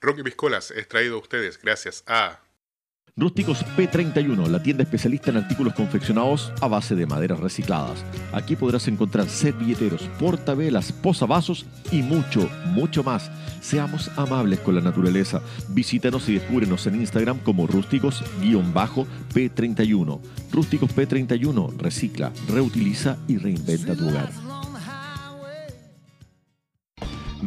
Rocky Piscolas es traído a ustedes gracias a Rústicos P31, la tienda especialista en artículos confeccionados a base de maderas recicladas. Aquí podrás encontrar servilleteros, portavelas, posavasos y mucho, mucho más. Seamos amables con la naturaleza. Visítanos y descúbrenos en Instagram como rústicos-p31. Rústicos P31, recicla, reutiliza y reinventa tu hogar.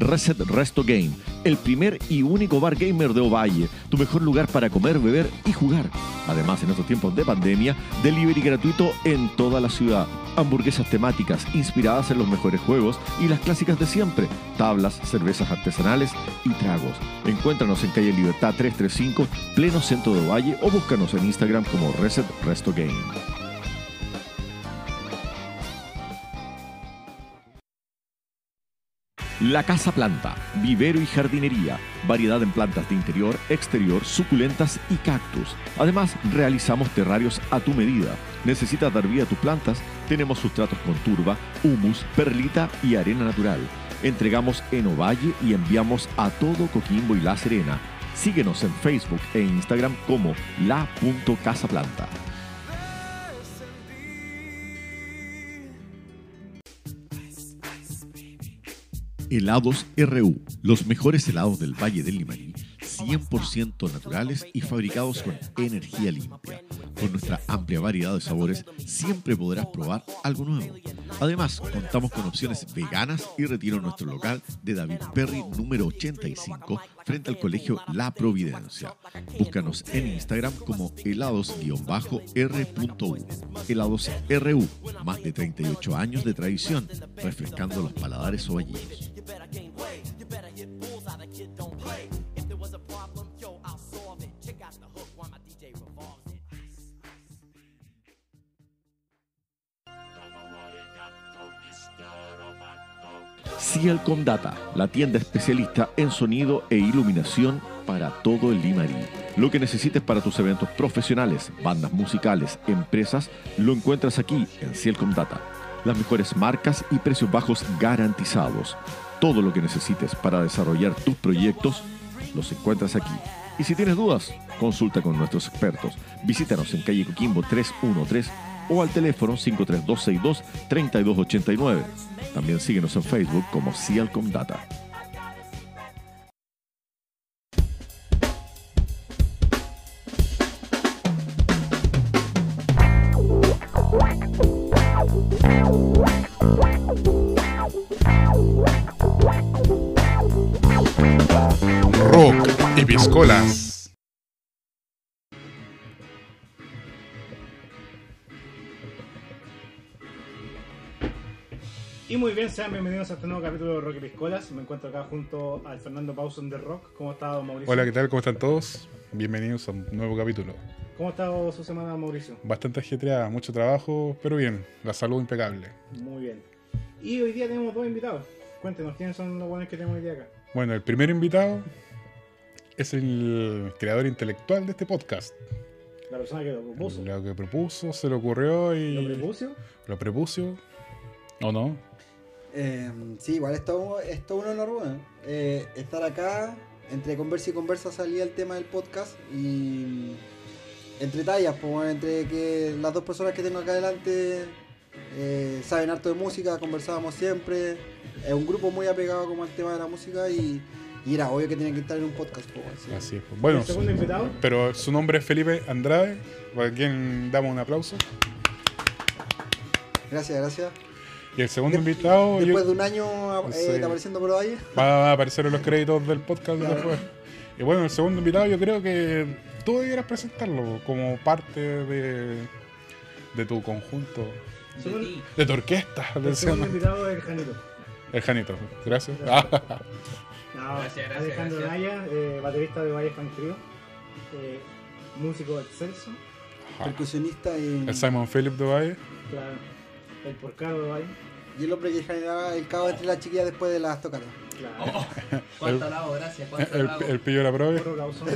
Reset Resto Game, el primer y único bar gamer de Ovalle, tu mejor lugar para comer, beber y jugar. Además, en estos tiempos de pandemia, delivery gratuito en toda la ciudad. Hamburguesas temáticas inspiradas en los mejores juegos y las clásicas de siempre, tablas, cervezas artesanales y tragos. Encuéntranos en calle Libertad 335, pleno centro de Ovalle o búscanos en Instagram como Reset Resto Game. La Casa Planta, vivero y jardinería, variedad en plantas de interior, exterior, suculentas y cactus. Además, realizamos terrarios a tu medida. ¿Necesitas dar vida a tus plantas? Tenemos sustratos con turba, humus, perlita y arena natural. Entregamos en Ovalle y enviamos a todo Coquimbo y La Serena. Síguenos en Facebook e Instagram como la.casaplanta. Helados RU, los mejores helados del Valle del Limarí, 100% naturales y fabricados con energía limpia. Con nuestra amplia variedad de sabores, siempre podrás probar algo nuevo. Además, contamos con opciones veganas y retiro en nuestro local de David Perry número 85 frente al colegio La Providencia. Búscanos en Instagram como helados-r.u. Helados RU, más de 38 años de tradición, refrescando los paladares ovallinos. Cielcom Data, la tienda especialista en sonido e iluminación para todo el Limarí. Lo que necesites para tus eventos profesionales, bandas musicales, empresas, lo encuentras aquí en Cielcom Data. Las mejores marcas y precios bajos garantizados. Todo lo que necesites para desarrollar tus proyectos, los encuentras aquí. Y si tienes dudas, consulta con nuestros expertos. Visítanos en calle Coquimbo 313 o al teléfono 53262-3289. También síguenos en Facebook como Cialcom Data. Rock y Piscolas. Y muy bien, sean bienvenidos a este nuevo capítulo de Rock y Piscolas. Me encuentro acá junto al Fernando Pauson de Rock. ¿Cómo está don Mauricio? Hola, ¿qué tal? ¿Cómo están todos? Bienvenidos a un nuevo capítulo. ¿Cómo ha estado su semana, Mauricio? Bastante ajetreada, mucho trabajo, pero bien. La salud impecable. Muy bien. Y hoy día tenemos dos invitados. Cuéntenos, ¿quiénes son los buenos que tenemos hoy día acá? Bueno, el primer invitado es el creador intelectual de este podcast. La persona que lo propuso. Lo que propuso, se le ocurrió y... ¿Lo propuso? Lo prepuso. ¿O no? Eh, sí, igual es todo, es todo un honor, bueno, eh, estar acá. Entre conversa y conversa salía el tema del podcast y entre tallas, pues, bueno, entre que las dos personas que tengo acá adelante eh, saben harto de música, conversábamos siempre. Es un grupo muy apegado como al tema de la música y, y era obvio que tenían que estar en un podcast. Pues. Así es. pues. Bueno, ¿El segundo invitado? pero su nombre es Felipe Andrade, para quien damos un aplauso. Gracias, gracias. Y el segundo invitado yo- Después de un año eh, Sí. apareciendo por ahí. va a aparecer en los créditos del podcast después. Y bueno, el segundo invitado yo creo que tú debieras presentarlo como parte de, de tu conjunto, de tu orquesta. El segundo invitado es el Janito. El Janito, gracias. No, Gracias, gracias, Alejandro gracias. Naya, eh, baterista de Valle Fan Trio, eh, músico excelso, Percusionista y, El Simon Philip de Valle. claro, el porcaro de Valle, y el hombre que generaba el caos entre las chiquillas después de las tocadas. claro, Oh, cuánto alabo, gracias, cuánto El, alabo. el pillo de la otro aplauso. Oh,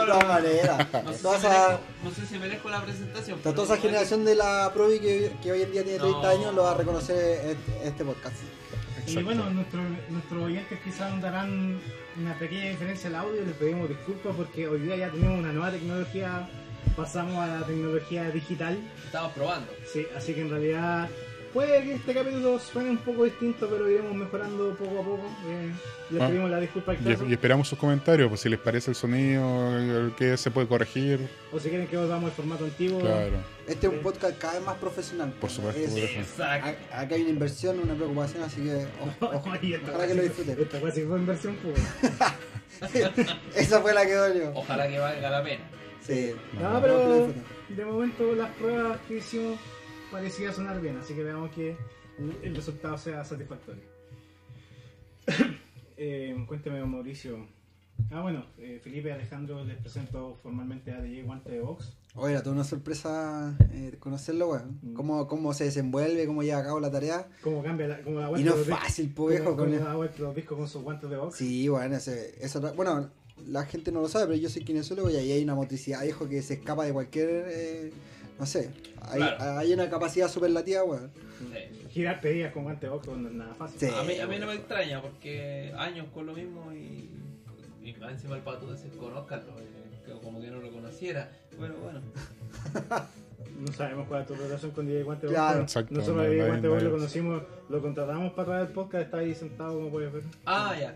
De todas maneras. No sé, Toda si esa, merezco, no sé si merezco la presentación. toda esa generación de la Provi que, que hoy en día tiene 30 No. años lo va a reconocer este, este podcast. Exacto. bueno, nuestro- nuestros oyentes quizás notarán una pequeña diferencia en el audio, les pedimos disculpas porque hoy día ya tenemos una nueva tecnología, pasamos a la tecnología digital, Estamos probando. sí, así que en realidad puede que este capítulo suene un poco distinto, pero iremos mejorando poco a poco. eh, les Ah. pedimos la disculpa al Y, caso, y esperamos sus comentarios, pues si les parece el sonido, el que se puede corregir. o si quieren que volvamos al formato antiguo. Claro, Este es un podcast cada vez más profesional. por supuesto. Es- por. Exacto. Acá hay una inversión, una preocupación, así que o- o- ojalá que lo disfruten. Esta casi fue inversión, pues. Esa fue la que dolió. Ojalá que valga la pena. Sí. No, No, pero disfruten. De momento las pruebas que hicimos parecía sonar bien, así que veamos que el resultado sea satisfactorio. eh, cuénteme, Mauricio. Ah, bueno, eh, Felipe Alejandro les presento formalmente a DJ Guante de Box. Oye, era toda una sorpresa eh, conocerlo, weón. Mm. Cómo, cómo se desenvuelve, cómo lleva a cabo la tarea. ¿Cómo cambia la, cómo la Y no es fácil, po, viejo. ¿Cómo, Con cómo el- los discos con sus guantes de box? Sí, bueno, ese, eso, bueno, la gente no lo sabe, pero yo soy kinesiólogo y ahí hay una motricidad, viejo, que se escapa de cualquier, eh, no sé, hay, Claro. hay una capacidad superlativa, weón. Sí. Girar pedidas con guante box no es nada fácil. Sí. A mí, a mí no me extraña porque años con lo mismo y, y más encima el pato de desconozcanlo, que como que no lo conociera. Bueno, bueno. No sabemos cuál es tu relación con DJ Guante Claro. Exacto, Nosotros no, a DJ Guante lo conocimos, lo contratamos para traer el podcast, está ahí sentado como puedes ver. Ah, ya.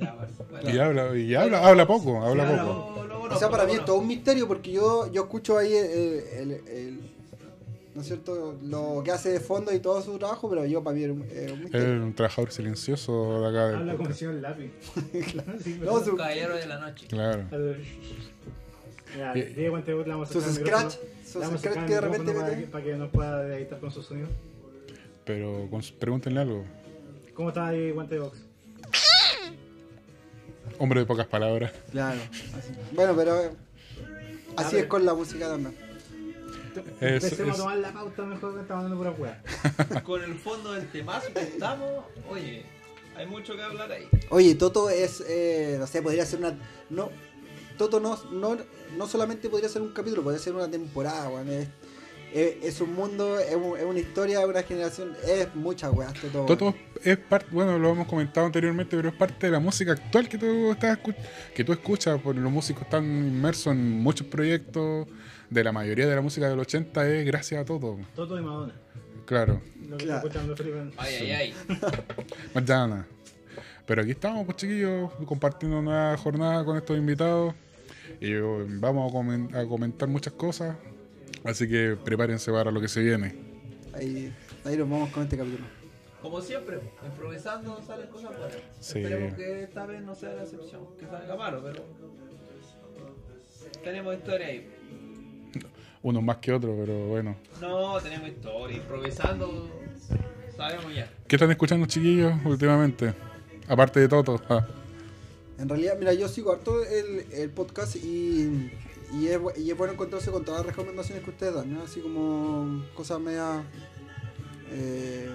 Ya, bueno. bueno. Y habla, y habla, habla poco, habla poco. Lo- lo O sea, para lo mí es todo un misterio porque yo, yo escucho ahí el, el- el- ¿no es cierto? Lo que hace de fondo y todo su trabajo, pero yo para mí es un, es un Es misterio. un trabajador silencioso de acá Habla si el lápiz. Sí, No, su- Caballero de la noche. Claro. Ya, de Box le vamos a Sus acercar el scratch, micrófono. sus scratch que de repente para mete. que, para que nos pueda editar con su sonido. Pero con- pregúntenle algo. ¿Cómo está DJ Guante de Box? Hombre de pocas palabras. Claro. así. Bueno, pero eh, así A es con la música también. Es- Empecemos es- a tomar la pauta mejor que estamos dando pura hueá. Con el fondo del temazo que estamos, oye, hay mucho que hablar ahí. Oye, Toto es, eh, no sé, podría ser una... No, Toto no, no, no solamente podría ser un capítulo, podría ser una temporada, weón. Es, es- es un mundo, es, un- es una historia, es una generación, es muchas weas, Toto. Toto es parte, bueno, lo hemos comentado anteriormente, pero es parte de la música actual que tú estás que tú escuchas, porque los músicos están inmersos en muchos proyectos, de la mayoría de la música del 80 es gracias a Toto, Toto de Madonna. claro, Lo que Claro. está escuchando Felipe. Ay, ay, ay. mañana. Pero aquí estamos, pues chiquillos, compartiendo una nueva jornada con estos invitados y vamos a, comen- a comentar muchas cosas, así que prepárense para lo que se viene. Ahí, ahí nos vamos con este capítulo. Como siempre, improvisando salen cosas buenas. Sí. Esperemos que esta vez no sea la excepción, que salga malo, pero tenemos historia ahí. Unos más que otros, pero bueno. No, tenemos historia, improvisando sabemos ya. ¿Qué están escuchando chiquillos últimamente? Aparte de Toto. Ah. En realidad, mira, yo sigo harto el, el podcast y, y, es, bueno encontrarse con todas las recomendaciones que ustedes dan. Así como cosas media eh,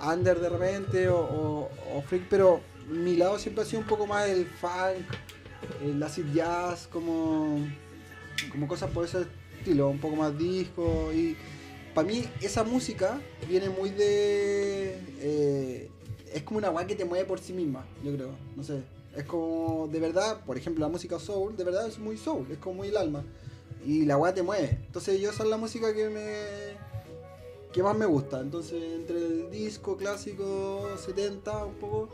under de repente o freak, pero mi lado siempre ha sido un poco más el funk, el acid jazz, como, como cosas por ese estilo, un poco más disco y para mí esa música viene muy de... eh, es como una weá que te mueve por sí misma, yo creo, no sé. Es como, de verdad, por ejemplo, la música soul, de verdad es muy soul, es como muy el alma. Y la weá te mueve. Entonces yo esa es la música que me... que más me gusta. Entonces entre el disco clásico 70 un poco,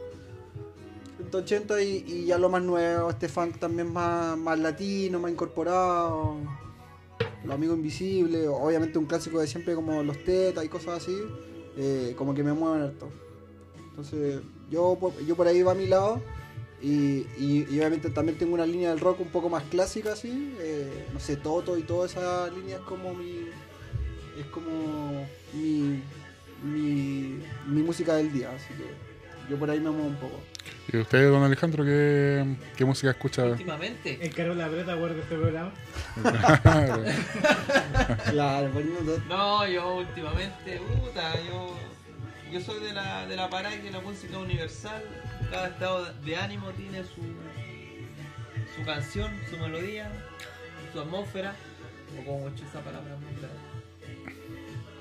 180 y, y ya lo más nuevo, este funk también más, más latino, más incorporado. Los amigos invisibles, obviamente un clásico de siempre como los tetas y cosas así, eh, como que me mueven harto. Entonces, yo, por- yo por ahí va a mi lado. Y, y- y obviamente también tengo una línea del rock un poco más clásica, así. eh, no sé, Toto y toda esa línea es como mi. Es como mi. Mi, mi música del día. Así que yo por ahí me muevo un poco. ¿Y usted, don Alejandro, qué, qué música escucha? Últimamente, Encaró la breta guarda este programa. Claro, poniendo. no, yo últimamente, puta, yo, yo soy de la, de la la música universal, cada estado de ánimo tiene su, su canción, su melodía, su atmósfera, o como mucho esa palabra.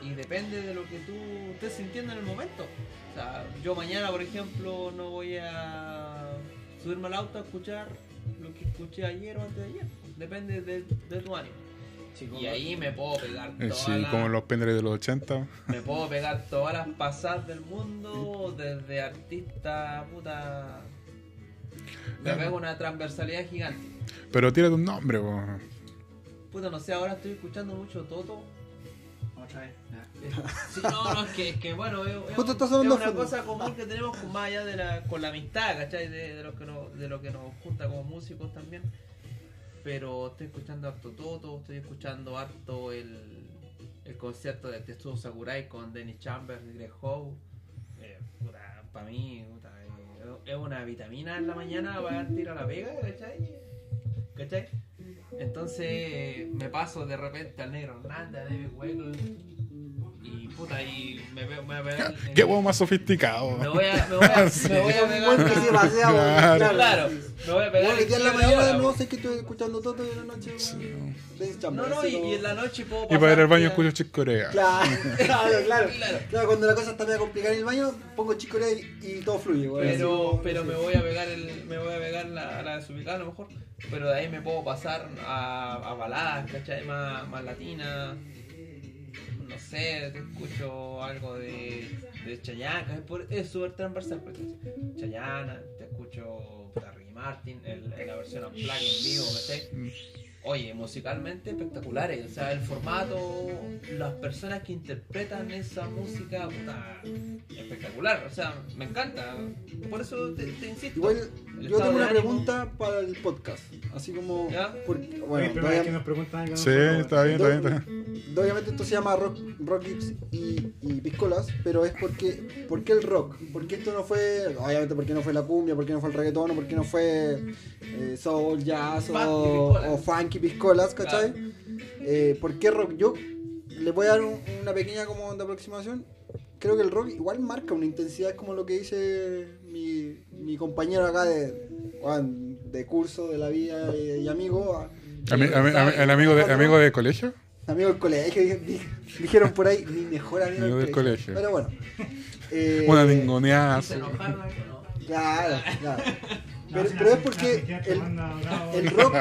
Y depende de lo que tú estés sintiendo en el momento. O sea, yo mañana, por ejemplo, no voy a subirme al auto a escuchar lo que escuché ayer o antes de ayer. Depende de, de tu ánimo. Chicos, Y ahí me puedo pegar Eh, todas Sí, las- como los pendrive de los 80. me puedo pegar todas las pasadas del mundo, desde artista, puta. Me pego una transversalidad gigante. Pero tírate un nombre, po. Puta, no sé, ahora estoy escuchando mucho Toto. Otra vez. Eh, Sí, no, no, es que, es que bueno, es, es- Justo está es sonando una cosa común que tenemos con- más allá de la, con la amistad, ¿cachai? De, de lo que nos, de lo que nos junta como músicos también. Pero estoy escuchando harto Toto, estoy escuchando harto el, el concierto de Tetsuo Sakurai con Dennis Chambers y Greg Howe. Eh, para mí, puta, es una vitamina en la mañana para ir a la vega, ¿cachai? ¿Cachai? Entonces me paso de repente al negro Hernández, a David Weckl y puta, y me veo, me veo Qué huevo más sofisticado. me voy a, me voy a, Sí. me voy a Un pegar que se pasea, Claro. claro. Me voy a pegar Bueno, que día en la mañana no weón. sé que estoy escuchando todo y en la noche. Chambers, No, no, y, y en la noche puedo Y para ir al baño pasar- escucho Chick Corea. Claro, claro, claro. Claro. Claro, cuando la cosa está medio complicada en el baño, pongo chicorea y, y todo fluye, así Pero, pero me voy a pegar el, me voy a pegar la, la desubicada a lo mejor. Pero de ahí me puedo pasar a, a baladas, ¿cachai? Más, más latinas. No sé, te escucho algo de, de Chayanne, es por- súper transversal. Porque Chayanne, te escucho Ricky Martin, el, la versión unplugged en vivo. Oye, musicalmente espectaculares, o sea, el formato, las personas que interpretan esa música, puta, espectacular, o sea, me encanta. Por eso te, te insisto. Igual, yo tengo una ánimo. pregunta para el podcast. Así como. ¿Ya? porque- Oye, bueno, todavía- es que nos preguntan algo. Sí, está bien, está bien, está bien. obviamente esto se llama rock, rock Gips y, y piscolas, pero es porque, ¿por qué el rock? ¿Por qué esto no fue, obviamente, por qué no fue la cumbia, por qué no fue el reggaetón, o por qué no fue eh, soul, jazz o, o funky piscolas, ¿cachai? Eh, ¿Por qué rock? Yo le voy a dar un- una pequeña como de aproximación. Creo que el rock igual marca una intensidad, como lo que dice mi, mi compañero acá de, de curso de la vida y, y amigo. a- Ami- ami- ami- ¿El amigo de, amigo de colegio? Amigo del colegio, dije- dije- dijeron por ahí, mi mejor amigo Amigo del colegio. colegio. Pero bueno. Eh, Una ¿Y ningoneada. se enojaron algo? No. Claro, claro. Pero, es porque el, el rock,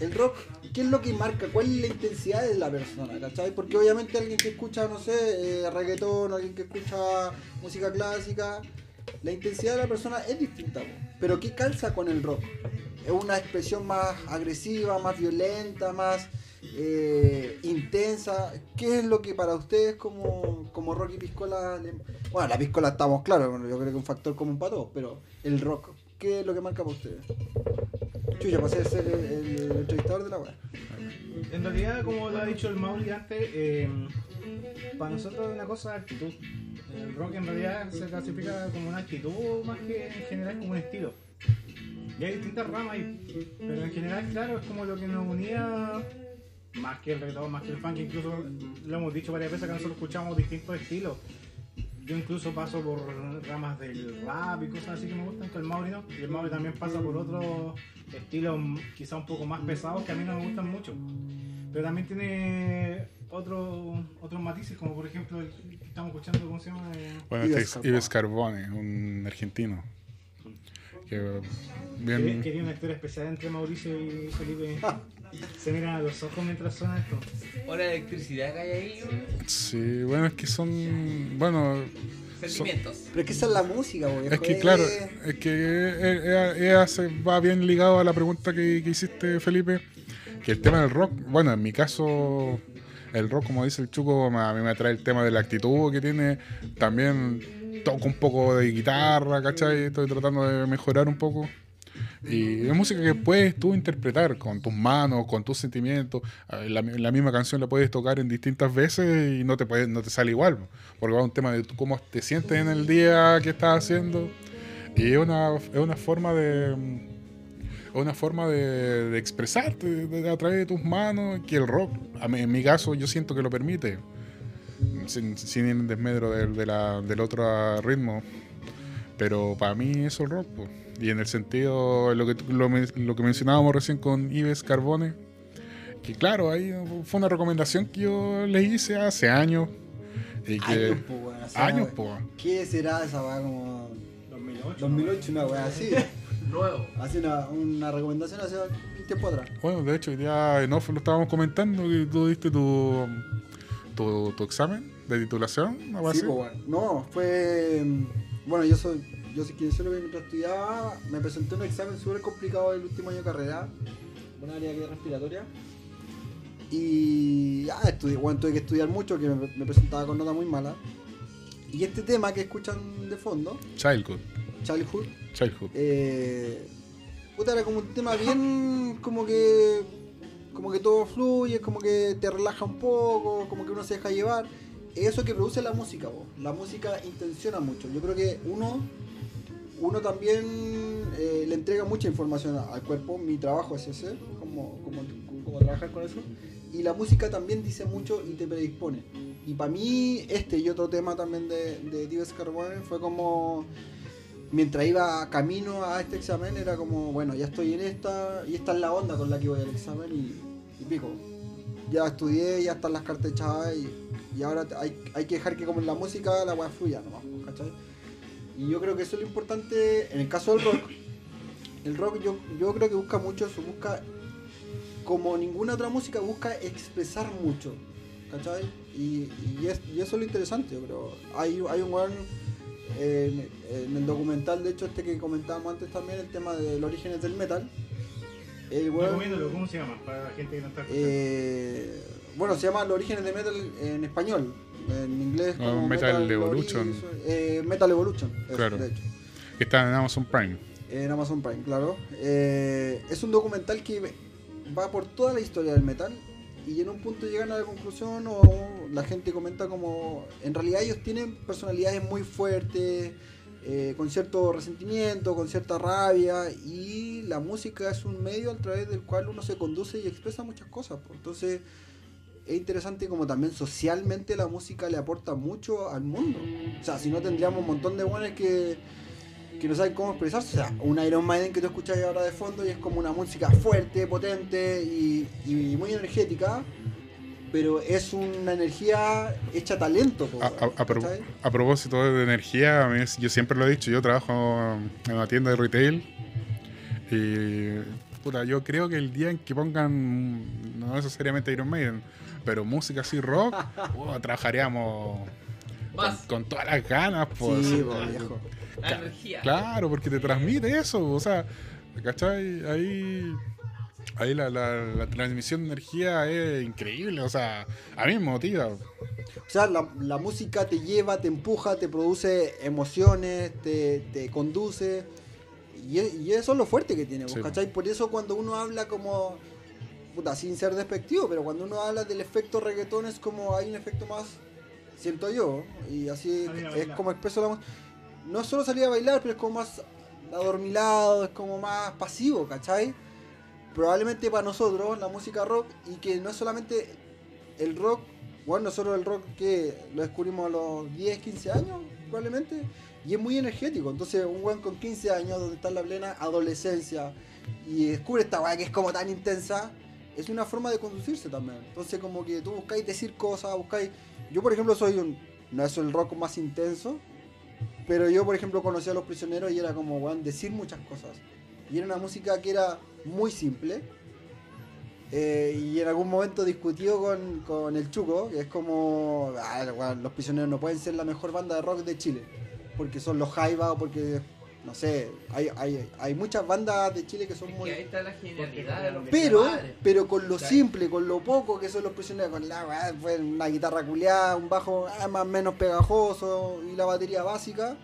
el rock, ¿qué es lo que marca? ¿Cuál es la intensidad de la persona? ¿Cachai? Porque obviamente alguien que escucha, no sé, eh, reggaetón, alguien que escucha música clásica, la intensidad de la persona es distinta. Pero ¿qué calza con el rock? ¿Es una expresión más agresiva, más violenta, más eh, intensa? ¿Qué es lo que para ustedes como, como rock y piscola... le- Bueno, la piscola estamos claros, bueno, yo creo que es un factor común para todos, pero el rock, ¿qué es lo que marca para ustedes? Chucha, pasé a ser el, el entrevistador de la web. En realidad, como lo ha dicho el Mauri antes, eh, para nosotros es una cosa de actitud. El rock en realidad se clasifica como una actitud más que en general como un estilo. Y hay distintas ramas ahí, pero en general, claro, es como lo que nos unía más que el reggaetón, más que el funk. Incluso lo hemos dicho varias veces que nosotros escuchamos distintos estilos. Yo incluso paso por ramas del rap y cosas así que me gustan, que el Mauri no. Y el Mauri también pasa por otros estilos quizá un poco más pesados que a mí no me gustan mucho. Pero también tiene otro, otros matices, como por ejemplo el que estamos escuchando, ¿cómo se llama? Eh, Bueno, Ives este es Ives Carbone, un argentino. Que que, bien. que tiene una historia especial entre Mauricio y Felipe. Se miran a los ojos mientras suena esto. Hora de electricidad que hay ahí, weón. Sí, bueno, es que son. Bueno, sentimientos. Pero es que esa es la música, güey. es que claro, es que eh, eh, ella se va bien ligado a la pregunta que, que hiciste, Felipe. Que el tema del rock, bueno, en mi caso, el rock, como dice el Chuco, a mí me atrae el tema de la actitud que tiene. También toco un poco de guitarra, ¿cachai? Estoy tratando de mejorar un poco. Y es música que puedes tú interpretar con tus manos, con tus sentimientos. Eh, La, misma canción la puedes tocar en distintas veces y no te, puede, no te sale igual. Porque va un tema de tú cómo te sientes en el día que estás haciendo. Y es una, es una forma de. Una forma de, expresarte a través de tus manos, que el rock, a en mi caso, yo siento que lo permite, sin, en desmedro del, de la- del otro ritmo. Pero para mí eso es rock. po. Y en el sentido, lo que, lo, lo que mencionábamos recién con Ives Carbone, que claro, ahí fue una recomendación que yo le hice hace años. Y que, Años, po, weón. o sea, años, po. ¿Qué será esa weá como 2008. 2008, una weá así? Nuevo. Hace una, una recomendación hace un tiempo atrás. Bueno, de hecho, ya en off lo estábamos comentando que tú diste tu, tu, tu examen de titulación, algo Sí, así. pues bueno. No, fue. mm, Bueno, yo soy. Yo soy quien soy lo que mientras estudiaba. Me presenté un examen súper complicado el último año de carrera. Una área que es respiratoria. Y. Ya, estudié, bueno, tuve que estudiar mucho, que me, me presentaba con nota muy mala. Y este tema que escuchan de fondo, Childhood. Childhood, Childhood. eh, puta, era como un tema bien. como que. como que todo fluye, como que te relaja un poco, como que uno se deja llevar. Eso que produce la música, po. la música intenciona mucho. Yo creo que uno. Uno también eh, le entrega mucha información al cuerpo. Mi trabajo es ese, como, como, trabajar con eso. Y la música también dice mucho y te predispone. Y para mí, este y otro tema también de, de Dives Carbone fue como mientras iba camino a este examen era como, bueno, ya estoy en esta y esta es la onda con la que voy al examen y, pico. Ya estudié, ya están las cartas echadas y, y ahora hay, hay que dejar que como en la música la weá fluya nomás, ¿cachai? Y yo creo que eso es lo importante en el caso del rock. El rock yo, yo creo que busca mucho eso, busca, como ninguna otra música, busca expresar mucho, ¿cachai? Y, y, es- y eso es lo interesante, yo creo. Hay, hay un weón en, en el documental, de hecho, este que comentábamos antes también, el tema de los orígenes del metal. El weón, ¿cómo se llama? Para la gente que no está escuchando. eh, bueno, se llama Los orígenes del metal en español. En inglés, como Metal Evolution. eh, metal Evolution, eso, Claro. de hecho Que está en Amazon Prime. en Amazon Prime, claro. Eh, es un documental que va por toda la historia del metal y en un punto llegan a la conclusión o la gente comenta como en realidad ellos tienen personalidades muy fuertes, eh, con cierto resentimiento, con cierta rabia y la música es un medio a través del cual uno se conduce y expresa muchas cosas. pues. Entonces es interesante como también socialmente la música le aporta mucho al mundo. O sea, si no tendríamos un montón de buenos que que no saben cómo expresarse. O sea, un Iron Maiden que tú escuchas ahora de fondo y es como una música fuerte, potente y, y muy energética, pero es una energía hecha talento. po, A, a- a pro- a propósito de energía, yo siempre lo he dicho, yo trabajo en una tienda de retail y puta, yo creo que el día en que pongan, no necesariamente Iron Maiden, pero música así rock, oh, trabajaríamos con, todas las ganas. Pues, Sí, viejo. La energía. Claro, porque te transmite eso, o sea, ¿cachai? Ahí, ahí la, la- la transmisión de energía es increíble, o sea, a mí me motiva. O sea, la, la música te lleva, te empuja, te produce emociones, te, te conduce. Y, y eso es lo fuerte que tiene, pues, Sí. ¿cachai? Por eso cuando uno habla como, puta, sin ser despectivo, pero cuando uno habla del efecto reggaetón es como hay un efecto más, siento yo, y así es como expreso la música. No solo salir a bailar, pero es como más adormilado, es como más pasivo, ¿cachai? Probablemente para nosotros la música rock, y que no es solamente el rock, bueno, nosotros el rock que lo descubrimos a los 10, 15 años, probablemente, y es muy energético. Entonces, un weón con 15 años, donde está en la plena adolescencia, y descubre esta weá que es como tan intensa, es una forma de conducirse también. Entonces, como que tú buscáis decir cosas, buscáis. Yo, por ejemplo, soy un. No es el rock más intenso, pero yo, por ejemplo, conocí a los prisioneros y era como, weón, decir muchas cosas. Y era una música que era muy simple. Eh, y en algún momento discutió con, con el Chuco, que es como, "Ah, los prisioneros no pueden ser la mejor banda de rock de Chile, porque son los Jaiba o porque, no sé, hay, hay, hay muchas bandas de Chile que son Es muy... que ahí está la genialidad de los Pero, pero con lo simple, con lo poco que son los prisioneros, con la una guitarra culiada, un bajo ah, más o menos pegajoso y la batería básica.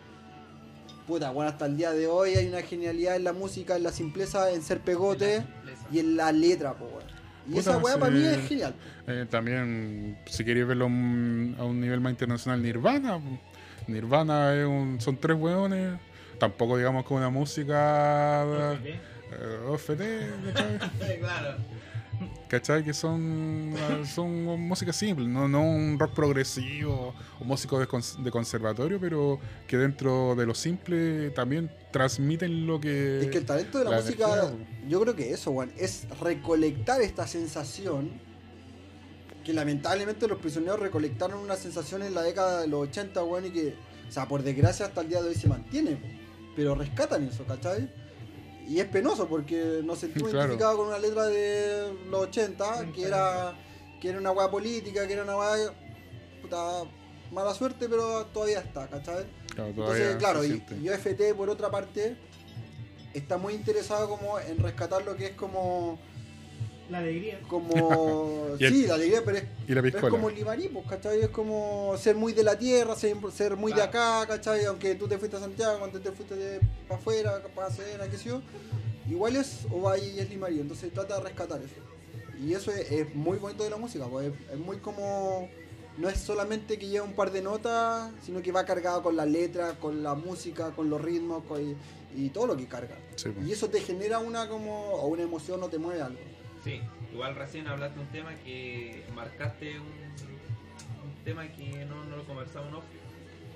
Puta, bueno, hasta el día de hoy hay una genialidad en la música, en la simpleza, en ser pegote y en la letra, po, weón. Y Puta, esa weá sí. para mí es genial. Eh, también, si queréis verlo a un, a un nivel más internacional, Nirvana. Nirvana es un, son tres hueones. Tampoco digamos que una música eh, OFT, ¿cachai? claro. ¿Cachai? Que son, son música simple, no, no un rock progresivo o músicos de, cons- de conservatorio, pero que dentro de lo simple también transmiten lo que... Es que el talento de la, la música, energía, yo creo que eso, weón, es recolectar esta sensación que lamentablemente los prisioneros recolectaron una sensación en la década de los 80, weón, y que, o sea, por desgracia hasta el día de hoy se mantiene, pero rescatan eso, ¿cachai? Y es penoso porque nos sentimos Claro. identificados con una letra de los 80, que era, que era una weá política, que era una weá, puta, mala suerte, pero todavía está, ¿cachai? Claro, todavía Entonces, claro, y, y OFT por otra parte está muy interesado como en rescatar lo que es como La alegría. como el- sí, la alegría, pero es, Y la pero es como el limarí, pues, ¿cachai? Es como ser muy de la tierra, ser, ser muy de acá, ¿cachai? Aunque tú te fuiste a Santiago, cuando te fuiste de para afuera, para Serena, qué sé yo, igual es Ovalle y es limarí, entonces trata de rescatar eso. Y eso es, es muy bonito de la música, pues es, es muy como no es solamente que lleva un par de notas, sino que va cargado con la letra, con la música, con los ritmos con- y, y todo lo que carga. Sí, pues. Y eso te genera una como o una emoción o te mueve algo. Sí, igual recién hablaste de un tema que marcaste un, un tema que no, no lo conversamos off,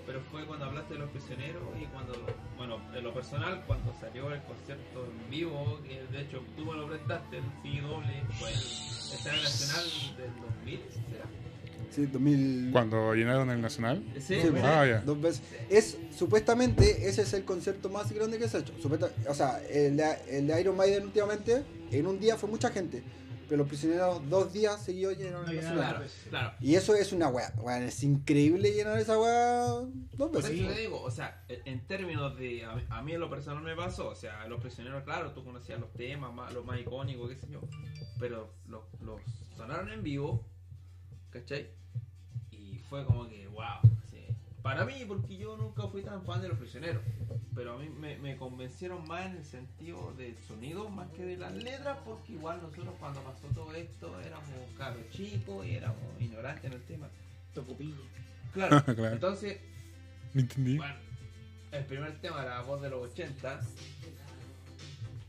pero fue cuando hablaste de los prisioneros y cuando, bueno, en lo personal, cuando salió el concierto en vivo, que de hecho tú me lo prestaste, el CD doble, fue el Estadio Nacional del 2000, ¿será? Sí, 2000. Cuando llenaron el Nacional. Sí, Sí, Ah, ya. Dos veces. Es, supuestamente, ese es el concierto más grande que se ha hecho. Supuesta- o sea, el de, el de Iron Maiden últimamente, en un día fue mucha gente. Pero los prisioneros dos días seguidos llenaron No el. Claro, claro. Y eso es una weá. weón, es increíble llenar esa weá dos Por eso veces. te digo, o sea, en términos de. A mí, a mí en lo personal me pasó, o sea, los prisioneros, claro, tú conocías los temas, más, los más icónicos, qué sé yo, pero los, los sonaron en vivo, ¿cachai? Y fue como que, wow. Para mí, porque yo nunca fui tan fan de los prisioneros, pero a mí me, me convencieron más en el sentido del sonido más que de las letras, porque igual nosotros cuando pasó todo esto éramos cabros chicos y éramos ignorantes en el tema. Tocopillo. Claro, Claro. entonces ¿Me entendí? bueno, el primer tema, la voz de los 80.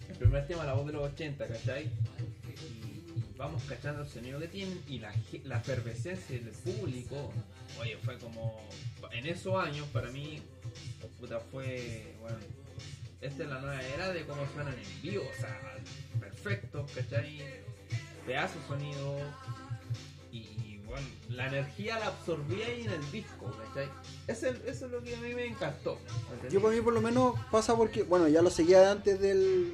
El primer tema, la voz de los 80, ¿cachai? Y, y vamos cachando el sonido que tienen y la, ge- la efervescencia del público. Oye, fue como. En esos años, para mí, puta, fue. Bueno, esta es la nueva era de cómo suenan en vivo, o sea, perfecto, ¿cachai? Pedazo sonido. Y, bueno, la energía la absorbía ahí en el disco, ¿cachai? Eso, es- lo que a mí me encantó. Yo para mí por lo menos pasa porque, bueno, ya lo seguía antes del...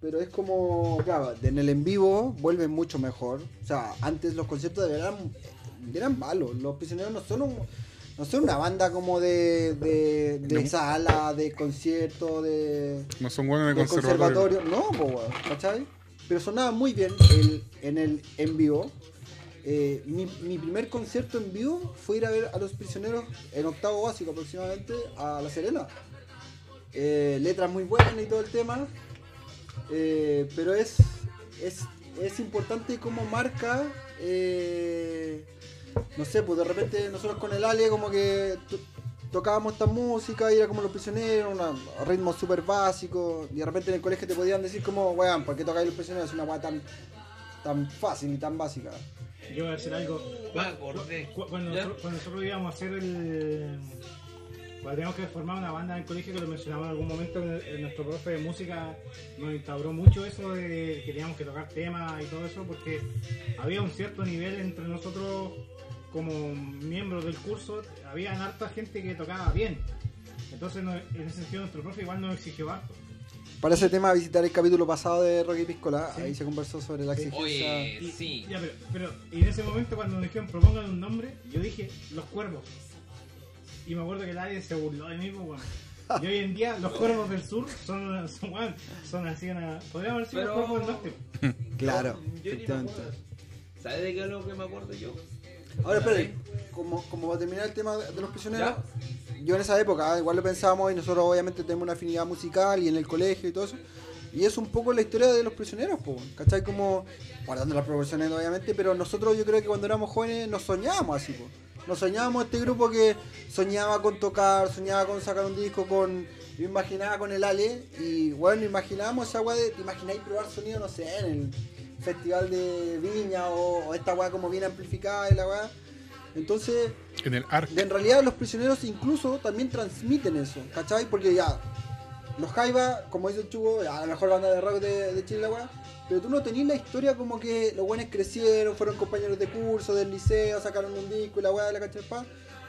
Pero es como, claro, en el en vivo vuelve mucho mejor. O sea, antes los conciertos de verdad eran, malos. Los prisioneros no son, un- no son una banda como de, de, de No. sala, de concierto, de, No son buenos de de conservatorio. conservatorio. No, ¿cachai? Pero sonaba muy bien el, en el en vivo. Eh, mi, mi primer concierto en vivo fue ir a ver a los prisioneros en octavo básico aproximadamente a La Serena. Eh, letras muy buenas y todo el tema. Eh, pero es, es, es importante cómo marca. eh, no sé, pues de repente nosotros con el Ale como que to- tocábamos esta música y era como los prisioneros, una- ritmos súper básicos. Y de repente en el colegio te podían decir como, weón, ¿por qué tocáis los prisioneros? Es una weá tan, tan fácil y tan básica. Yo voy a decir algo. Cuando, nosotros, cuando nosotros íbamos a hacer el. Cuando teníamos que formar una banda en el colegio, que lo mencionamos en algún momento, en el- en nuestro profe de música nos instauró mucho eso de que teníamos que tocar temas y todo eso, porque había un cierto nivel entre nosotros como miembros del curso, había harta gente que tocaba bien. Entonces, no- en ese sentido, nuestro profe igual nos exigió harto. Para ese tema, visitar el capítulo pasado de Rocky Piscola, Sí. ahí se conversó sobre la exigencia. Oye, Y- sí. Ya, pero, pero y en ese momento cuando nos dijeron propongan un nombre, yo dije los cuervos. Y me acuerdo que nadie se burló de mí, pues, weón. Y hoy en día los cuervos del sur son, son, son así una. Podríamos haber sido Pero- los cuervos del norte. Claro, Yo, yo ni me efectivamente. acuerdo. ¿Sabes de qué es lo que me acuerdo yo? Ahora, espere, como, como va a terminar el tema de los prisioneros, ¿Ya? yo en esa época, igual lo pensábamos y nosotros obviamente tenemos una afinidad musical y en el colegio y todo eso. Y es un poco la historia de los prisioneros, po, ¿cachai? Como, guardando las proporciones obviamente, pero nosotros yo creo que cuando éramos jóvenes nos soñábamos así, po. Nos soñábamos este grupo que soñaba con tocar, soñaba con sacar un disco, con... Yo imaginaba con el Ale y bueno, imaginábamos esa weá de, ¿te imagináis probar sonido, no sé, en el festival de Viña o, o esta weá como bien amplificada y la weá? Entonces, En el en realidad los prisioneros incluso también transmiten eso, ¿cachai? Porque ya, los Jaiba, como dice el Chugo, a la mejor banda de rock de, de Chile, la weá. Pero tú no tenías la historia como que los buenos crecieron, fueron compañeros de curso, del liceo, sacaron un disco y la weá de la cachapa.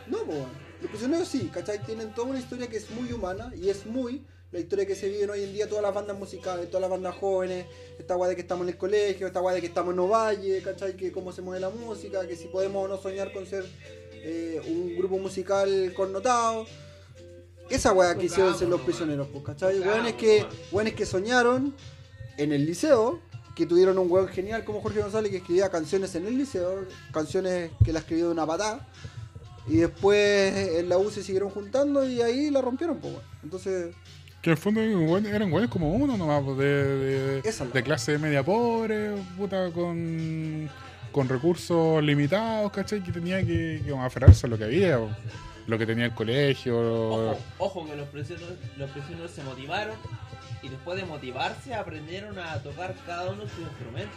No, weón. Los prisioneros sí, ¿cachai? Tienen toda una historia que es muy humana y es muy la historia que se vive hoy en día, todas las bandas musicales, todas las bandas jóvenes, esta weá de que estamos en el colegio, esta weá de que estamos en Ovalle, ¿cachai? Que cómo se mueve la música, que si podemos o no soñar con ser eh, un grupo musical connotado. Esa weá que hicieron ser los prisioneros, pues, ¿cachai? Weones que, weones que soñaron en el liceo, que tuvieron un weón genial como Jorge González que escribía canciones en el liceo, canciones que la escribió de una patada. Y después en la U se siguieron juntando y ahí la rompieron, pues, weón. Entonces, Que en el fondo eran güeyes- como uno nomás, pues, de, de, de clase media pobre, puta, con, con recursos limitados, ¿cachai? Que tenía que, que aferrarse a lo que había, o lo que tenía el colegio. Ojo, ojo que los prisioneros, los prisioneros se motivaron y después de motivarse aprendieron a tocar cada uno su instrumento.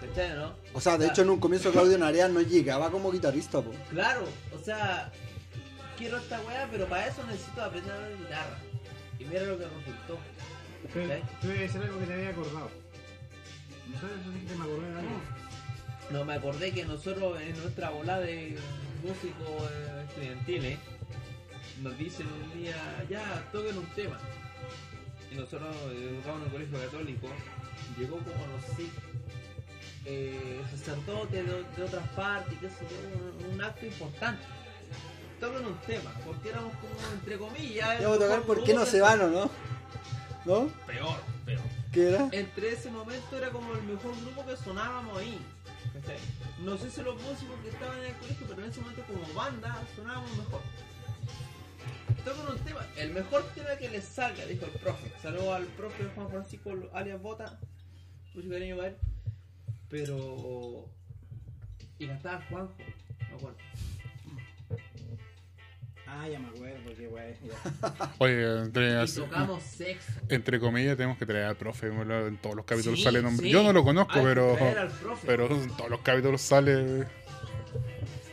¿Cachai, no? o sea, de hecho en un comienzo Claudio Narea no llegaba como guitarrista, pues. Claro, o sea, quiero esta weá, pero para eso necesito aprender a la guitarra. Y mira lo que resultó. Pero tú debes ser algo que te había acordado. No sé, eso sí que me acordé de algo. No, me acordé que nosotros en nuestra bola de músicos eh, estudiantiles nos dicen un día, ya, toquen un tema. Y nosotros, eh, educados en un colegio católico, llegó como, no sé, eh, sacerdote de, de otras partes, sé yo, un, un acto importante. Toquen un tema, porque éramos como, entre comillas, a tocar por qué no se van o no. ¿No? Peor, peor ¿Qué era? entre ese momento era como el mejor grupo que sonábamos ahí. No sé si los músicos que estaban en el colegio, pero en ese momento como banda sonábamos mejor. Tocan un tema, el mejor tema que les salga, dijo el profe. Saludos al profe Juan Francisco alias Bota, mucho cariño para él. Pero. Y cantaba Juanjo, me acuerdo. Ah, ya me acuerdo, qué wey. ya. Oye, entre, Y tocamos sexo. entre comillas, tenemos que traer al profe. En todos los capítulos Sí, sale nombre. sí. Yo no lo conozco, Hay que pero. traer al profe. Pero en todos los capítulos sale.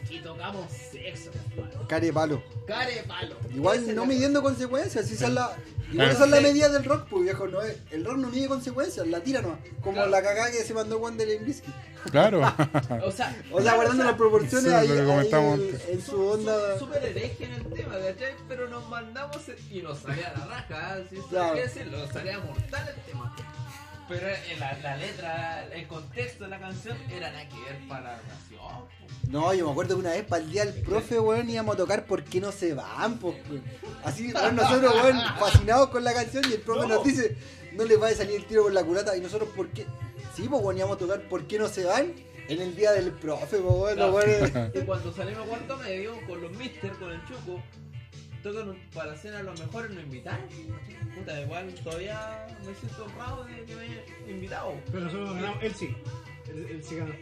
Y tocamos sexo, compadre. Care palo. Care palo. Igual no midiendo consecuencias, esa es la. Igual Ah. esa es la medida del rock, pues viejo, no es. El rock no mide consecuencias, la tira nomás. Como Claro. la cagada que se mandó Juan de Limbisky. Claro. O sea, O sea, guardando las proporciones Sí, ahí, en, en su onda. Súper hereje en el tema, ¿cachai? Pero nos mandamos y nos salía la raja, ¿eh? ¿sí? Claro. Decirlo, nos salía mortal el tema. Pero en la, la letra, el contexto de la canción era nada que ver para la canción. po. No, yo me acuerdo que una vez para el día del profe, weón, íbamos a tocar ¿Por qué no se van? Pues, weón. Así, weón, nosotros, weón, fascinados con la canción y el profe No. nos dice, no les va a salir el tiro por la culata. Y nosotros, ¿por qué? Sí, pues, weón, íbamos a tocar ¿Por qué no se van? En el día del profe, pues, weón, los weones- Y cuando salimos a cuarto medio con los mister, con el chuco, tocan para hacer a los mejores nos invitaron. Puta, igual todavía me siento honrado de que me hayan invitado. Pero nosotros ganamos, él sí. Él, él sí ganó.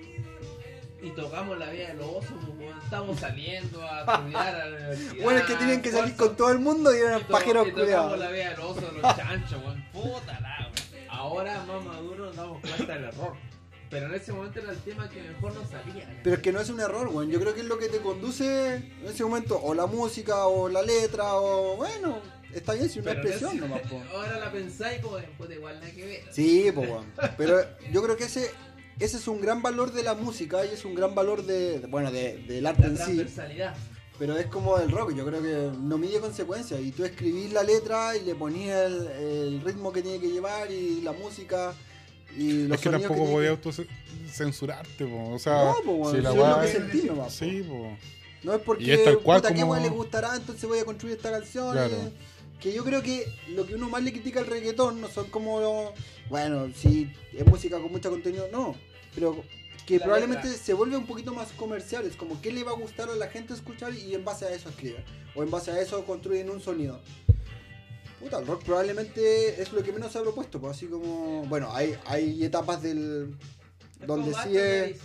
Y tocamos la vida de los osos, pues, estamos saliendo a estudiar a la universidad. Bueno, es que tenían que salir con todo el mundo y eran Y to- pajeros y tocamos la vida de los osos, los chanchos, weón. Puta la, weón. Ahora más maduro nos damos cuenta del error. Pero en ese momento era el tema que mejor nos salía. Pero es que no es un error, weón. Yo creo que es lo que te conduce en ese momento, o la música, o la letra, o bueno, está bien si una Pero expresión nomás, po. Ahora la pensáis como después de igual nada que ver. Sí, pues, weón. Pero yo creo que ese, ese es un gran valor de la música y es un gran valor de, bueno, de, del arte La en sí. Pero es como el rock, yo creo que no mide consecuencias. Y tú escribís la letra y le ponías el, el ritmo que tiene que llevar y la música y los es que tampoco tiene podía que- autocensurarte, po. O sea, No, weón, si la es lo que sentí po. Sí, po. No es porque es tal cual puta, como- le gustará, entonces voy a construir esta canción. Claro. eh, Que yo creo que lo que uno más le critica al reggaetón no son como los- bueno, si es música con mucho contenido, no. Pero que La probablemente letra. se vuelve un poquito más comercial. Es como qué le va a gustar a la gente escuchar y en base a eso escriben. O en base a eso construyen un sonido. Puta, el rock probablemente es lo que menos se ha propuesto. Pues así como. Bueno, hay, hay etapas del. Es donde sí es.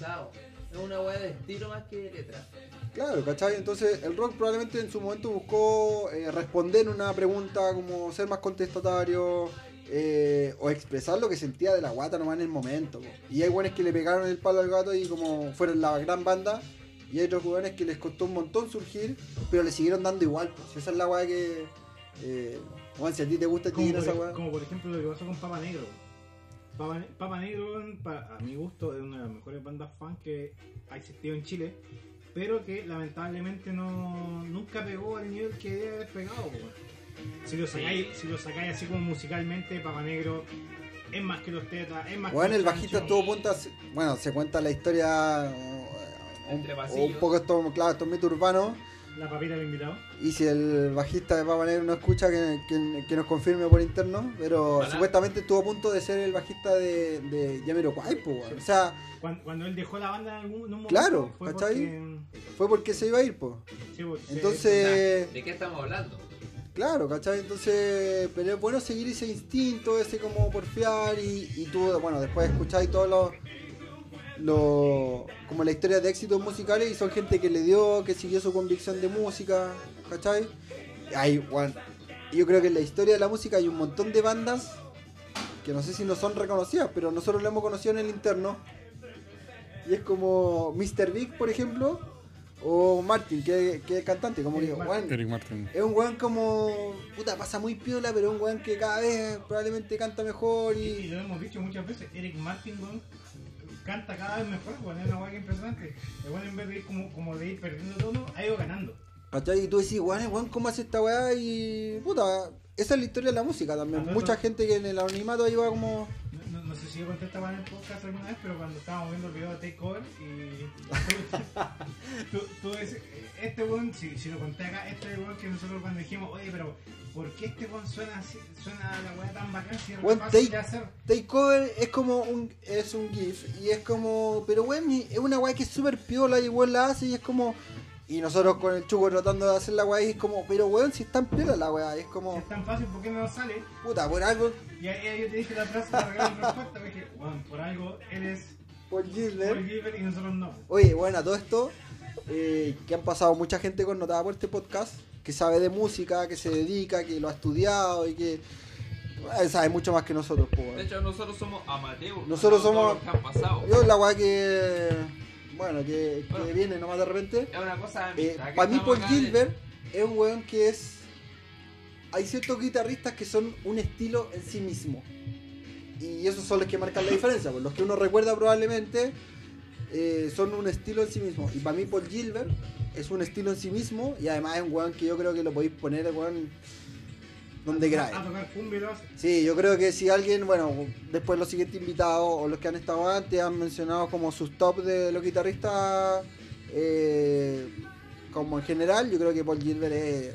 una weá de estilo más que de letra. Claro, ¿cachai? Entonces el rock probablemente en su momento buscó eh, responder una pregunta como ser más contestatario eh, o expresar lo que sentía de la guata nomás en el momento. po. Y hay buenos que le pegaron el palo al gato y como fueron la gran banda. Y hay otros jugadores que les costó un montón surgir, pero le siguieron dando igual. Pues. Esa es la weá que, eh, Juan, si a ti te gusta Como Tigre esa por, weá. como por ejemplo lo que pasó con Papa Negro. Papa, Ne- Papa Negro, a mi gusto, es una de las mejores bandas fan que ha existido en Chile, pero que lamentablemente no nunca pegó al nivel que debe haber pegado. weón. Si lo sacáis, si lo sacáis así como musicalmente, Papa Negro es más que los tetas, es más Bueno, que el bajista estuvo a punto de- Bueno, se cuenta la historia. eh, Un, un poco esto, claro, estos mitos urbanos. La papita del invitado. Y si el bajista de Papa Negro no escucha, que, que- que nos confirme por interno. Pero supuestamente estuvo a punto de ser el bajista de, de Jamiroquai, po, weón. O sea, Cuando, cuando él dejó la banda en algún en un momento, Claro, fue ¿cachai? porque, fue porque se iba a ir, pues. sí, Entonces, ¿De qué estamos hablando? claro, ¿cachai? Entonces, pero es bueno seguir ese instinto, ese como porfiar y, y tú, bueno, después escucháis todos los, los, como la historia de éxitos musicales y son gente que le dio, que siguió su convicción de música, ¿cachai? Hay, bueno, yo creo que en la historia de la música hay un montón de bandas que no sé si no son reconocidas, pero nosotros lo hemos conocido en el interno. Y es como Mr. Big, por ejemplo, o Martin, que, que es cantante, como que, Eric Martin. weón, Eric Martin. es un weón como. Puta, pasa muy piola, pero es un weón que cada vez probablemente canta mejor Y, y y. lo hemos dicho muchas veces, Eric Martin weón, canta cada vez mejor, weón, es una weá que impresionante. El en vez de ir como, como de ir perdiendo tono, ha ido ganando. ¿Cachai? Y tú decís, weón, weón, ¿cómo hace esta weá? Y. Puta, esa es la historia de la música también. Mucha gente que en el anonimato iba como. No, no- no sé si yo conté esta en el podcast alguna vez, pero cuando estábamos viendo el video de Takeover y tú, tú, este weón, si, si lo conté acá, este weón que nosotros cuando dijimos, oye, pero ¿por qué este weón suena así, suena la weá tan bacán si es Weón, fácil take- de hacer? Takeover es como un. Es un GIF y es como. Pero weón, es una weá que es súper piola y weón la hace y es como. Y nosotros con el chuco tratando de hacer la weá y es como. Pero weón, si es tan piola la weá, es Si como. es tan fácil, ¿por qué no sale? Puta, por algo. Y ahí yo te dije la frase para mi respuesta, me dije, weón, por algo eres Por Paul Gilbert. Gilbert y nosotros no. Oye, bueno, todo esto, eh, que han pasado mucha gente connotada por este podcast, que sabe de música, que se dedica, que lo ha estudiado y que eh, sabe mucho más que nosotros. po, De hecho, nosotros somos amateurs. Nosotros no somos- que han pasado. Yo la weá que, bueno, que, que Bueno. viene nomás de repente. Es una cosa Eh, para mí, Paul acá de- Gilbert es un weón que es. Hay ciertos guitarristas que son un estilo en sí mismo. Y esos son los que marcan la diferencia. pues, los que uno recuerda probablemente eh, son un estilo en sí mismo. Y para mí, Paul Gilbert es un estilo en sí mismo. Y además es un weón que yo creo que lo podéis poner, weón, donde A queráis. tocar lo hace. Sí, yo creo que si alguien, bueno, después los siguientes invitados o los que han estado antes han mencionado como sus top de los guitarristas, eh, como en general, yo creo que Paul Gilbert es-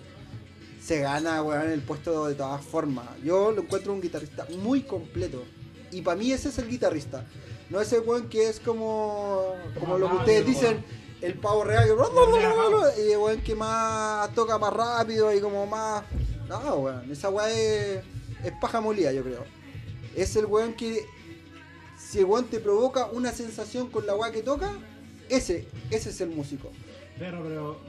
se gana, weón, el puesto de todas formas. Yo lo encuentro un guitarrista muy completo. Y para mí ese es el guitarrista. No ese weón que es como, como lo que ustedes dicen, el pavo real, que- y el weón que más toca más rápido y como más... No, weón, esa weá es, es paja molida, yo creo. Es el weón que, si el weón te provoca una sensación con la weá que toca, ese, ese es el músico. Pero, pero,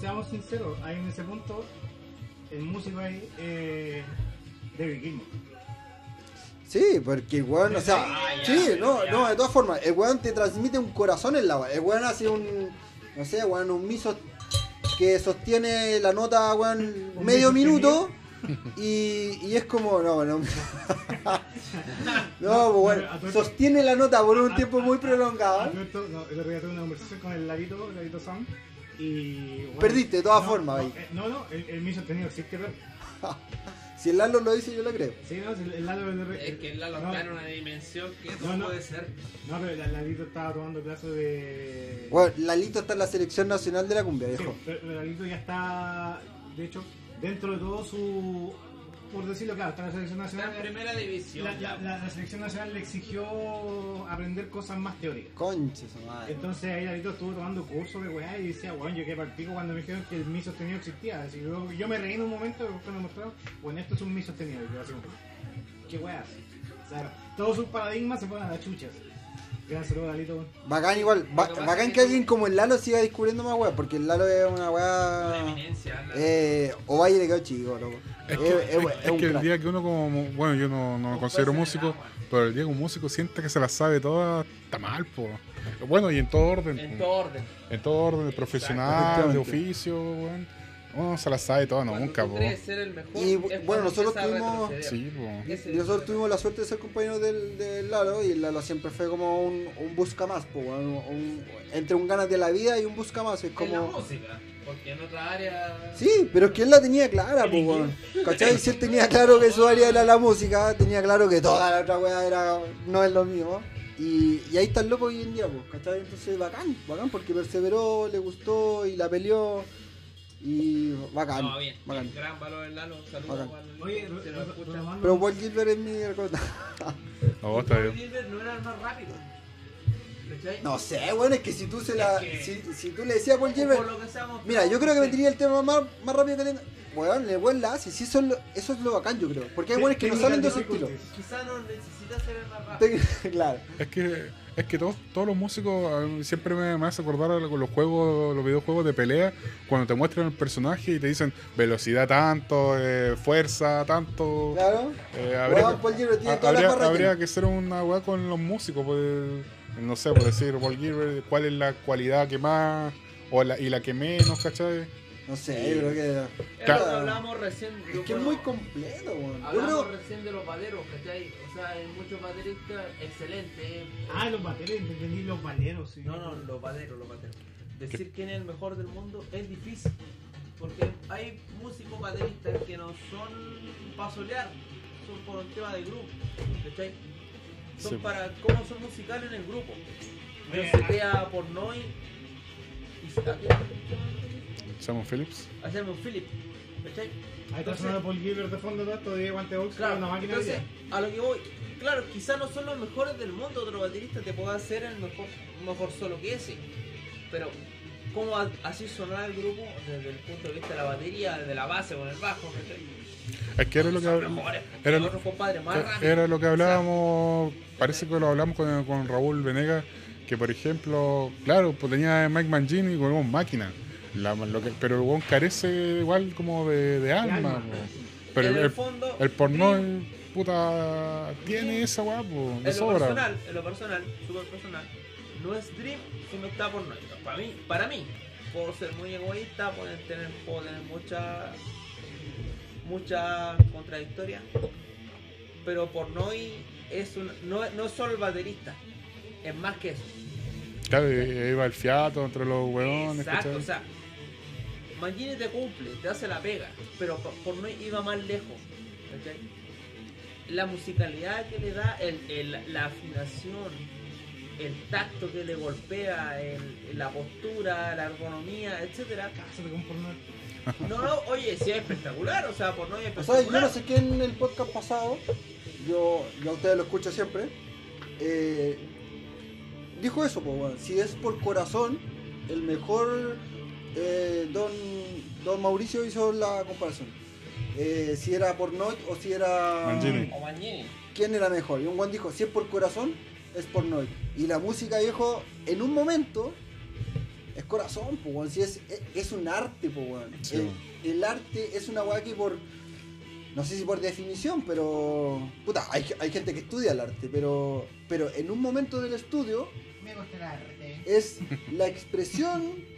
seamos sinceros, ahí en ese punto, el músico ahí eh, David Gilmour. Sí, porque el weón, o sea, sí, no, no, de todas formas, el weón te transmite un corazón en la weá. El weón hace un, no sé, weón, un miso que sostiene la nota, weón, medio mi minuto. Y, y es como, no, no. no, pues bueno, sostiene la nota por un tiempo muy prolongado. esto, no, el otro día tuve una conversación con el Larito, el Larito Sound, y... bueno, Perdiste de todas no, formas no, ahí. eh, No, no, el, el mi sostenido existe, pero... Si el Lalo lo dice, yo le creo. Sí, no, el, el Lalo... el- Es que el Lalo no, está en una dimensión que no, puede ser. No, pero el Larito estaba tomando clases de... Bueno, Lalito está en la selección nacional de la cumbia, Sí, viejo. pero el Lalito ya está, de hecho, dentro de todo su... Por decirlo claro, está la selección nacional. en primera división. La, la- ya. la- la selección nacional le exigió aprender cosas más teóricas. Conche su madre. Entonces ahí Lalito estuvo tomando cursos de weá y decía, weón, yo el pico cuando me dijeron que el mi sostenido existía. Así, yo, yo me reí en un momento cuando me mostraron, bueno, esto es un mi sostenido. Y yo así, ¿qué weá? O sea, todos sus paradigmas se ponen a las chuchas. Gran saludo, Lalito. Bacán igual, ba- bacán que que alguien como el Lalo siga descubriendo más weá, porque el Lalo es una Una weá. eminencia. Eh, Ovalle le quedó chico, loco. Es Es, que, es- es- es es un que el día que uno como, bueno, yo no, no me considero músico, pero el día que un músico siente que se la sabe toda, está mal, po. Bueno, y en todo orden. En todo orden. En todo orden, de profesional, de oficio, weón. Uno se la sabe toda, no, Cuando nunca, po. crees ser el mejor, Y, bueno, nosotros tuvimos-. Sí, po. Y nosotros tuvimos la suerte de ser compañeros del, del Lalo y el Lalo siempre fue como un, un busca más, po, un- entre un ganas de la vida y un busca más. Es En la como. música, porque en otra área... Sí, pero es que él la tenía clara, po, weón. ¿Cachai? Si él tenía claro que su área era la música, tenía claro que toda la otra weá era, no es lo mío. Y, y ahí está el loco hoy en día, pues, ¿cachai? Entonces, bacán, bacán, porque perseveró, le gustó y la peleó. Y bacán, No, bien, bacán. gran valor el Lalo, saludos Oye, si lo escucha. Pero Paul Gilbert es mi. No, está Paul. Gilbert no era el más rápido. No sé, bueno, es que si tú se la. Es que- Si, si tú le decías a Paul Gilbert. por lo que sea mostrado, Mira, yo creo que sé. vendría el tema más, más rápido que tenga. Weón, le buen la hace. Sí, eso es, lo, eso es lo bacán, yo creo. Porque hay buenos que no salen de ese estilo. Quizá no necesita ser el más rápido. claro. Es que, es que todos, todos los músicos siempre me, me hace acordar con los juegos, los videojuegos de pelea, cuando te muestran el personaje y te dicen velocidad tanto, eh, fuerza tanto. Claro. Eh, habría, Weón, Paul Gilbert tiene todas habría, habría que hacer una weá con los músicos, pues, no sé, por decir, Paul Gilbert, cuál es la cualidad que más o la, y la que menos, ¿cachai? No sé, yo creo que. Es Claro. lo que hablamos recién. Es que es muy completo, weón. Hablamos creo. recién de los valeros, ¿cachai? O sea, hay muchos bateristas excelentes. Ah, los bateros, entendí los valeros, sí. No, no, los valeros, los valeros. Decir quién es el mejor del mundo es difícil. Porque hay músicos bateristas que no son para solear, son por un tema de grupo. ¿Cachai? Son Sí. para cómo son musicales en el grupo. Yo Oye, se queda por Noy y se Simon Phillips. hacerme un Philip. ¿Cachai? Ahí está sonando Paul Gilbert de fondo todo esto de Guante Box, Claro, una máquina entonces, a lo que voy, claro, quizás no son los mejores del mundo, otro baterista te puede hacer el mejor, mejor solo que ese. Pero, ¿cómo así sonar el grupo desde el punto de vista de la batería, de la base con el bajo? ¿cachai? Es que era lo que, mejores, era lo- era lo que hablábamos, parece que lo hablamos con, con Raúl Venegas, que por ejemplo, claro, pues tenía a Mike Mangini con un máquina, la- lo que- pero el weón carece igual como de, de alma. Pero en el, el el, fondo, el porno, puta, tiene esa weá, de en lo personal, en lo personal, súper personal, no es Dream si no está por no. Para mí, para mí, puedo ser muy egoísta, pueden tener, tener mucha mucha contradictoria, pero Pornoy es un, no, no es solo el baterista, es más que eso. Claro, iba el fiato entre los weones, Exacto, o sea, Mangini te cumple, te hace la pega, pero Por- Pornoy iba más lejos. La musicalidad que le da, el, el- la afinación, el tacto que le golpea, el- la postura, la ergonomía, etcétera. Cásate con porno. No, no, oye, sí es espectacular, o sea, Pornoy es O sea, yo espectacular. no sé quién en el podcast pasado, yo, yo a ustedes lo escucho siempre, eh, dijo eso, pues, weón. Si es por corazón, el mejor eh, don, don Mauricio hizo la comparación. Eh, si era por Noit o si era. Mangini. O Mangini. ¿Quién era mejor? Y un Juan dijo: si es por corazón, es por Noit. Y la música, viejo, en un momento. Es corazón, pues. Si es, es, es un arte, pues. Sí, el, arte es una weá que por. No sé si por definición, pero. Puta, hay, hay gente que estudia el arte, pero. Pero en un momento del estudio Me gusta el arte. es la expresión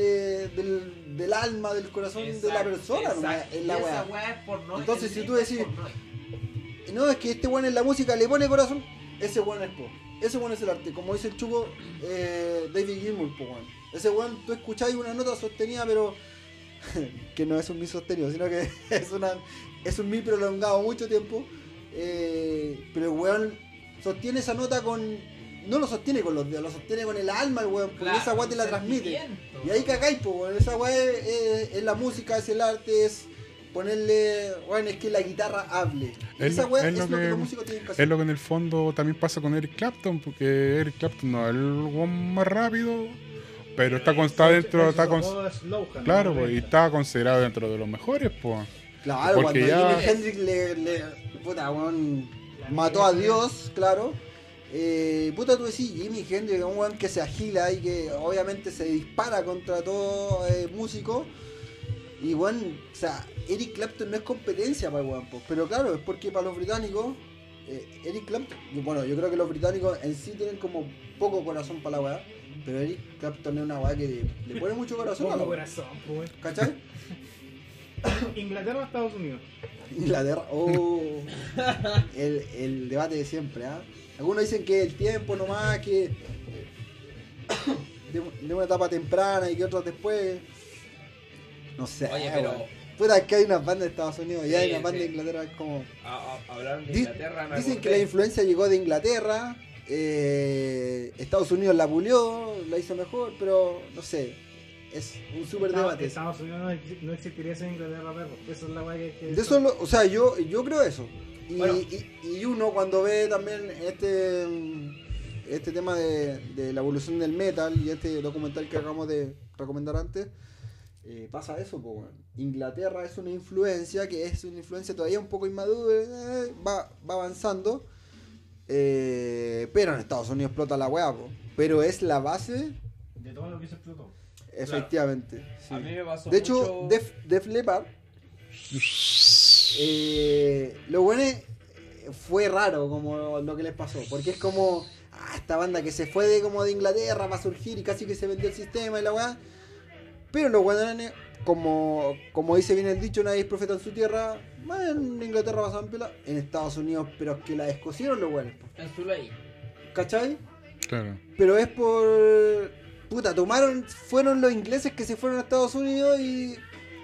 eh, del, del alma, del corazón de la persona, nomás, es la weá. Entonces, si tú decís-. No, es que este weón en la música le pone corazón, ese weón es po. Ese weón es el arte. Como dice el chuco eh, David Gilmour, po weón. Ese weón, tú escucháis una nota sostenida, pero. que no es un mi sostenido, sino que es una es un mi prolongado mucho tiempo. eh, pero el weón sostiene esa nota con. No lo sostiene con los dedos, lo sostiene con el alma, el weón, porque Claro, esa weá te la transmite. Y ahí cagáis, po, weón. Esa weá es, es- es la música, es el arte, es ponerle. Weón, es que la guitarra hable. Es esa weá es es, lo lo que, que- los músicos tienen que hacer. Es lo que en el fondo también pasa con Eric Clapton, porque Eric Clapton no es el weón más rápido, pero está, con, está dentro, está con, claro, pues, y está considerado dentro de los mejores, pues. Claro, porque cuando ya- Jimi Hendrix le, le- puta, weón, mató a Dios, claro. Eh, puta, tú decís, Jimi Hendrix es un weón que se agila y que obviamente se dispara contra todo eh, músico. Y weón, o sea, Eric Clapton no es competencia para el weón, pero claro, es porque para los británicos eh, Eric Clapton, bueno, yo creo que los británicos en sí tienen como poco corazón para la weá, pero Eric Clapton es una weá que le, le pone mucho corazón a la corazón, pues. ¿Cachai? Inglaterra o Estados Unidos. Inglaterra, oh, el, el debate de siempre, ¿ah? Algunos dicen que el tiempo nomás, que eh, de, de una etapa temprana y que otras después. No sé, Oye, pero- weón. Puta, es que hay unas bandas de Estados Unidos y Sí, hay unas bandas sí. de Inglaterra, como. A- a- hablaron de Di- Inglaterra, me Dicen acordé. que la influencia llegó de Inglaterra, eh, Estados Unidos la pulió, la hizo mejor, pero no sé, es un súper debate. Estados Unidos no, exi- no existiría sin Inglaterra, perro. Esa es la weá que. que De eso, lo- o sea, yo, yo creo eso. Y, Bueno. y- y uno cuando ve también este este tema de, de la evolución del metal y este documental que acabamos de recomendar antes, eh, pasa eso, pues, weón. Inglaterra es una influencia que es una influencia todavía un poco inmadura, eh, va, va avanzando, eh, pero en Estados Unidos explota la weá, po. pero es la base, De todo lo que se explotó. efectivamente. sí. A mí me pasó De hecho, Def, Def Leppard, eh, lo bueno es- fue raro como lo que les pasó, porque es como ah, esta banda que se fue de como de Inglaterra para surgir y casi que se vendió el sistema y la weá. Pero los guananes, como, como dice bien el dicho, nadie es profeta en su tierra, más en Inglaterra pasaban piola, en Estados Unidos, pero es que la descosieron los guanes, po. En su ley. ¿cachai? Claro. Pero es por. Puta, tomaron. Fueron los ingleses que se fueron a Estados Unidos y.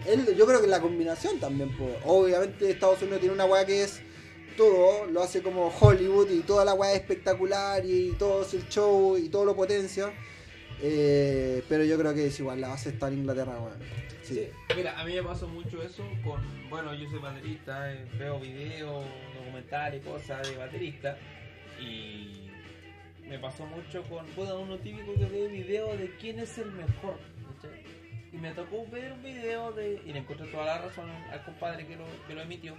él- yo creo que la combinación también, po. Obviamente, Estados Unidos tiene una weá que es. Todo lo hace como Hollywood y toda la weá es espectacular y todo es el show y todo lo potencia. Eh, pero yo creo que es igual, la base está en Inglaterra, weón. Sí. Mira, a mí me pasó mucho eso con, bueno, yo soy baterista, eh, veo videos, documentales, cosas de baterista y me pasó mucho con, bueno, uno típico que ve videos de quién es el mejor. Y me tocó ver un video de, y le encontré toda la razón al compadre que lo, que lo emitió,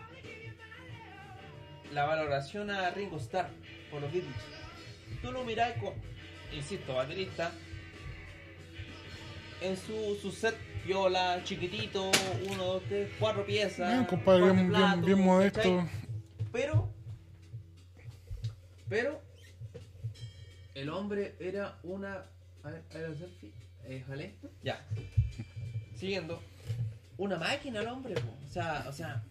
la valoración a Ringo Starr por los Beatles. Tú lo mirás con, insisto, baterista, en su, su set viola, chiquitito, uno, dos, tres, cuatro piezas. Bien, compadre, cuatro bien, bien, platos, bien modesto. Pero, pero, el hombre era una. A ver, a ver el selfie. Eh, jale. Ya. Siguiendo. Una máquina el hombre. O sea, o sea,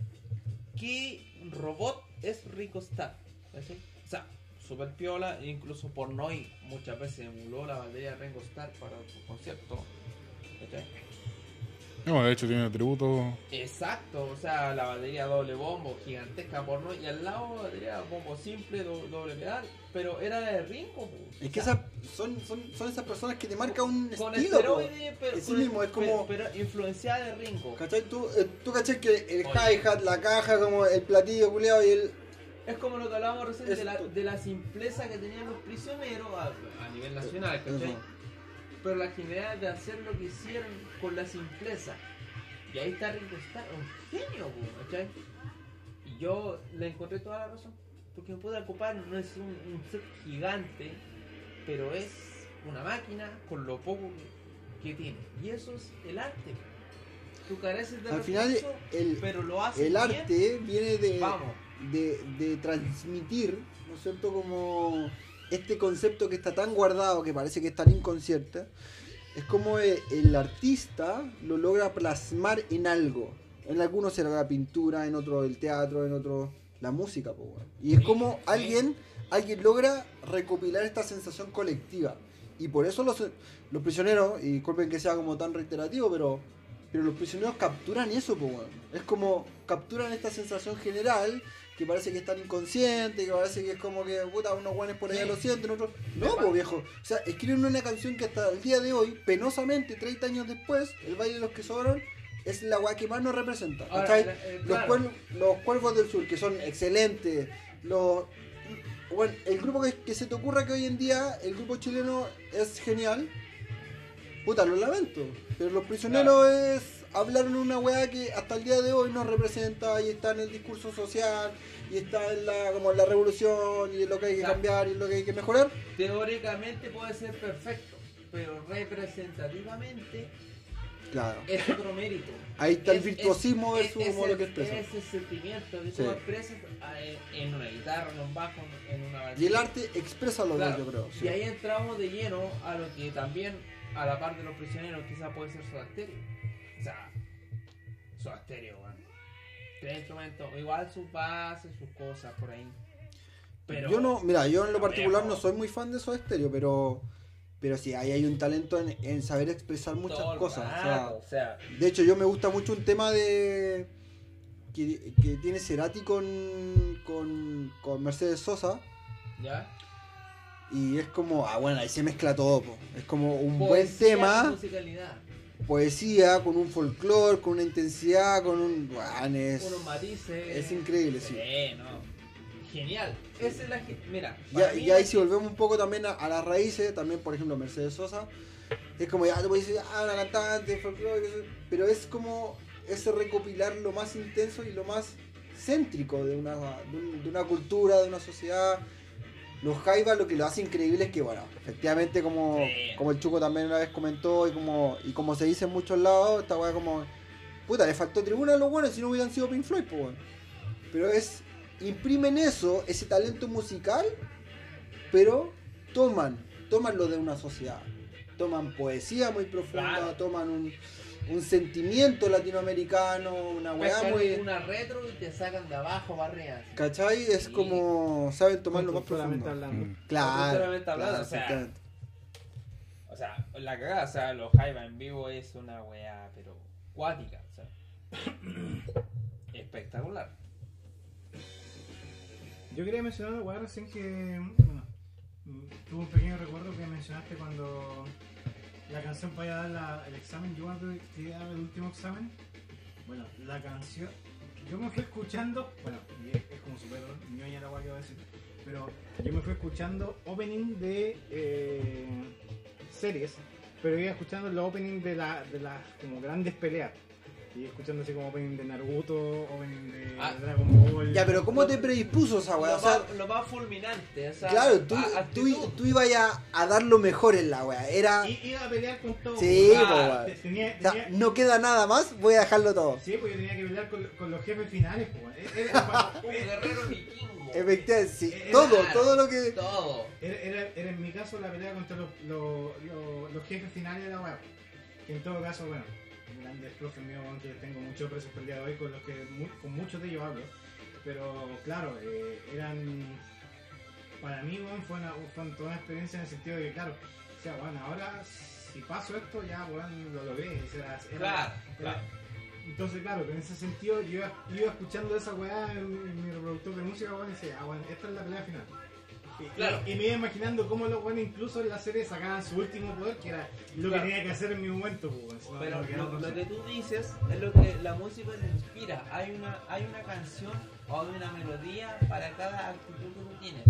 ¿qué robot es Rico Star? O sea, super piola, incluso Pornoy muchas veces emuló la batería de Ringo Starr para su concierto. No, de hecho tiene atributos. Exacto, o sea, la batería doble bombo, gigantesca porno, y al lado la batería bombo simple, do- doble pedal, pero era de Ringo. po. Es O que sea, esas son, son, son esas personas que te marcan un con estilo, po. esteroides, pero, Así con- mismo, es como- pero, pero influenciada de Ringo. ¿Cachai? Tú, eh, tú cachai que el hi-hat, la caja, como el platillo culeado y el. Es como lo que hablábamos recién de la, de la simpleza que tenían los prisioneros a, a nivel nacional, ¿cachai? Ajá. Pero la genialidad de hacer lo que hicieron con la simpleza. Y ahí está Ringo Starr, un genio, ¿cachai? Y yo le encontré toda la razón. Porque me puede ocupar, no es un, un set gigante, pero es una máquina con lo poco que, que tiene. Y eso es el arte. Tú careces de Al final, recursos, el, pero lo haces el bien. arte viene de, Vamos. de, de transmitir, ¿no es cierto? Como este concepto que está tan guardado, que parece que es tan inconsciente, es como el, el artista lo logra plasmar en algo. En algunos será la pintura, en otro el teatro, en otro la música. Y es como alguien, alguien logra recopilar esta sensación colectiva. Y por eso los, los prisioneros, y disculpen que sea como tan reiterativo, pero, pero los prisioneros capturan eso. Es como capturan esta sensación general que parece que es tan inconsciente, que parece que es como que puta, unos guanes por allá Sí. lo sienten, otros. No, po viejo. O sea, escriben una canción que hasta el día de hoy, penosamente, 30 años después, el baile de los que sobran, es la weá que más nos representa. Ahora, eh, los, claro. cuervos, los cuervos del sur, que son excelentes. Los, bueno, el grupo que, que se te ocurra que hoy en día el grupo chileno es genial. Puta, lo lamento. Pero los prisioneros es hablaron una weá que hasta el día de hoy nos representa y está en el discurso social y está en la como en la revolución y en lo que hay que cambiar y en lo que hay que mejorar. Teóricamente puede ser perfecto, pero representativamente Claro. es otro mérito. Ahí está el Es- virtuosismo es- de su es- ese- que expresa. Ese sentimiento que Sí. tú expresas eh, en una guitarra, en un bajo, en una Y el batería. arte expresa lo Claro, yo creo. sí. Y ahí entramos de lleno a lo que también, a la par de los prisioneros, quizás puede ser Soda Stereo. Soda Stereo, bueno. Tres instrumentos, igual sus bases, sus cosas por ahí. Pero yo no, mira, yo en lo particular no soy muy fan de Soda Stereo, pero pero sí, ahí hay un talento en, en saber expresar muchas cosas. o sea, rato, o sea, de hecho, yo me gusta mucho un tema de que, que tiene Cerati con, con, con Mercedes Sosa ¿ya? y es como, ah, bueno, ahí se mezcla todo, po. es como un buen Poesía con tema, musicalidad, poesía, con un folclore, con una intensidad, con un... bueno, es, unos matices. es increíble, sí. no. Genial. Esa es la Mira, Ya, y ahí si volvemos un poco también a, a las raíces, también por ejemplo Mercedes Sosa, es como ya te puedes decir, ah, una cantante, folclore, pero es como ese recopilar lo más intenso y lo más céntrico de una, de, un- de una cultura, de una sociedad. Los Jaivas lo que lo hace increíble es que, bueno, efectivamente como, como el Chuco también una vez comentó y como, y como se dice en muchos lados, esta weá como, puta, le faltó tribuna a los buenos si no hubieran sido Pink Floyd, pues, weón. Pero es, imprimen eso, ese talento musical, pero toman, toman lo de una sociedad. Toman poesía muy profunda, toman un, un sentimiento latinoamericano, una weá muy... una retro y te sacan de abajo barreras. ¿Cachai? Es Sí. como, saben tomar lo más profundo. hablando. Mm. Claro, hablando, claro, o sea. O sea, la cagada, o sea, los Jaiba en vivo es una weá, pero cuática, o sea. Espectacular. Yo quería mencionar algo recién que. Bueno, mm, tuve un pequeño recuerdo que mencionaste cuando la canción para dar la- el examen. Yo cuando fui a dar el último examen, bueno, la canción. Yo me fui escuchando, bueno, es, es como súper ñoña la weá que voy a decir, pero yo me fui escuchando opening de eh, series, pero iba escuchando los opening de, la, de las como grandes peleas. Y escuchando así como opening de Naruto, opening de Ah. Dragon Ball. Ya, pero ¿cómo te predispuso esa weá? Lo, O sea, más, lo más fulminante, o sea. claro, tú, tú, tú ibas a, a dar lo mejor en la weá. Era, iba a pelear con todo. Sí, Ah, po, weón. te- tenía, o sea, tenía- no queda nada más, voy a dejarlo todo. Sí, pues yo tenía que pelear con, con los jefes finales, pues. Un guerrero vikingo. Efectivamente, sí, Era- todo, todo lo que... Todo. era, era- era en mi caso la pelea contra los, los, los, los jefes finales de la web. Que en todo caso, bueno, grandes profes míos, weón, que tengo muchos presos por el día de hoy, con los que con muchos de ellos hablo. Pero claro, eh, eran. Para mí, weón, fue, una, fue toda una experiencia en el sentido de que, claro, o sea, bueno, ahora si paso esto, ya, weón, lo logré. Era- Claro, era- claro. Entonces, claro, que en ese sentido yo iba, iba escuchando esa weá en, en mi reproductor de música, weón, y decía, ah, bueno, esta es la pelea final. Y, Claro. y, y me iba imaginando cómo los weones incluso en la serie sacaban su último poder, que era lo Claro. que tenía que hacer en mi momento, pues, Pero no lo, que tú dices es lo que la música te inspira. Hay una, hay una canción o hay una melodía para cada actitud que tú tienes.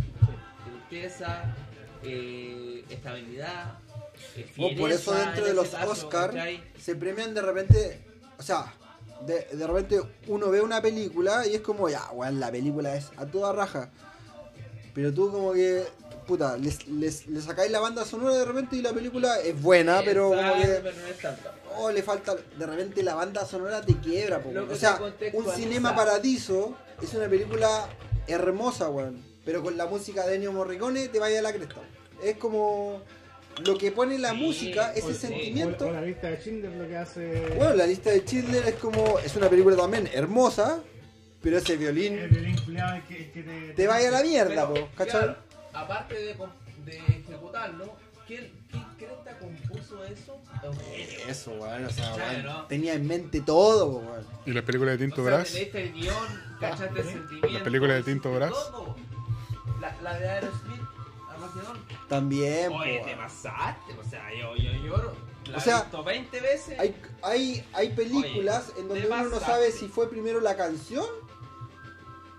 Tristeza, eh, estabilidad. eh, Oh, por eso dentro en de los caso, Oscar ¿cachai? se premian de repente, o sea, de, de repente uno ve una película y es como, ya, weón, la película es a toda raja. Pero tú como que, puta, les, les, le sacáis la banda sonora de repente y la película es buena, pero como que, pero no es tanto. oh, le falta, de repente la banda sonora te quiebra, po, O sea, un. Cinema Paradiso es una película hermosa, weón. Pero con la música de Ennio Morricone te vaya a la cresta. Es como lo que pone la Sí, música, ese o- sentimiento. O, o la lista de Schindler lo que hace. Bueno, la lista de Schindler es como. Es una película también hermosa, pero ese el violín violín culiado que, que te. te vaya a la mierda, Pero, po, ¿cachai? claro, aparte de, de ejecutarlo, ¿quién, quién cresta compuso eso? Es. Eso, weón, o sea, ¿Cachai, weón, no? tenía en mente todo, po, weón. ¿Y las películas de O Tinto sea, Brass? te leíste el guion, cachaste el sentimiento. La película de Tinto Brass. todo. La, la de Aerosmith, Armagedón. También, po, Oye, te weón. pasaste, o sea, yo, yo lloro. La O sea, he visto 20 veces. Hay, hay, hay películas Oye, en donde uno no sabe si fue primero la canción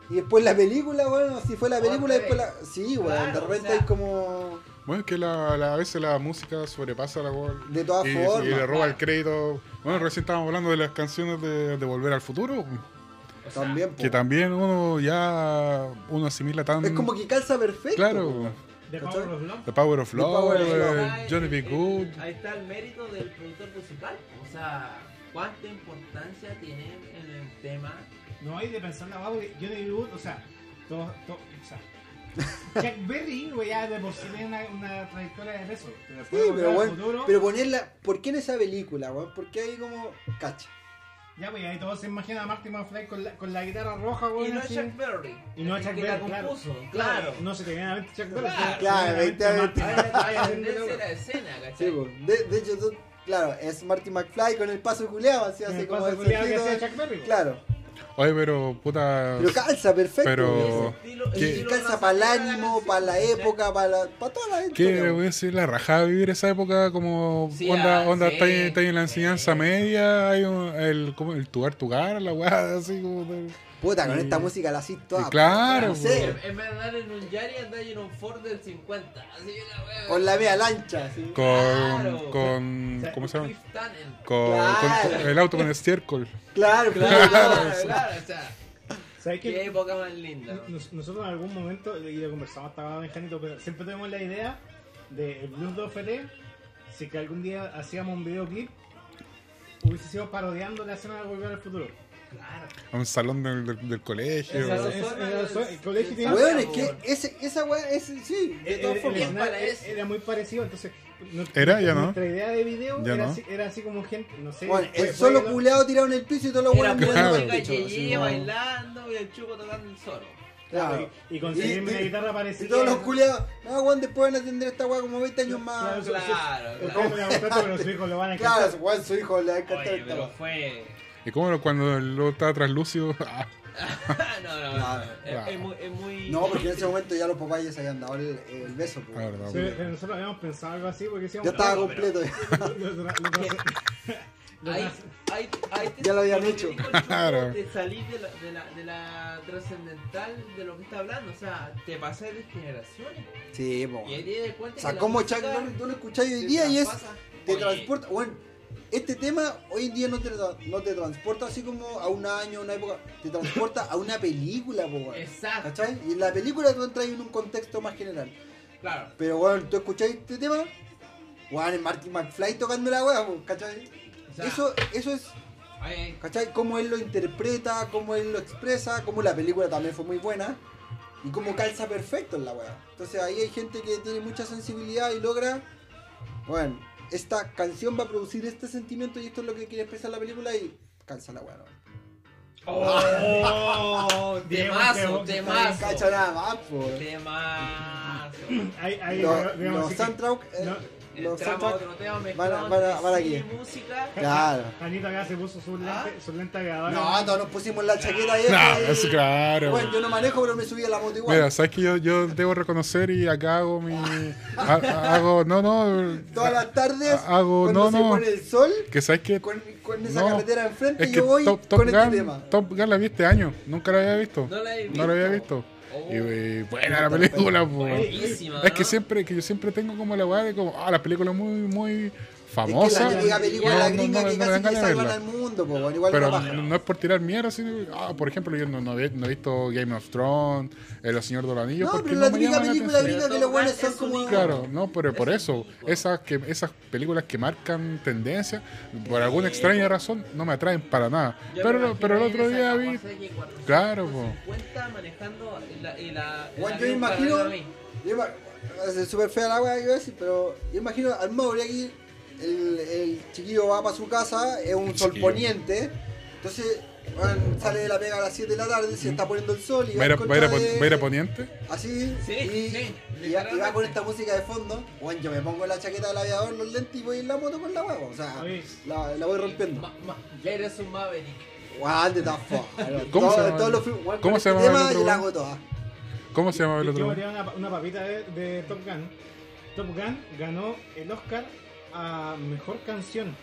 y después la película, bueno, si fue la película y después la. Sí, weón, de repente o sea- hay como. Bueno, es que la, la- a veces la música sobrepasa la voz. De todas y, formas. y le roba claro. el crédito. Bueno, recién estábamos hablando de las canciones de, de Volver al Futuro. O sea, También, po. Que también uno ya uno asimila tan. Es como que calza perfecto. Claro. po. The. Power of Love. The Power of The Love, Power of eh, Love. Johnny B. Good. Ahí está el mérito del productor musical. O sea, cuánta importancia tiene en el tema. No hay de pensar nada más porque Johnny B. Good, o sea, todo, todo, o sea, Jack Berry, güey, ya de por sí tiene una, una trayectoria de peso. Pero Sí, pero bueno, pero ponerla, ¿por qué en esa película, weón? ¿Por qué ahí como cacha? Ya, pues ahí todos se imaginan a Marty McFly con la, con la guitarra roja, güey. Y no es así. Jack Berry. Y no que Berry, la claro. compuso. Claro. No se te viene a la mente Jack Berry. Claro, se te viene a la escena, Sí, ¿cachai? pues. de, de hecho, tú- claro, es Marty McFly con el paso culeado, así, Con así el como paso el culiao que hacía Jack Berry, güey. Claro, Oye, pero puta. pero calza perfecto. Pero- weón. Ese estilo- ¿Qué? Calza para el ánimo, para la ¿cachai? época, para la, para toda la gente. ¿Qué voy a decir? La rajada vivir esa época como Sí, onda, ah, onda sí, está, ahí- está ahí en la enseñanza sí. media, hay un- el, como el tugar tugar, la weá, así como de- Puta, con esta música la así toda. claro, no sé, En, en vez de andar en un Yari, andáis en un Ford del 50. Así que la wea. con la media lancha, así. con, Claro. con O sea, ¿cómo se llama? Con, Claro. con el auto con estiércol. Claro, Claro, claro. claro, o sea, ¿Sabes qué qué? época más linda. Nos- Nosotros en algún momento, y lo conversamos hasta Benjanito, pero siempre tuvimos la idea de el Blues de OFT, si que algún día hacíamos un videoclip, hubiese sido parodiando la escena de Volver al Futuro. Claro. A un salón del, del, del colegio. Esa- Es- es- es- el colegio tiene- Weón, es que ese, esa weá, ese, sí, de El, todas el formas. eso. era muy parecido, entonces. no- Era, ya no. Nuestra idea de video Ya era, no. así, era así como gente, no sé. Bueno, fue- el fue solo lo- culeado tirado en el piso y todos los Era weones Claro. mirando música Yeye como- bailando y el chuco tocando el solo. Claro. Y, y conseguirme Y- una guitarra Y parecida. todos los culiados, no, weón, después van a atender esta weá como 20 años más. Claro, Claro, claro. me gustan, pero sus hijos lo van a Claro, encantar. weón, su hijo le va a encantar Oye, pero fue. Y como lo- cuando lo estaba translúcido, ah, no, no, no. Es, es muy, es muy. No, porque en ese momento ya los papás ya se habían dado el, el beso. pues. la verdad. Sí, nosotros habíamos pensado algo así porque decíamos. Ya estaba "No, completo. te- Ya lo habían te hecho. Claro. De salir de la, de la, de la trascendental de lo que está hablando. O sea, te pasas de generaciones. Sí, po. Y ahí te das cuenta O sea, como Chuck Norris, tú lo escuchás hoy te día y es. Te Oye, transporta. Bueno, este tema hoy en día no te, no te transporta así como a un año, una época. Te transporta a una película, po. Exacto. ¿Cachai? Y en la película tú entras en un contexto más general. Claro. Pero, weón, tú escucháis este tema. Weón, es Marty McFly tocando la weá, ¿cachai? O sea, Eso, eso es. ¿Cachai? Cómo él lo interpreta, cómo él lo expresa, cómo la película también fue muy buena y cómo calza perfecto en la weá. Entonces ahí hay gente que tiene mucha sensibilidad y logra, bueno, esta canción va a producir este sentimiento y esto es lo que quiere expresar la película y calza la weá. ¿no? Oh, temazo, temazo. cacha nada más, po. Temazo. Ahí, ahí, Los, digamos los así que- soundtrack, no. los Entramos a soundtrack, otro tema van a- van a- van aquí. música. claro. Anita acá se puso sus Ah. lentes, sus lentes grabadores. No, no nos pusimos la chaqueta y No, eso claro. Bueno, yo no manejo, pero me subí a la moto igual. Mira, sabes que yo, yo debo reconocer y acá hago mi. ha- hago. No, no. Todas las tardes, Hago- cuando no, se no. pone el sol, Que sabes que. con, con esa No, carretera enfrente, Es que yo voy Top, Top con este Gun, tema. Top Gun la vi este año. Nunca la había visto. No la he No la había visto. Oh. Y, buena la película. Buenísima. Es que siempre, que yo siempre tengo como la weá de como, ah, la película es muy, Es famosa. que la típica película la gringa que casi que salvan al mundo, po, bueno, igual Pero no es por tirar mierda, sino, ah, por ejemplo, yo no, no, he, no he visto Game of Thrones, eh, Los Señor de los Anillos, No, pero no la típica película gringa que los buenos son como... Claro, no, pero por Es eso, esas, que, esas películas que marcan tendencia, por alguna extraña razón, no me atraen para nada. Pero, pero el otro día vi, Kawasaki 450 Claro, po. manejando la, y la, Bueno, la yo imagino- Es súper fea la weá que iba a decir, pero yo imagino al Mauri aquí, el, el chiquillo va para su casa, es un sol poniente, entonces bueno, sale de la pega a las 7 de la tarde, se está poniendo el sol y ¿va a ir a- en va a ir a contra pon- de- va a ir a Poniente? Así, Sí, y, sí, y va, y va con esta música de fondo. Bueno, yo me pongo la chaqueta del aviador, los lentes y voy en la moto con la huevo. O sea, la, la voy rompiendo. Ma- ma- Eres un Maverick. Guau, de todas formas. ¿Cómo se llama? los bueno, ¿Cómo se este llama el otro la. ¿Cómo se llama el Yo otro? quería una, una papita de, de Top Gun. Top Gun ganó el Oscar a mejor canción.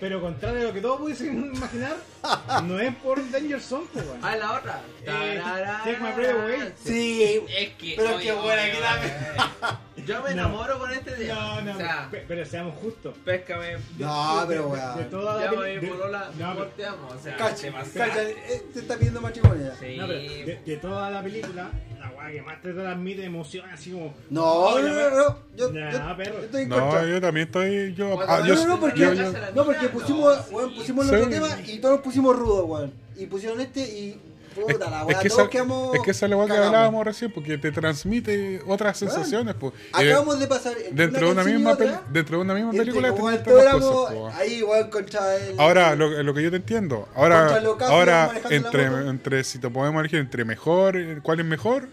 Pero contrario a lo que todos pudiesen imaginar, no es por Danger Zone, pues, weón. Ah, la otra. Eh, Take My Breath Away. Sí, Es que. Pero qué buena que la- Yo me No. enamoro con este tema. No, no, o sea, pe- pero seamos justos. péscame. No, pero weón. de toda la Ya me de- polola, no, pero- corteamos. O sea, Cacha, demasiado. cacha, eh, te está pidiendo matrimonio ya. Sí. No, pero de, de toda la película, la weá que más te transmite emoción, así como. No, Oh, no, no, no, yo, Nah, yo- perro. yo estoy en No, yo también estoy. Yo, Cuando ah, yo, No, no, no, porque, yo- yo- no, pusimos, no, weón, sí. pusimos el otro Sí. tema y todos pusimos rudo, weón. Y pusieron este y. Puta, la es, weá, que todos esa, quedamos. es que esa es la weá que hablábamos recién, porque te transmite otras Weón, sensaciones. Pues. Eh, Acabamos de pasar. dentro, de una misma otra, dentro de una misma película como te cosas. pues. ahí, weón, contra el. Ahora, lo, lo que yo te entiendo, ahora, ahora entre, entre si te podemos elegir entre mejor, eh, cuál es mejor,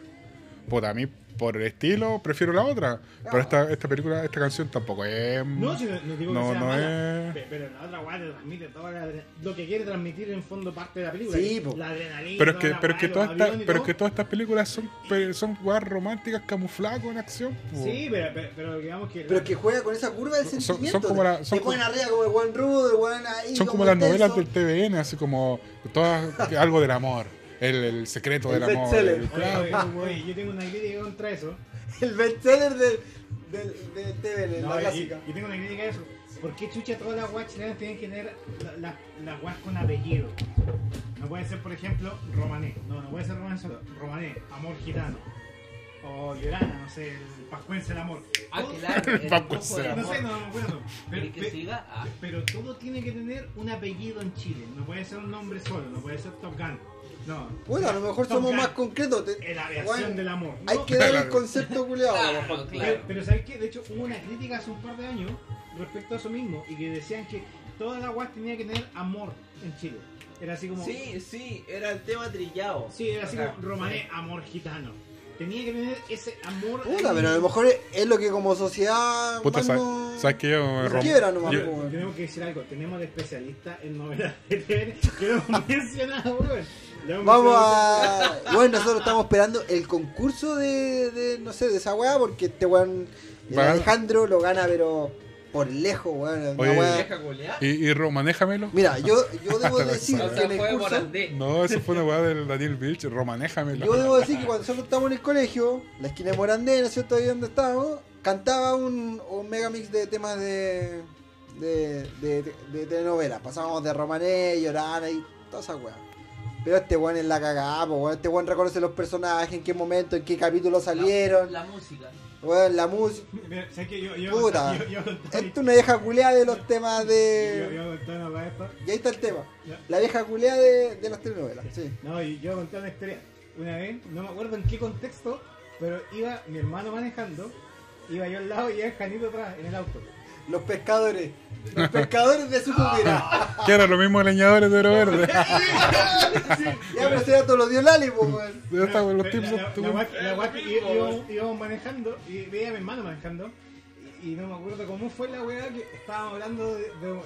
pues a mí por estilo prefiero la otra. Pero esta, esta película, esta canción tampoco es. No, si no, no digo no, que sea no mala, es- pe- pero la otra weá te transmite adre- lo que quiere transmitir en fondo parte de la película. Sí. La adrenalina. Pero es que, pero es weá, que todas y pero es todo. que todas estas películas son, son weas románticas camufladas con acción. po. Sí, pero, pero, pero digamos que. Pero es que juega con esa curva del Son- sentimiento. son como la- te son ponen arriba como el buen rudo, el buen ahí. Son como las novelas del TVN, así como todas algo del amor, el, el secreto El del amor. bestseller. el- Oye, oye, oye, yo tengo una crítica contra eso. El bestseller del, TVN, No, la y- clásica. Yo tengo una crítica a eso. ¿Por qué chucha todas las guas chilenas tienen que tener la- la- las guas con apellido? No puede ser, por ejemplo, romané. No, no puede ser romané solo. Romané, amor gitano. O llorana, no sé, el pascuense el amor. Ah, claro, el No sé, amor. no me acuerdo. Pero, ¿Quieres que pe- siga? Ah. pero todo tiene que tener un apellido en Chile. No puede ser un nombre solo, no puede ser Top Gun. No. Bueno, a lo mejor Top somos Gun, más concretos. te- En la aviación Bueno, del amor. Hay No, que dar el concepto lo Claro, claro. Pero, pero ¿sabes qué? De hecho, hubo una crítica hace un par de años respecto a eso mismo y que decían que todas las guas tenían que tener amor en Chile. Era así como. Sí, sí, era el tema trillado. Sí, era así Acá. como romané, amor gitano. Tenía que tener ese amor. Puta, pero a lo mejor es, es lo que como sociedad. Puta, ¿sabes, no- sabes que yo rom- quiebra nomás, yo- weón. Tenemos que decir algo. Tenemos de especialista en novelas de TVN que no hemos mencionado, weón. Vamos a. Bueno, nosotros estamos esperando el concurso de, de no sé, de esa weá, porque este weón, el. Alejandro lo gana, pero por lejos, weón. una Oye, weá- Deja culiar. Y, y Ro, manéjamelo. Mira, yo, yo debo decir. O que sea, en el fue curso. Morandé. No, eso fue una weá del Daniel Vilch, Ro, manéjamelo. Yo debo decir que cuando nosotros estábamos en el colegio, la esquina de Morandé, ¿no es cierto? Ahí donde estábamos, cantaba un, un megamix de temas de, de, de, de telenovelas. Pasábamos de Romané, Llorana y toda esa weá. Pero este weón es la cagada, weón. Este weón reconoce los personajes, en qué momento, en qué capítulo salieron. La música. Weón, la música. Mira, ¿sabes qué? Yo, yo, Puta. yo, yo, yo, Esto es una vieja culeada de los temas yo, de. yo conté una. Y ahí está el tema. La vieja culeada de, de las telenovelas. Sí. No, y yo conté una historia. Una vez, no me acuerdo en qué contexto, pero iba mi hermano manejando, iba yo al lado y iba el Janito atrás en el auto. Los pescadores. Los pescadores de su comida. Que era lo mismo que leñadores de oro verde. Ya, pero ese dato lo dio Lali, po, weón. Ya los La- tips guay- que íbamos, manejando y veía a mi hermano manejando y, y no me acuerdo cómo fue la weá que estábamos hablando de, de,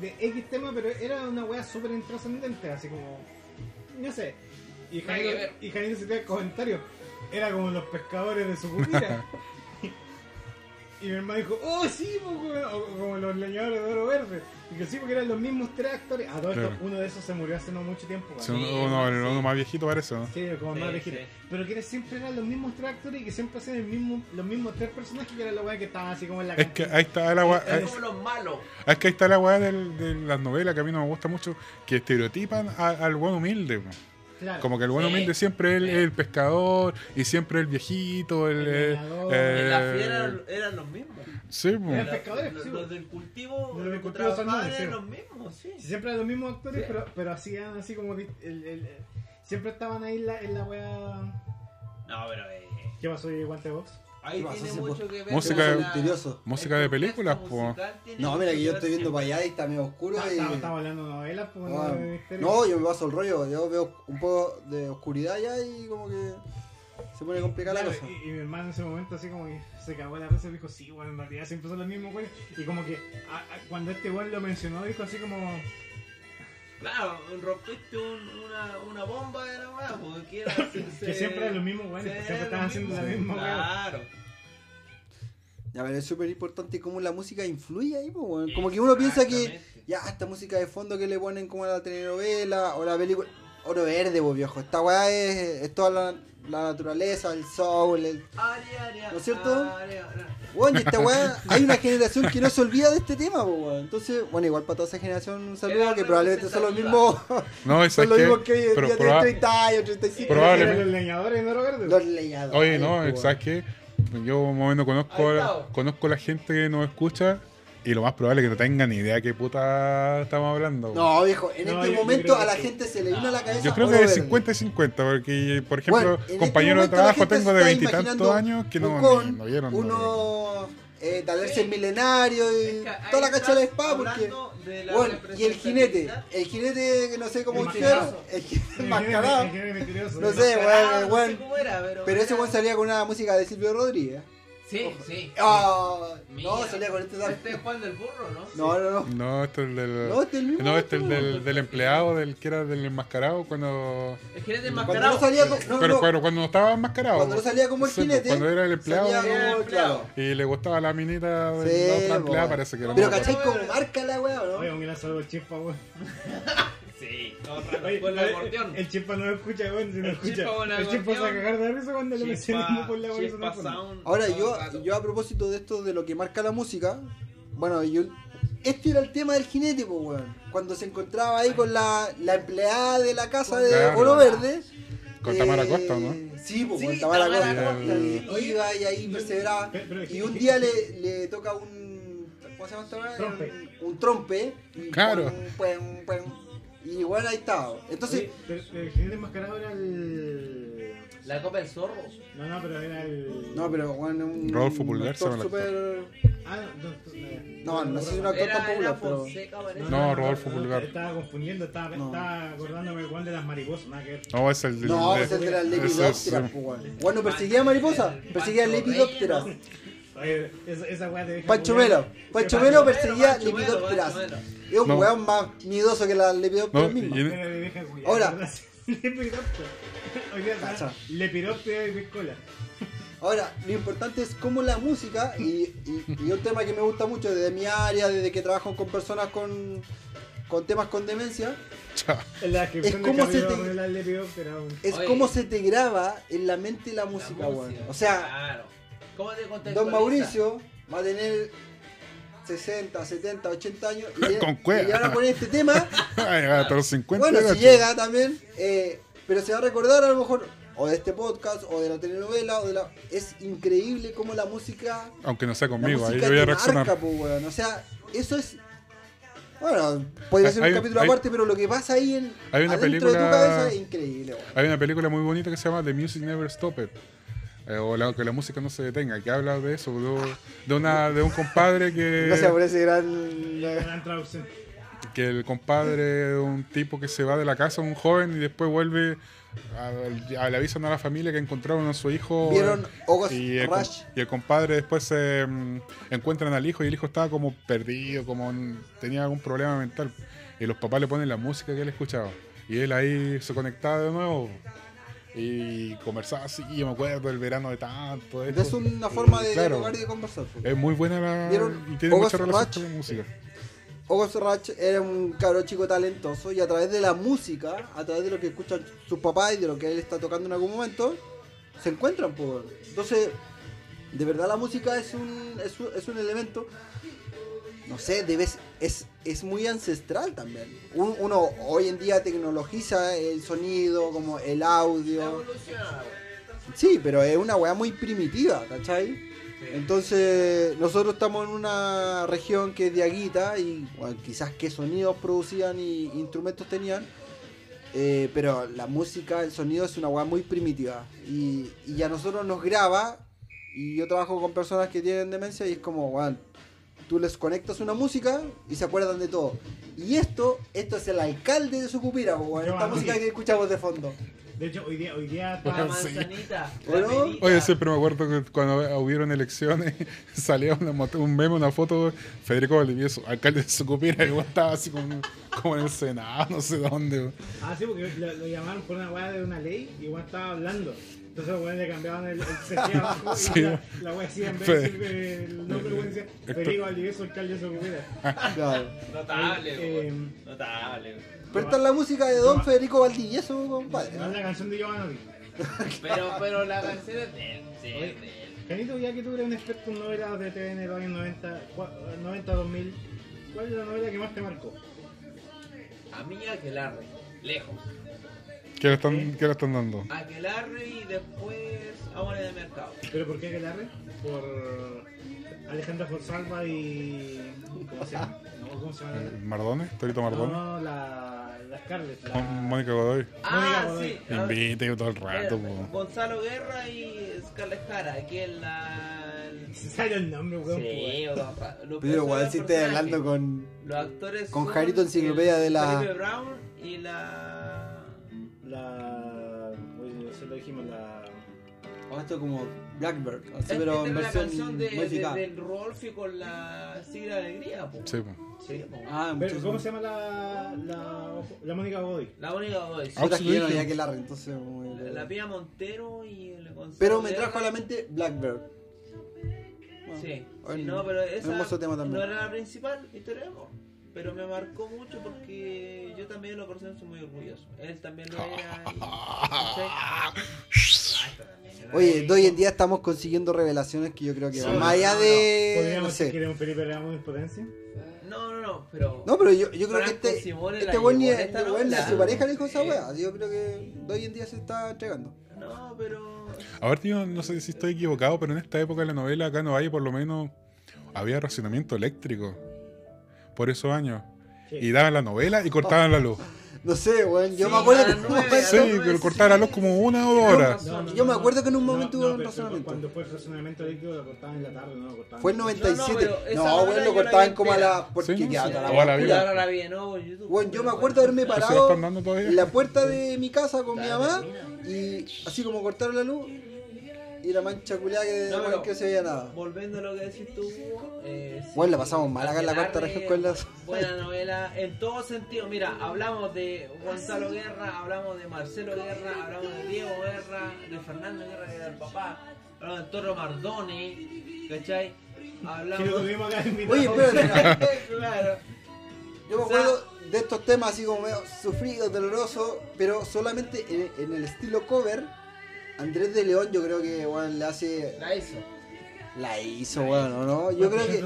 de X tema, pero era una weá súper intrascendente, así como. No sé. Y Janito se tira el comentario. Era como los pescadores de su comida. Y mi hermano dijo, oh sí, po, weón", o como los leñadores de oro verde. Y que sí, porque eran los mismos tres actores. A todo esto, Claro. uno de esos se murió hace no mucho tiempo. Sí, uno, uno- el uno más viejito parece, ¿no? Sí, como Sí, más viejito. sí. Pero que siempre eran los mismos tres actores y que siempre hacían el mismo, los mismos tres personajes que eran los weas que estaban así como en la Es que ahí está la weá. Es como los malos. Es que ahí está la weá del- de las novelas que a mí no me gusta mucho, que estereotipan a- al buen humilde. po. Claro. Como que el buen Sí. humilde siempre es el, el pescador y siempre el viejito, el. El eh, eh, En la fiera eran, eran los mismos. Sí, pescadores, los, sí, los del cultivo, Los del cultivo son sí. los mismos, sí. Sí, siempre eran los mismos actores, Sí. pero, pero hacían así como. El, el- el- siempre estaban ahí en la, en la wea. No, pero eh, ¿Qué pasó ahí, guante de box? Ahí ¿Qué pasa, tiene mucho que ver Música con de- la-. Música de películas, po. No, mira que yo estoy viendo para allá y está medio oscuro Estamos y. estamos hablando de novelas, pues Ah, no yo me paso el rollo. Yo veo un poco de oscuridad ya y como que se pone complicada la cosa. y, y mi hermano en ese momento así como que se cagó la risa y dijo, sí, bueno, en realidad siempre son los mismos, güey. Y como que a- a- cuando este güey lo mencionó, dijo así como, Claro, rompiste un- una, una bomba de la weá, porque era, se- que siempre los mismos güeyes, que se- siempre estaban los haciendo la misma güey. Claro. Ya, pero es súper importante cómo la música influye ahí, pues, weón. Como que uno piensa que ya esta música de fondo que le ponen como a la telenovela o la película. Oro verde, pues viejo. Esta weá es, es toda la, la naturaleza, el soul, el... ¿No es cierto? Bueno, y esta weá, hay una generación que no se olvida de este tema, weón. Entonces, bueno, igual para toda esa generación un saludo, que probablemente son los mismos, No, son los que. mismos que hoy en día proba- tienen 30 años, 35 Probablemente- Los leñadores de Oro Verde. Los leñadores. Oye, no. ¿sabes qué? Yo más o menos conozco, conozco la gente que nos escucha y lo más probable es que no tengan ni idea qué puta estamos hablando. No, viejo, en No, este yo- momento a la que- gente se le vino a la cabeza. Yo creo que es Verde. 50 y 50, porque, por ejemplo, Bueno, en este compañeros de trabajo tengo de veintitantos años que no, ni- no vieron. no. Uno, eh, tal vez el milenario y Es que ahí toda la cacha de la espada, porque. de Bueno, y el jinete, el jinete que no sé cómo El dijeron, mascarado. el jinete Mascarado, no sé weón. cómo era, pero. Pero ese weón salía con una música de Silvio Rodríguez. Sí, sí. Ah, no, Mira. salía con este. Este es Juan del Burro, ¿no? No, no, no. No, este es el del. No, este es el mismo. No, este es el del, del empleado, del que era del enmascarado, cuando. El jinete Cuando enmascarado. no salía como. No, pero, no, pero cuando no estaba enmascarado. Cuando no salía como el jinete. Cuando era el empleado salía Era el como- empleado. claro. y le gustaba la minita de Sí, la otra empleada, parece que era Pero ¿cachai cómo marca la weá, o Oye, no? un gran saludo al chispa, weón. Sí. Oye, Con el el- acordeón. El chispa no lo escucha, weón. Si no El escucha. chispa el El chispa se va a cagar de risa cuando lo mencionamos por la Sound. Ahora, yo, yo a propósito de esto, de lo que marca la música, bueno, yo. Este era el tema del jinete, pues, weón. Cuando se encontraba ahí con la, la empleada de la casa de Claro. Oro Verde. Con Tamara Costa, ¿no? Sí, pues Sí, con Tamara, Tamara Costa. Costa. Y iba y ahí perseveraba. Pero- pero- Y un día le, le toca un. ¿Cómo se llama? Trompe. Un, un trompe. y Claro. pum, pum, pum. Y bueno, ahí estaba. Entonces, Oye, pero el jinete enmascarado era el. La copa del zorro. No, no, pero era el. no, pero bueno, un. Rodolfo Pulgar se llama súper. Ah, no, no, No, no sé si Era, era popular, pero. Parece. No, Rodolfo Pulgar. Estaba confundiendo, estaba, No. estaba acordándome igual de las mariposas, nada que. No, es el del. No, de- es el de las lepidópteras. Bueno, perseguía mariposa, perseguía lepidópteras. Oye, esa, esa weá te deja. Pancho. Melo, Pancho Melo perseguía lepidópteras. Es un No. weón más miedoso que las lepidópteras No, mismas. y- Mira, te deja culiar, Ahora. ¿verdad? Cacha. está lepidóptero y piscola. Ahora, lo importante es cómo la música, y, y, y un tema que me gusta mucho desde mi área, desde que trabajo con personas con, con temas con demencia, Chao. En la descripción Es del como se capítulo te- la lepidóptera. es Oye. cómo se te graba en la mente la La música, weón. O sea, Claro. ¿Cómo te Don? Mauricio va a tener 60, 70, 80 años y, Con cueva. y le van a poner este tema. Hasta los 50. Bueno, si llega también, eh, pero se va a recordar a lo mejor o de este podcast o de la telenovela o de la... Es increíble cómo la música... Aunque no sea conmigo, ahí voy a reaccionar. marca, po, weón. O sea, eso es... Bueno, podría ser un capítulo hay- aparte, pero lo que pasa ahí en hay una adentro de tu película- cabeza es increíble, weón. Hay una película muy bonita que se llama The Music Never Stopped. Eh, o la, que la música no se detenga, que habla de eso, de, de una, de un compadre que, Gracias por ese gran... Gran traducción. que el compadre es un tipo que se va de la casa, un joven, y después vuelve a, a- le avisan a la familia que encontraron a su hijo. ¿Vieron August y el, Rush? y el compadre después se mm, encuentran al hijo y el hijo estaba como perdido, como en- tenía algún problema mental. Y los papás le ponen la música que él escuchaba. Y él ahí se conectaba de nuevo. Y conversaba así, yo me acuerdo del verano de tanto. esto. Es una forma de Claro. dialogar y de conversar. po. Es muy buena la. ¿Vieron Y tiene August mucha relación Rush? con la música. August Ratch era un cabro chico talentoso y a través de la música, a través de lo que escuchan sus papás y de lo que él está tocando en algún momento, se encuentran. po. Entonces, de verdad la música es un, es un, es un elemento, no sé, debes, es, es muy ancestral también. Un- uno hoy en día tecnologiza el sonido, como el audio. Sí, pero es una weá muy primitiva, ¿cachai? Entonces, nosotros estamos en una región que es de Aguita y bueno, quizás qué sonidos producían y instrumentos tenían, eh, pero la música, el sonido es una weá muy primitiva y, y a nosotros nos graba y yo trabajo con personas que tienen demencia y es como, weón, tú les conectas una música y se acuerdan de todo. Y esto, esto es el alcalde de Sucupira, weón, esta música que escuchamos de fondo. De hecho, hoy día, hoy día Sí. manzanita. ¿O no? la. Oye, siempre me acuerdo que cuando hubieron elecciones salía una moto- un meme, una foto de Federico Valdivieso, alcalde de Sucupira, igual estaba así como, como en el Senado, no sé dónde. Ah, sí, porque lo, lo llamaron por una weá de una ley y igual estaba hablando. Entonces weones le cambiaban el, el CG abajo Sí. y la, la weá decía en vez de decir eh, el nombre, weón decía Federico Valdivieso, alcalde de Socupira. Claro. Notable, Eh, weón. Notable. Pero esta es la música de Don Federico Valdivieso, compadre. No es la canción de Giovanni. Pero, pero la canción es de él, sí, Oye. es de él. Canito, ya que tú eres un experto en novelas de TVN de los años 90, cua- 90 2000, ¿cuál es la novela que más te marcó? A mí Aquelarre, lejos. ¿Qué le están, qué le están dando? Aquelarre y después Amores de Mercado. ¿Pero por qué Aquelarre? Por Alejandra Forsalva y... ¿Cómo se llama? No, ¿cómo se llama? ¿Mardones? ¿Torito No, Mardones? no, la, la Scarlett. La... Mónica Godoy. Ah, Godoy. sí. Me invita todo el rato, po. Gonzalo Guerra y Scarlett Jara, que es la... Se sale el nombre, weón. Sí, o sea, los Pero igual si estás hablando con. Los actores con Jarito Enciclopedia de la- Felipe Brown y la... La... Eso lo dijimos, la... Oh, esto es como Blackbird, así, Esta pero es en la versión canción de, de- modificada. del Rolfi con la Sigla de Alegría, po. Sí, po. Sí, po. Ah, Pero, ¿Cómo se llama la... la, la Mónica Godoy? La única Godoy. sí. Ah, sí, que había que larga, entonces. La, la Pía Montero y el Gonzalo Pero me trajo a la mente Blackbird. Bueno, Sí, sí, no, pero esa hermoso tema también. no era la principal historia de amor. Pero me marcó mucho porque yo también lo conocí soy muy orgulloso. Él también lo era. y- Oye, de hoy en día estamos consiguiendo revelaciones que yo creo que Sí, van más allá no, de. ¿Podríamos No decir que sé. era un Felipe Ramos en potencia? No, no, no, pero. No, pero yo, yo creo que este. Simone Este buen ni este a su pareja le dijo esa. Así Yo creo que de hoy en día se está entregando. No, pero. A ver, tío, no sé si estoy equivocado, pero en esta época de la novela acá en Valle por lo menos había racionamiento eléctrico. Por esos años. Sí. Y daban la novela y cortaban la luz. No sé, weón. Yo Sí, me acuerdo que en un nueve, momento. Sí, no, no, pero sí, cortaban la luz como una o dos horas. No, no, Yo me acuerdo que en un No, momento no, hubo un razonamiento. Cuando fue el razonamiento eléctrico lo cortaban en la tarde, no lo cortaban. Fue en No, no, 97. pero No, weón, lo cortaban como a la. Porque Sí, ya sí, toda la toda la vida. La vi de nuevo en YouTube. Bueno, yo me acuerdo de haberme ¿Eso lo parado en la puerta de mi casa con mi mamá y así como cortaron la luz y la mancha culiada que, No, pero- que se veía nada. Volviendo a lo que decís tú, eh, sí, Bueno, la pasamos mal acá en la cuarta región con las- Buena novela, en todo sentido. Mira, hablamos de Gonzalo Guerra, hablamos de Marcelo Guerra, hablamos de Diego Guerra, de Fernando Guerra, que era el papá, hablamos de Toro Mardoni, ¿cachai? Hablamos. Oye, espérate, claro. yo me O sea- acuerdo de estos temas así como medio sufridos, dolorosos, pero solamente en, en el estilo cover, Andrés de León yo creo que weón, le hace... La hizo. La hizo, weón, ¿o ¿no? Yo creo que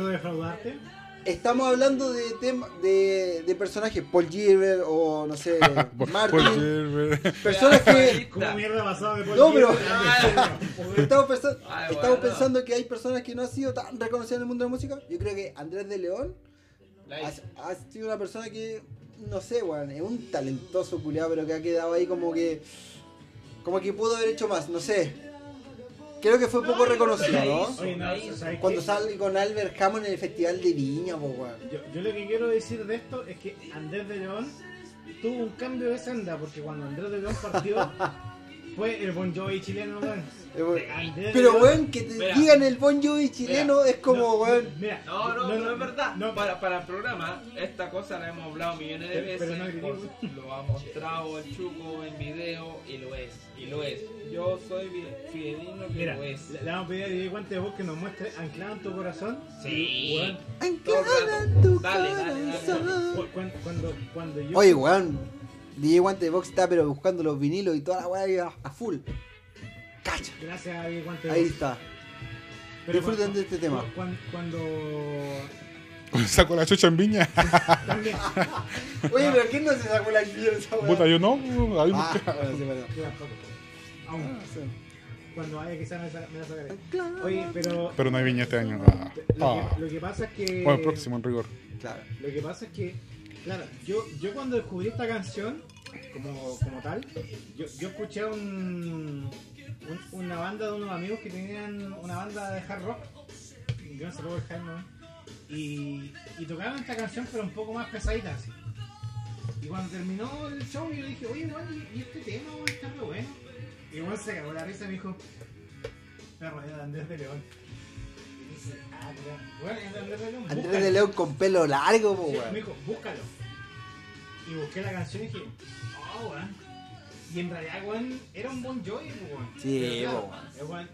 estamos hablando de tema, de, de personajes, Paul Gilbert o no sé, Martin, personas que... ¿Cómo mierda pasado de Paul No, pero-? Estamos, pensa- Ay, estamos bueno. pensando que hay personas que no han sido tan reconocidas en el mundo de la música. Yo creo que Andrés de León ha, sido una persona que, no sé, weón, es un talentoso culiado, pero que ha quedado ahí como que. Como que pudo haber hecho más, no sé. Creo que fue poco reconocido, ¿no? hizo. Oye, no, ¿sabes Cuando qué? sale con Albert Hammond en el Festival de Viña, po, weón. Yo, yo lo que quiero decir de esto es que Andrés de León tuvo un cambio de senda porque cuando Andrés de León partió fue el Bon Jovi chileno, weón. Eh, Pero, weón, que te Mira. digan el Bon Jovi chileno es como, No, weón. Mira, No, no, no, es verdad. no, para, para el programa, esta cosa la hemos hablado millones de veces. pero no critico. por- lo ha mostrado el Chuco en video y lo es. Y lo es. Yo soy fidedigno que Mira, lo es. le le vamos a pedir a DJ Guante de Voz que nos muestre anclado en tu corazón. Sí. Anclada en tu Dale, dale, dale, corazón. cu- cuando, cuando, cuando yo. Oye, weón. DJ Guante de Box está pero buscando los vinilos y toda la weá a full. Cacha. Gracias a DJ Guante Ahí está. Pero disfruten cu- de este tema. cu- Cuando. cuando Saco la chucha en viña. también. Oye, pero ¿quién no se sacó la guía de esa? Puta, yo no. Ahí Ah, bueno, sí, perdón. tampoco. Aún. Ah, sí. Cuando vaya quizás me, la sacaré. Oye, pero. Pero no hay viña este año. Ah. Lo Ah. que, lo que pasa es que. Bueno, próximo en rigor. Claro. Lo que pasa es que, claro, yo, yo cuando descubrí esta canción, como, como tal, yo, yo escuché un, un- una banda de unos amigos que tenían una banda de hard rock, yo no sé cómo el ¿no? y, y tocaron esta canción pero un poco más pesadita así. Y cuando terminó el show yo dije, oye, igual, ¿y este tema va a estar re bueno? Y igual se cagó la risa y me dijo, perro, es de Andrés de León. Y dije, ah, bueno, es de Andrés de León. Andrés búscalo". de León con pelo largo, po, Sí, me dijo, búscalo. Y busqué la canción y dije, oh, weón. Y en realidad, weón, era un buen Joy, weón. Sí, claro, weón.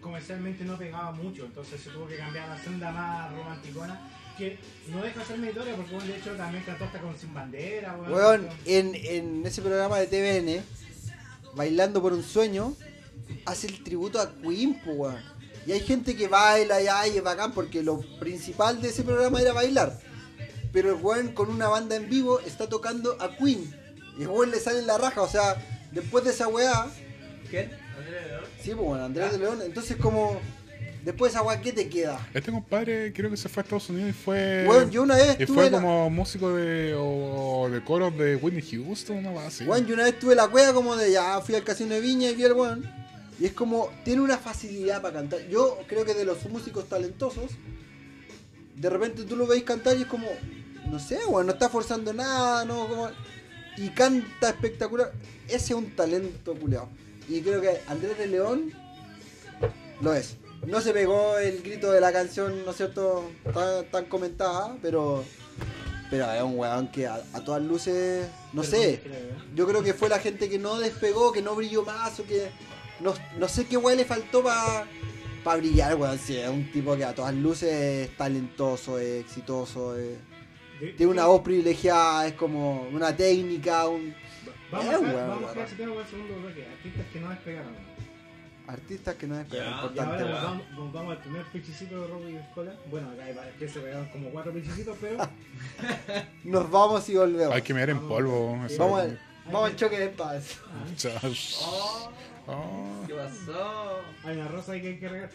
comercialmente no pegaba mucho, entonces se tuvo que cambiar a la senda más romanticona. Que no deja de ser meritoria porque, weón, de hecho también cantó hasta con Sin Bandera, weón. Weón, en, en ese programa de TVN Bailando por un sueño, hace el tributo a Queen, weón. Y hay gente que baila y ay, es bacán porque lo principal de ese programa era bailar. Pero el weón con una banda en vivo está tocando a Queen. Y el weón le sale en la raja, o sea, después de esa weá, ¿Quién? Andrés León. sí, pues bueno, Andrés de León, entonces como, después de esa weá, ¿qué te queda? Este compadre creo que se fue a Estados Unidos y fue. Weón, yo una vez y estuve fue la- como músico de, o, de coros de Whitney Houston, una cosa así. Weón, yo una vez tuve la cueva como de ya fui al casino de Viña y vi al weón. Y es como, tiene una facilidad para cantar. Yo creo que de los músicos talentosos, de repente tú lo veis cantar y es como, no sé, weón, no está forzando nada, no, como. Y canta espectacular. Ese es un talento culeado. Y creo que Andrés de León lo es. No se pegó el grito de la canción, ¿no es cierto?, tan, tan comentada, pero. Pero es un weón que a, a todas luces, no sé, yo creo que fue la gente que no despegó, que no brilló más o que. No, no sé qué weón le faltó para brillar, weón. Sí, es un tipo que a todas luces es talentoso, es exitoso, es- tiene una voz privilegiada, es como una técnica, un. Vamos Eh, a weón, vamos a weón. dejar ese tema para el segundo bloque. Artistas que no despegaron. Artistas que no despegan, Ya, Y importante. ahora nos vamos, nos vamos al primer pichicito de Robbie Escola. Bueno, acá hay varios que se pegaron como cuatro pichicitos, pero Nos vamos y volvemos. Hay que mirar en polvo. eso. Vamos al, vamos al choque de paz. Oh, Oh. ¿Qué pasó? hay una rosa ahí que hay que regar.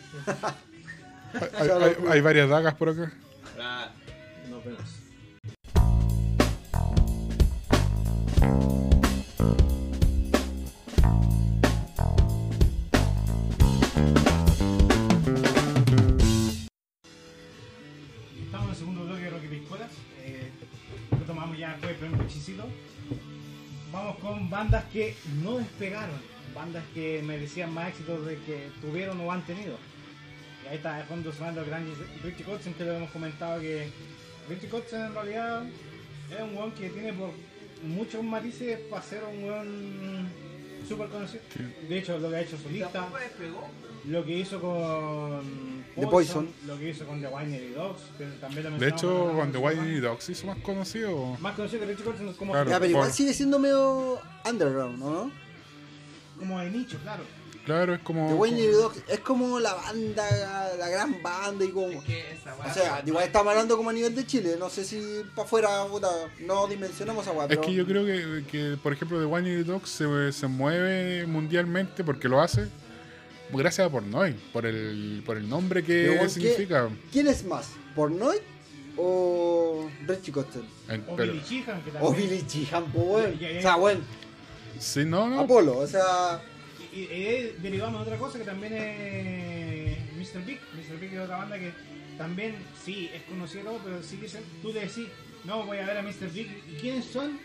Hay, hay- hay- hay varias dagas por acá. Ah, Nos Estamos en el segundo bloque de Rocky Piscolas. Eh, retomamos ya el primer pichicito. Vamos con bandas que no despegaron. Bandas que merecían más éxitos de que tuvieron o han tenido. Ahí está de fondo sonando el gran Richie Kotzen que lo hemos comentado que Richie Kotzen en realidad es un weón que tiene por muchos matices para ser un weón súper conocido. De hecho, lo que ha hecho solista, lo que hizo con The Poison. lo que hizo con The Winery Dogs, que también lo De hecho, con The programa. Dogs hizo más conocido. Más conocido que Richie Kotzen como, Claro. Ya, pero igual por- sigue siendo medio underground, ¿no? como de nicho, claro. Claro, es como. The Wayne Dogs es como la banda, la gran banda y como. Es que esa O sea, igual estamos hablando como a nivel de Chile, no sé si para afuera, puta, no dimensionamos a Es pero que yo creo que, que, por ejemplo, The One Dogs se, se mueve mundialmente porque lo hace gracias a Pornoy, por el, por el nombre que Pero, ¿qué- significa. ¿Quién es más? ¿Pornoy o Richie Kotzen? En- O pero- Billy Sheehan, que O también. Billy Sheehan, pues, ya. O sea, bueno, sí, no, no. Apolo, o sea, Y, derivamos de otra cosa que también es Mr. Big. Mr. Big es otra banda que también, sí, es conocido, pero sí dicen, tú le decís, no, voy a ver a Mr. Big, ¿y quiénes son?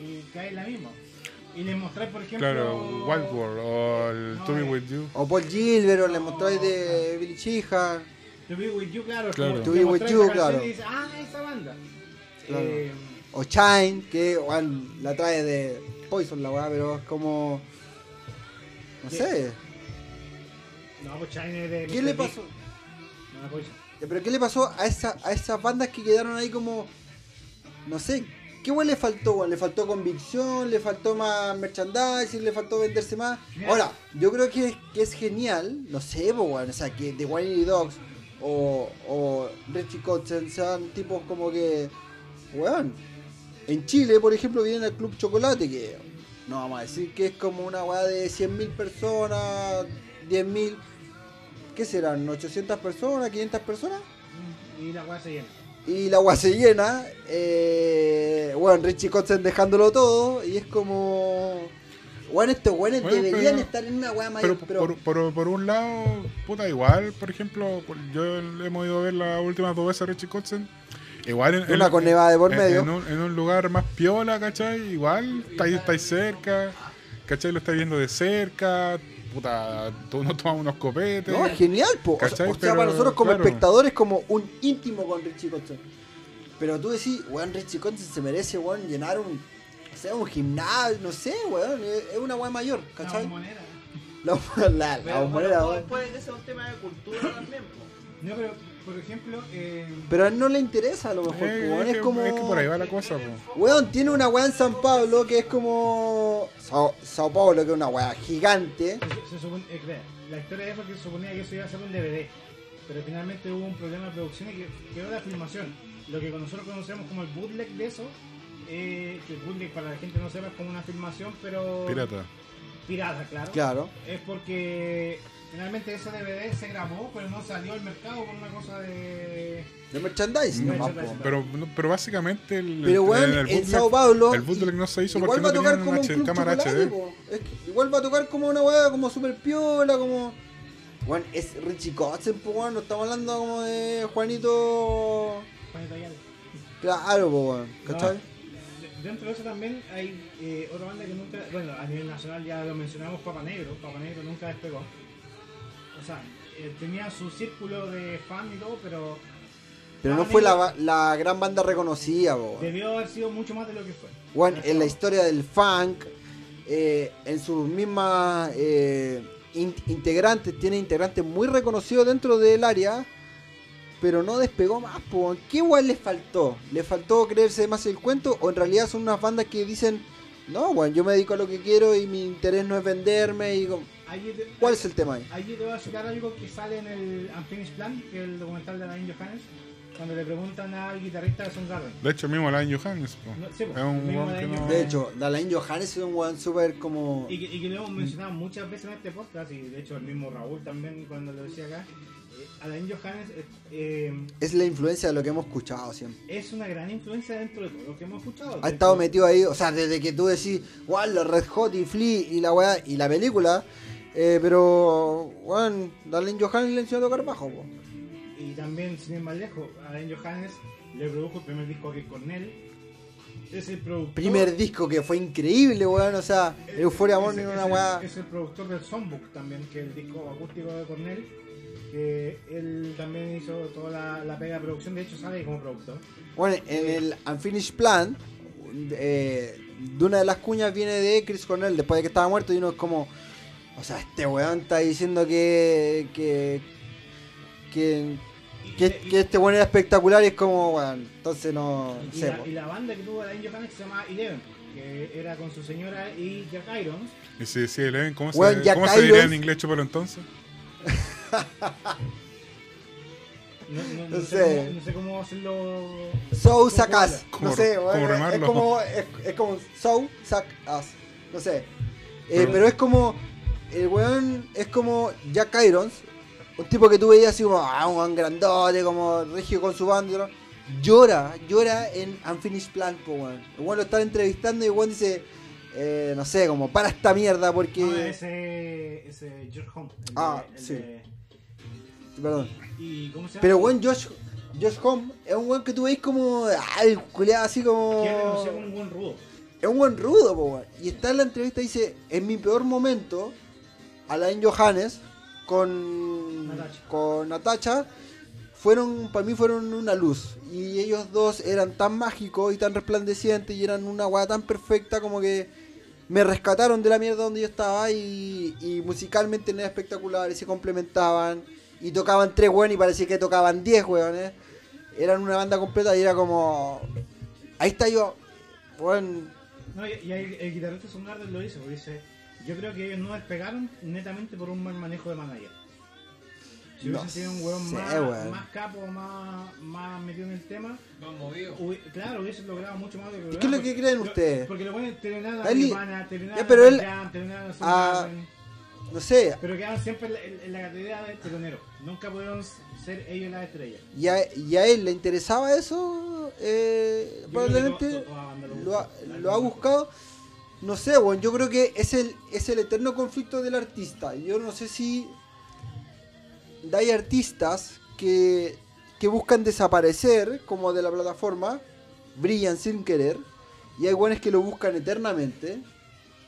Y cae la misma. Y les mostráis, por ejemplo. Claro, Wild World o el No, To Be eh. With You. o Paul Gilbert, o le mostráis de Billy Sheehan. To Be With You, claro. Claro. To Be With You, claro. Y dices, ah, esa banda. Claro. Eh, O Shine, que la trae de Poison la weá, pero es como. No sé. no, pues China es de ¿Qué le pasó? No, pues, Pero ¿qué le pasó a, esa, a esas bandas que quedaron ahí como. No sé. ¿Qué weón le faltó, weón? ¿Le faltó convicción? ¿Le faltó más merchandising? ¿Le faltó venderse más? Ahora, yo creo que, que es genial, no sé, weón. O sea, que The Whiny Dogs o, o Richie Kotzen sean tipos como que. Weón. En Chile, por ejemplo, vienen al Club Chocolate, que no vamos a decir que es como una weá de 100.000 personas, 10.000. ¿Qué serán? ¿800 personas? ¿500 personas? y la weá se llena. Y la agua se llena. Eh, bueno, Richie Kotzen dejándolo todo. Y es como. Bueno, estos weones Bueno, deberían pero- estar en una weá mayor. Pero, Pero, por, por, por un lado, puta, igual, por ejemplo, yo hemos ido a ver las últimas dos veces a Richie Kotzen. Igual en, Una en- con nevada de por en- medio. En un, en un lugar más piola, ¿cachai? Igual, estáis, estáis cerca, ¿cachai? Lo estáis viendo de cerca, puta, todos nos tomamos unos copetes. no, es genial, po. O sea, ¿Cachai? o sea, Pero, para nosotros como claro. espectadores, como un íntimo con Richie Kotzen. Pero tú decís, weón, Richie Kotzen se merece, weón, llenar un. O sea, un gimnasio, no sé, weón. Es una weá mayor, La ¿cachai? bombonera. La, la, la Pero bombonera, bueno, weón. puede que sea por ejemplo, eh, Pero a él no le interesa a lo mejor, Eh, po, es, como... es que por ahí va la cosa, po. Weón, tiene una weá en San Pablo que es como... Sao, Sao Paulo, que es una weá gigante. se, se supone, eh, crea, la historia es porque se suponía que eso iba a ser un DVD, pero finalmente hubo un problema de producción y que quedó la filmación. Lo que nosotros conocemos como el bootleg de eso, eh, que el bootleg para la gente que no sepa es como una filmación, pero Pirata. pirata, claro. Claro. Es porque finalmente ese DVD se grabó, pero no salió al mercado por una cosa de... De merchandising, No. Pero, pero básicamente el, Pero el- el en Sao Paulo... el bootleg no se hizo igual porque va a no tocar tenían como un H- club cámara HD. po. Es que igual va a tocar como una weá como super piola, como... Weón, es Richie Kotzen, po, weón, no estamos hablando como de Juanito... Juanito Ayala. Claro, po, weón, ¿cachai? De- Dentro de eso también hay eh, otra banda que nunca, bueno, a nivel nacional ya lo mencionamos, Papa Negro. Papa Negro nunca despegó. O sea, eh, tenía su círculo de fan y todo, pero Pero no fue la, la gran banda reconocida, weón. debió haber sido mucho más de lo que fue. Bueno, en la historia del funk, eh, en sus mismas eh, in- integrantes, tiene integrantes muy reconocidos dentro del área, pero no despegó más. po. ¿Qué igual les faltó? ¿Le faltó creerse más el cuento? ¿O en realidad son unas bandas que dicen, no, bueno, yo me dedico a lo que quiero y mi interés no es venderme? Y como- te- ¿Cuál es el tema ahí? Allí te voy a citar algo que sale en el Unfinished Plan, que es el documental de Alain Johannes, cuando le preguntan al guitarrista de Soundgarden. De hecho, mismo Alain Johannes. No, sí, es un que Alain no. De hecho, Dalain Johannes es un weón súper como... Y que, y que lo hemos mencionado muchas veces en este podcast, y de hecho el mismo Raúl también cuando lo decía acá. eh, Alain Johannes eh, eh, Es la influencia de lo que hemos escuchado siempre. es una gran influencia dentro de todo lo que hemos escuchado. Ha estado hecho, metido ahí, o sea, desde que tú decís, wow, los Red Hot y Flea y la weá y la película, eh, pero, weón, Dalen Johannes le enseñó a tocar bajo, po. Y también, sin ir más lejos, Alain Johannes le produjo el primer disco a Keith Cornell. Es el productor. Primer disco que fue increíble, weón, o sea, es- Euphoria es- Morning, es una weá. Es el productor del Songbook también, que es el disco acústico de Cornell. Que él también hizo toda la, la pega de producción, de hecho sale como productor. Bueno, en el Unfinished Plan, eh, de una de las cuñas viene de Chris Cornell, después de que estaba muerto, y uno es como, o sea, este weón está diciendo que, que, que, Y- que, y- que este weón era espectacular y es como, weón, entonces no Y, sé, la, y la banda que tuvo Alain Johannes se llama Eleven, que era con su señora y Jack Irons. Y si decía Eleven, ¿cómo, Weón, se, ¿cómo se diría en inglés chúpalo entonces? No, no- No no sé. sé. cómo, no sé cómo hacerlo. So Suck Us. ¿Cómo- No sé, cómo weón, es como, es, es como So Suck Us. No sé. Eh, Pero- pero es como, el weón es como Jack Irons, un tipo que tú veías así como, ah, un grandote, como regio con su banda. Llora, llora en Unfinished Plan, po, weón. El weón lo están entrevistando y el weón dice, eh, no sé, como, para esta mierda porque... No, ese, ese George Home. de- Ah, sí. de- Perdón. ¿Y cómo se llama? Pero weón, Josh, Josh Home es un weón que tú veis como, ah, el culiado así como... Como un buen rudo. Es un buen rudo, po, weón. Y está en la entrevista y dice, en mi peor momento, Alain Johannes con Natacha. con Natacha fueron, para mí fueron una luz. Y ellos dos eran tan mágicos y tan resplandecientes y eran una weá tan perfecta como que me rescataron de la mierda donde yo estaba y, y musicalmente eran espectaculares, se complementaban y tocaban tres weones y parecía que tocaban diez weones. Eran una banda completa y era como... Ahí está yo, weón, No, y, y el, el guitarrista Soundgarden lo dice, porque dice, yo creo que ellos no despegaron netamente por un mal manejo de manager. Si No hubiesen sido un weón sé, más, weón. más capo, más, más metido en el tema, Más movido. hubi- claro, hubiesen logrado mucho más de lo que ¿Y qué es lo que creen ustedes? Porque lo ponen terminaron a Él- Nirvana, terminaron Ya, pero a él- Ah, Soundgarden, no sé, pero quedaban siempre en la, en- en la categoría de telonero. Nunca pudieron ser ellos las estrellas. ¿y a, y a él le interesaba eso? Eh, probablemente lo ha buscado. No sé, bueno, yo creo que es el, es el eterno conflicto del artista. Yo no sé si hay artistas que, que buscan desaparecer como de la plataforma, brillan sin querer, y hay buenos que lo buscan eternamente.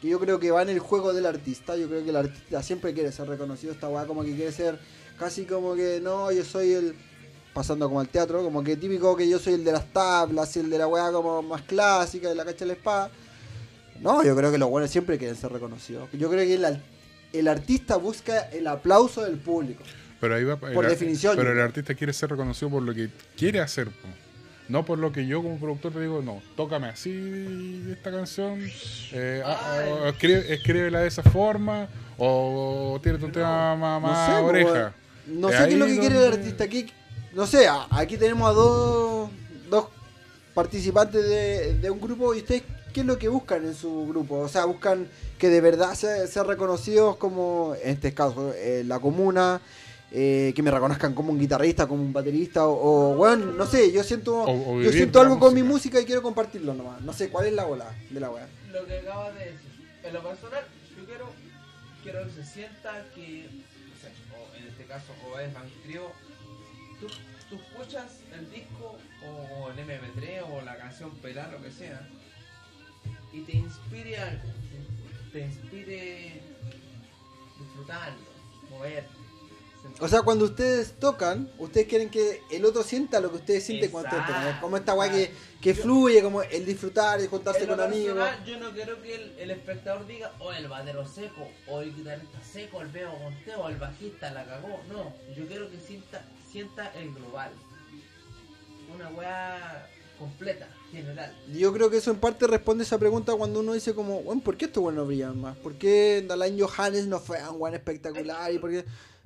Que yo creo que va en el juego del artista. Yo creo que el artista siempre quiere ser reconocido. Esta weá como que quiere ser casi como que no, yo soy el. Pasando como al teatro, como que típico que yo soy el de las tablas el de la weá como más clásica, de la cacha de la espada. No, yo creo que los buenos siempre quieren ser reconocidos. Yo creo que el, el artista busca el aplauso del público. Pero ahí va, Por el- definición, Pero el artista quiere ser reconocido por lo que quiere hacer, po. no por lo que yo como productor te digo, no, tócame así esta canción, eh, ah, escribe, escríbela de esa forma, o tírate un tema más, No sé, oreja. No sé qué es lo que quiere el artista aquí. No sé, aquí tenemos a dos, dos participantes de, de un grupo y ustedes, ¿qué es lo que buscan en su grupo? O sea, buscan que de verdad se- sean reconocidos como, en este caso, eh, la comuna, eh, que me reconozcan como un guitarrista, como un baterista, o, o, bueno, no sé, yo siento, O- o yo siento algo con mi música. y quiero compartirlo nomás. No sé cuál es la bola de la weá. Lo que acabas de decir. En lo personal, yo quiero, quiero que se sienta que, o, sea, o en este caso, o es anfitrión, tú, tú escuchas el disco o el MP3 o la canción pelar, lo que sea, y te inspire algo, te inspire disfrutarlo, moverte. sentir- O sea, cuando ustedes tocan, ustedes quieren que el otro sienta lo que ustedes sienten cuando ustedes tocan. Como esta weá que, que Yo- fluye, como el disfrutar, el juntarse con amigos. Yo no quiero que el, el espectador diga, o el batero seco, o el guitarrista seco, el veo Monteo, o el bajista la cagó. No, yo quiero que sienta, sienta el global. Una weá completa, general. Yo creo que eso en parte responde esa pregunta cuando uno dice como, bueno, ¿por qué estos buenos brillan más? ¿Por qué Dalain Johannes no fue un buen espectacular? ¿Y por qué?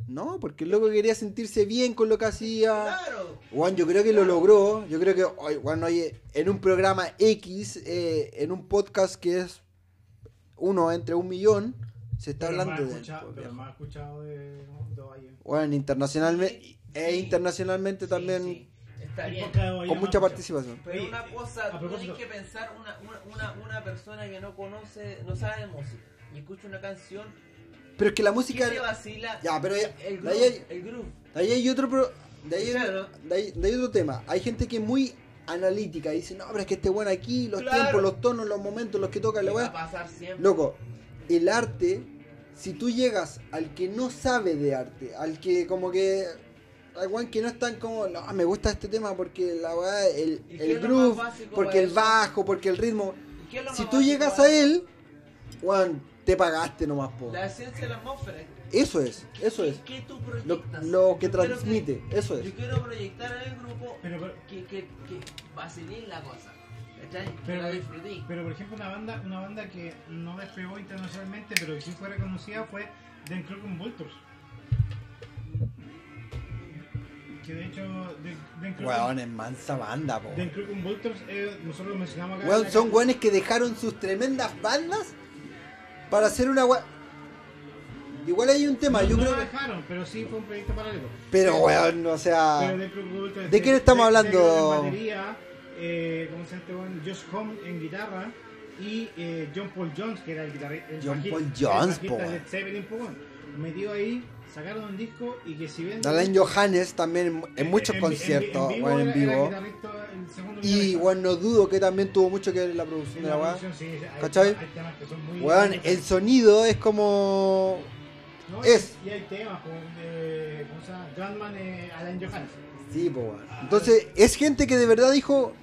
No, porque el loco quería sentirse bien con lo que hacía. Claro. Juan, yo creo que lo logró. Yo creo que, oye, Juan, oye, en un programa X, eh, en un podcast que es uno entre un millón, se está Pero hablando de él. escuchado- pues, Pero más escuchado de, de. Bueno, internacionalmente, Sí, e internacionalmente Sí, también sí, Está bien. de con mucha participación. Pero una cosa, tú tienes que pensar una, una, una, una persona que no conoce, no sabe de música, y escucha una canción, Pero es que la ¿qué música... te vacila? Ya, pero ya- el de groove, ahí hay- el groove. De ahí hay otro pro- de ahí, Claro. de ahí- de ahí otro tema. Hay gente que es muy analítica y dice, no, pero es que este bueno aquí, los Claro. tiempos, los tonos, los momentos, los que tocan la a weá. pasar siempre. Loco, el arte, si tú llegas al que no sabe de arte, al que como que. Al weón que no es tan como, no, me gusta este tema porque la weá, el, ¿Y qué el groove, porque el eso? bajo, porque el ritmo. ¿Y qué es lo Si tú llegas a él, weón, te pagaste nomás, po. La esencia de la atmósfera. Eso es, eso ¿Qué- es. ¿Qué tú Lo, proyectas? lo que transmite, eso es. Yo quiero proyectar en el grupo Pero, pero, que, que, que vacilín la cosa. Pero- la disfruté. pero, por ejemplo, una banda, una banda que no despegó internacionalmente, pero que sí fue reconocida fue The Crooked Vultures. Que de hecho, Crooked- Weón, es mansa banda, po. The Crooked Vultures, eh, nosotros lo mencionamos acá. Weón, son weones que dejaron sus tremendas bandas para hacer una we... Igual hay un tema, no, yo no creo lo que... dejaron, pero sí fue un proyecto paralelo. Pero weón, o sea... Pero ¿De quién estamos hablando? en batería, eh, ¿cómo se llama este weón? Josh Home en guitarra y eh, John Paul Jones, que era el guitarrista. John Paul Jones, po, Zeppelin, po. Metido ahí, sacaron un disco y que si bien. Dalán Johannes también en, en muchos en- conciertos, en, en vivo. guitarrista, el segundo Y weón, no dudo que también tuvo mucho que ver en la producción En de la la sí, ¿Cachai? hay temas que son muy- Weón, muy- el sonido es como... No, es- Y hay temas como de. ¿Cómo se llama? Gunman eh, Alan Johannes. Sí, po, weón. Entonces, es gente que de verdad dijo,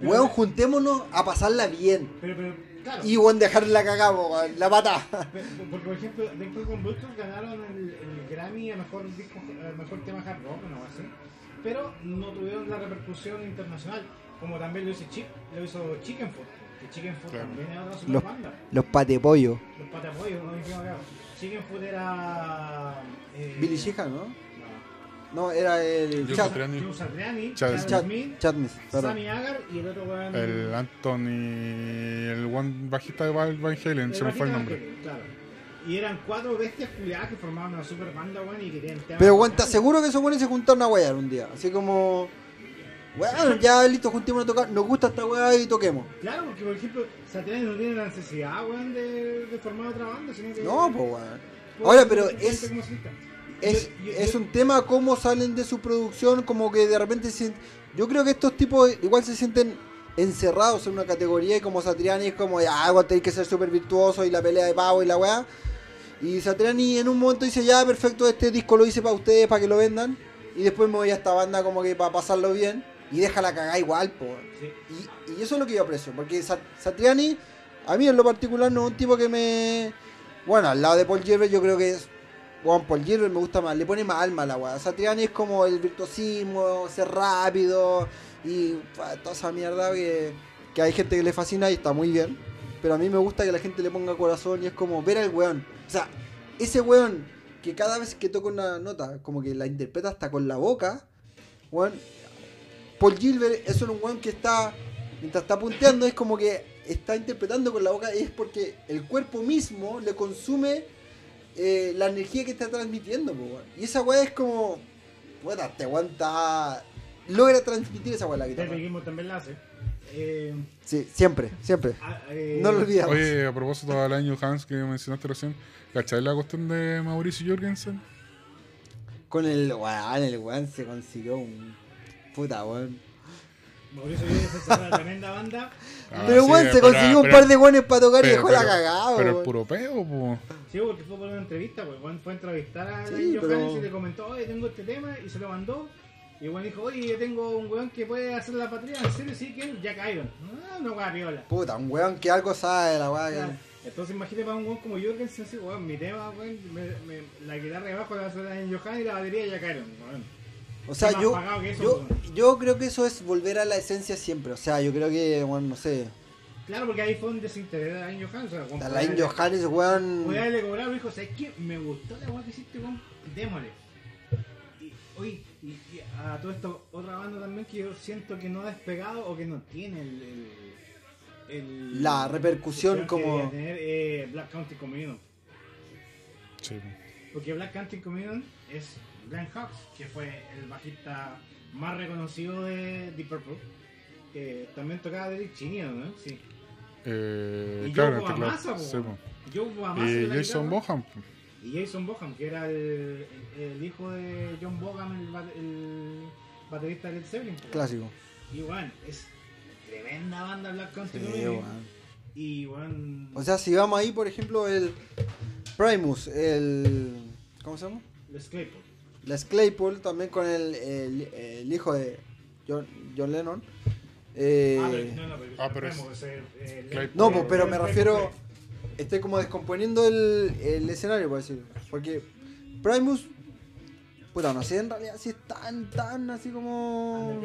weón, juntémonos a pasarla bien. Pero, pero, claro. Y weón, dejarla cagada, la pata. Porque, por ejemplo, The Crooked Vultures ganaron el, el Grammy a mejor, disco, a mejor tema hard rock, no así. Pero no tuvieron la repercusión internacional, como también lo hizo, Chip, lo hizo Chicken Foot. Que Chicken Claro. también es otra super Los, banda. los patepollos. Los patapollos, no dijimos acá. Chicken Foot era. Eh, Billy Sheehan, ¿no? No. Era el Joe Chad, Satriani. Joe Satriani, Chad- Chad Chad, Smith, Chadness, perdón. Sammy Hagar y el otro weón. El Anthony, el one bajista de Van Van Halen, se me fue el nombre. Claro. Y eran cuatro bestias culiadas que formaban una super banda, weón, y querían temas Pero weón, te aseguro que esos weones se juntaron a wear un día. Así como. Weón, ya listo, juntémonos a tocar. Nos gusta esta weá y toquemos. Claro, porque por ejemplo, Satriani no tiene la necesidad, weón, de, de formar otra banda, sino que. No, pues weón. Ahora, pero es, como solista. Es, Yo- yo- es yo- un tema cómo salen de su producción, como que de repente se- Yo creo que estos tipos igual se sienten encerrados en una categoría y como Satriani es como, ya, igual tenéis que ser súper virtuoso y la pelea de pavo y la weá. Y Satriani en un momento dice, ya, perfecto, este disco lo hice para ustedes, para que lo vendan. Y después me voy a esta banda como que para pasarlo bien. Y déjala cagar igual, po. Sí. Y, y eso es lo que yo aprecio, porque Sa- Satriani, a mí en lo particular, no es un tipo que me. Bueno, al lado de Paul Gerber, yo creo que es Juan Paul Gilbert me gusta más, le pone más alma a la weá. Satriani es como el virtuosismo, ser rápido y toda esa mierda que, que hay gente que le fascina y está muy bien. Pero a mí me gusta que la gente le ponga corazón y es como ver al weón. O sea, ese weón que cada vez que toca una nota, como que la interpreta hasta con la boca, weón. Paul Gilbert es un weón que está, mientras está punteando, es como que está interpretando con la boca, es porque el cuerpo mismo le consume eh, la energía que está transmitiendo, po, weón. Y esa weá es como, puta, te aguanta, logra transmitir esa weá la guitarra. Gilmour también la hace. Eh, Sí, siempre, siempre. ah, eh, No lo olvidamos. Oye, a propósito del año Hans que mencionaste recién, ¿cachai la cuestión de Mauricio Jorgensen? Con el weón, el weón se consiguió un puta weón. Mauricio Díaz es una tremenda banda. Ah, pero sí, weón, se pero- consiguió un pero- par de weones para tocar y pero- dejó la cagada, Pero el puro peo, po. Sí, porque fue por una entrevista, pues. Juan fue a entrevistar a Sí, Johannes y le comentó, oye, tengo este tema, y se lo mandó. Y Juan dijo, oye, yo tengo un weón que puede hacer la patria. ¿En serio? Sí, ¿quién? Jack Iron. Ah, una weá piola. Puta, un weón que algo sabe de la weá. Claro. que- Entonces imagínate para un weón como Jorgensen, sí, weón, mi tema, weón, me- me- la guitarra de abajo la va a hacer en Johannes y la batería de Jack Iron, weón. O sea, yo, eso, yo, weón. yo creo que eso es volver a la esencia siempre. O sea, yo creo que, bueno, no sé. Claro, porque ahí fue un desinterés de Alain Johannes. O sea, weón, Alain Johannes, weón. Podía haberle cobrado, dijo, ¿sabes qué? Me gustó la weá que hiciste, weón, démosle. Y, oye, y, y a todo esto, otra banda también que yo siento que no ha despegado o que no tiene el... el, el- La repercusión que como- tener, eh, Black Country Communion. Sí. Porque Black Country Communion es Glenn Hawks, que fue el bajista más reconocido de Deep Purple. Que también tocaba Derek Cheney, ¿no? Sí. Eh, Y claro, Joe sí, po. Joe Boamassa Y Jason po. Y Jason Boham, que era el, el hijo de John Boham, el, el baterista de Led Zeppelin. Clásico. Y bueno, es tremenda banda Black Country Sí. Y bueno, O sea, si vamos ahí, por ejemplo, el Primus, el. ¿Cómo se llama? Les Claypool. Les Claypool, también con el, el, el hijo de John, John Lennon. Eh, ah, pero, no, no, pero, ah, pero Primus, es el- el- Claypool. No, pues, pero me refiero. Estoy como descomponiendo el, el escenario, por decirlo. Porque Primus. Puta, no sé en realidad si es tan, tan así como.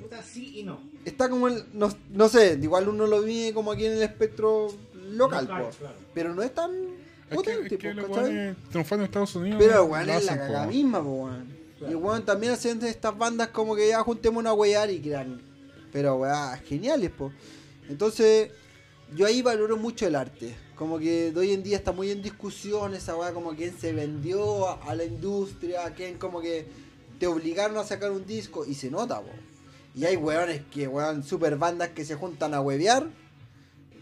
Puta, sí y no. Está como el. No, no sé, igual uno lo vive como aquí en el espectro local, Local, claro. Pero no es tan Es que, potente, es que ¿cachai? triunfando en Estados Unidos. Pero weón es la cagada misma, po, weón. Y weón también hacen estas bandas como que ya juntemos una weá y crean. Pero weá, geniales, po. Entonces, yo ahí valoro mucho el arte. Como que de hoy en día está muy en discusión esa weá, como quien se vendió a, a la industria, quien como que te obligaron a sacar un disco y se nota, po. Y hay weones que, weón, super bandas que se juntan a huevear.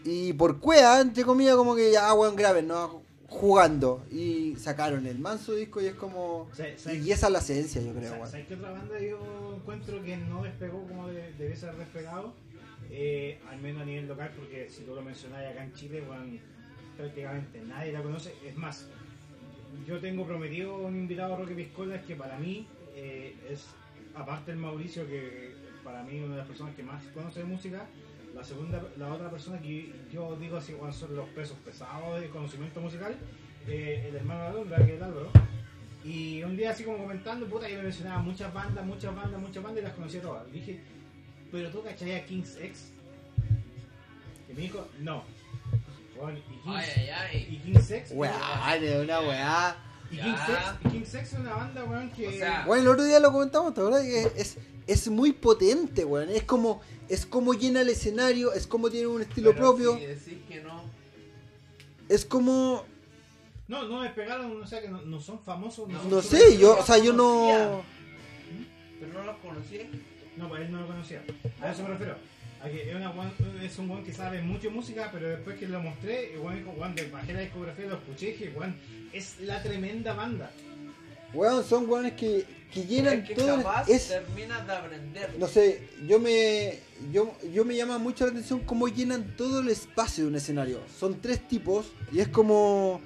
Y por cuea, entre comillas, como que ya, weón, graben, ¿no? Jugando. Y sacaron el manso disco y es como. ¿Sabes- sabes- Y esa es la esencia, yo creo, ¿Sabes. ¿sabes qué otra banda yo encuentro que no despegó como de- debe ser despegado? Eh, al menos a nivel local, porque si tú lo mencionas acá en Chile, weón, prácticamente nadie la conoce. Es más, yo tengo prometido un invitado a Roque Piscola que para mí eh, es, aparte del Mauricio, que para mí es una de las personas que más conoce de música, la segunda, la otra persona que yo digo así, weón, son los pesos pesados de conocimiento musical, eh, el hermano de Alondra, que es el Álvaro. Y un día así como comentando, puta, yo me mencionaba muchas bandas, muchas bandas, muchas bandas y las conocía todas. Dije, pero tú cachai a King's X. Y me dijo, no. Bueno, y King's, Ay, ay, ay. y King's X. Weá, de una weá. Y. King's X, y King's X es una banda, weón, que. O sea, Bueno, el otro día lo comentamos, ¿te acuerdas? Que es, es muy potente, weón. Es como, es como llena el escenario, es como tiene un estilo pero propio, Si decís que no. es como. No, no despegaron, o sea que no, no son famosos. No, son No súper- sé, yo, o sea, yo no. Pero no los conocí. No, pues él no lo conocía. A eso me refiero. A que es, una guan- es un buen que sabe mucho música, pero después que lo mostré, dijo, Juan, bajé la discografía, lo escuché y dije, Juan, es la tremenda banda. Weón, son weones que, que llenan Es que todo. capaz Es, terminas de aprender. no sé, yo me, yo, yo me llama mucho la atención cómo llenan todo el espacio de un escenario. Son tres tipos y es como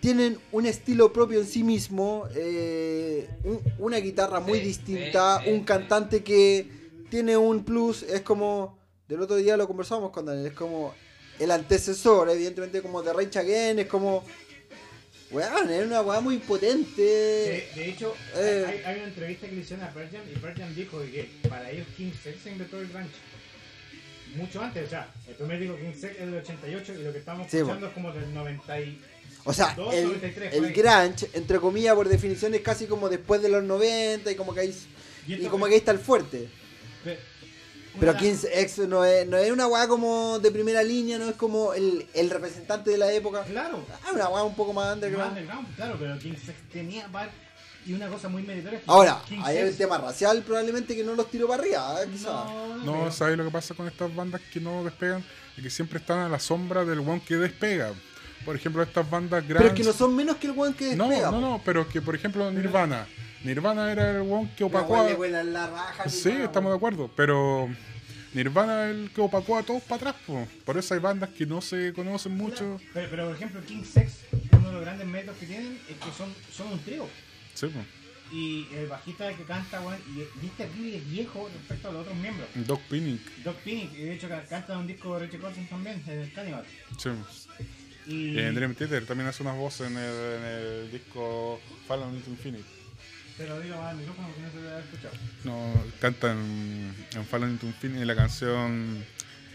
tienen un estilo propio en sí mismo, eh, un- una guitarra muy Sí, distinta, sí, un sí. cantante que tiene un plus, es como, del otro día lo conversamos con Daniel, es como el antecesor, evidentemente como de Rage Again, es como Weón, es una weá muy potente. De, de hecho, Eh. hay, hay una entrevista que le hicieron a Jam y Jam dijo que para ellos King Sex se inventó el grunge. Mucho antes, o sea, el primer disco King Sex es del 88 y lo que estamos Sí, escuchando es como del 90 y... O sea, el, 93, el grunge, entre comillas, por definición, es casi como después de los 90 y como que ahí, Y como que ahí está el fuerte. Pero una- 15 X no es, no es una weá como de primera línea, no es como el, el representante de la época. Claro, Ah, una weá un poco más más underground. underground, claro, pero King Sex tenía bar y una cosa muy meritoria. es que Ahora, King hay el tema racial probablemente que no los tiró para arriba, ¿eh? quizás. No, No, ¿sabes lo que pasa con estas bandas que no despegan? Y que siempre están a la sombra del one que despega. Por ejemplo, estas bandas Pero es grandes. que no son menos que el weón que no, despega. no, no, pero que por ejemplo Nirvana. Nirvana era el one que opacó a... la raja. Sí, estamos de acuerdo, pero Nirvana es el que opacó a todos para atrás. po. Por eso hay bandas que no se conocen mucho. Pero, pero, por ejemplo, King Sex, uno de los grandes méritos que tienen es que son, son un trío. Sí, po. Y el bajista que canta, weón, y, y es terrible viejo respecto a los otros miembros. Doc Pinnick. Doc Pinnick, y de hecho ca- canta en un disco de Richie Coulson también, en el Cannibal. Sí. Y, Y en Dream Theater también hace unas voces en el, en el disco Fallen into Infinite. Pero digo al micrófono que no se debe haber escuchado. No, canta en, en Fallen into Infinite en la canción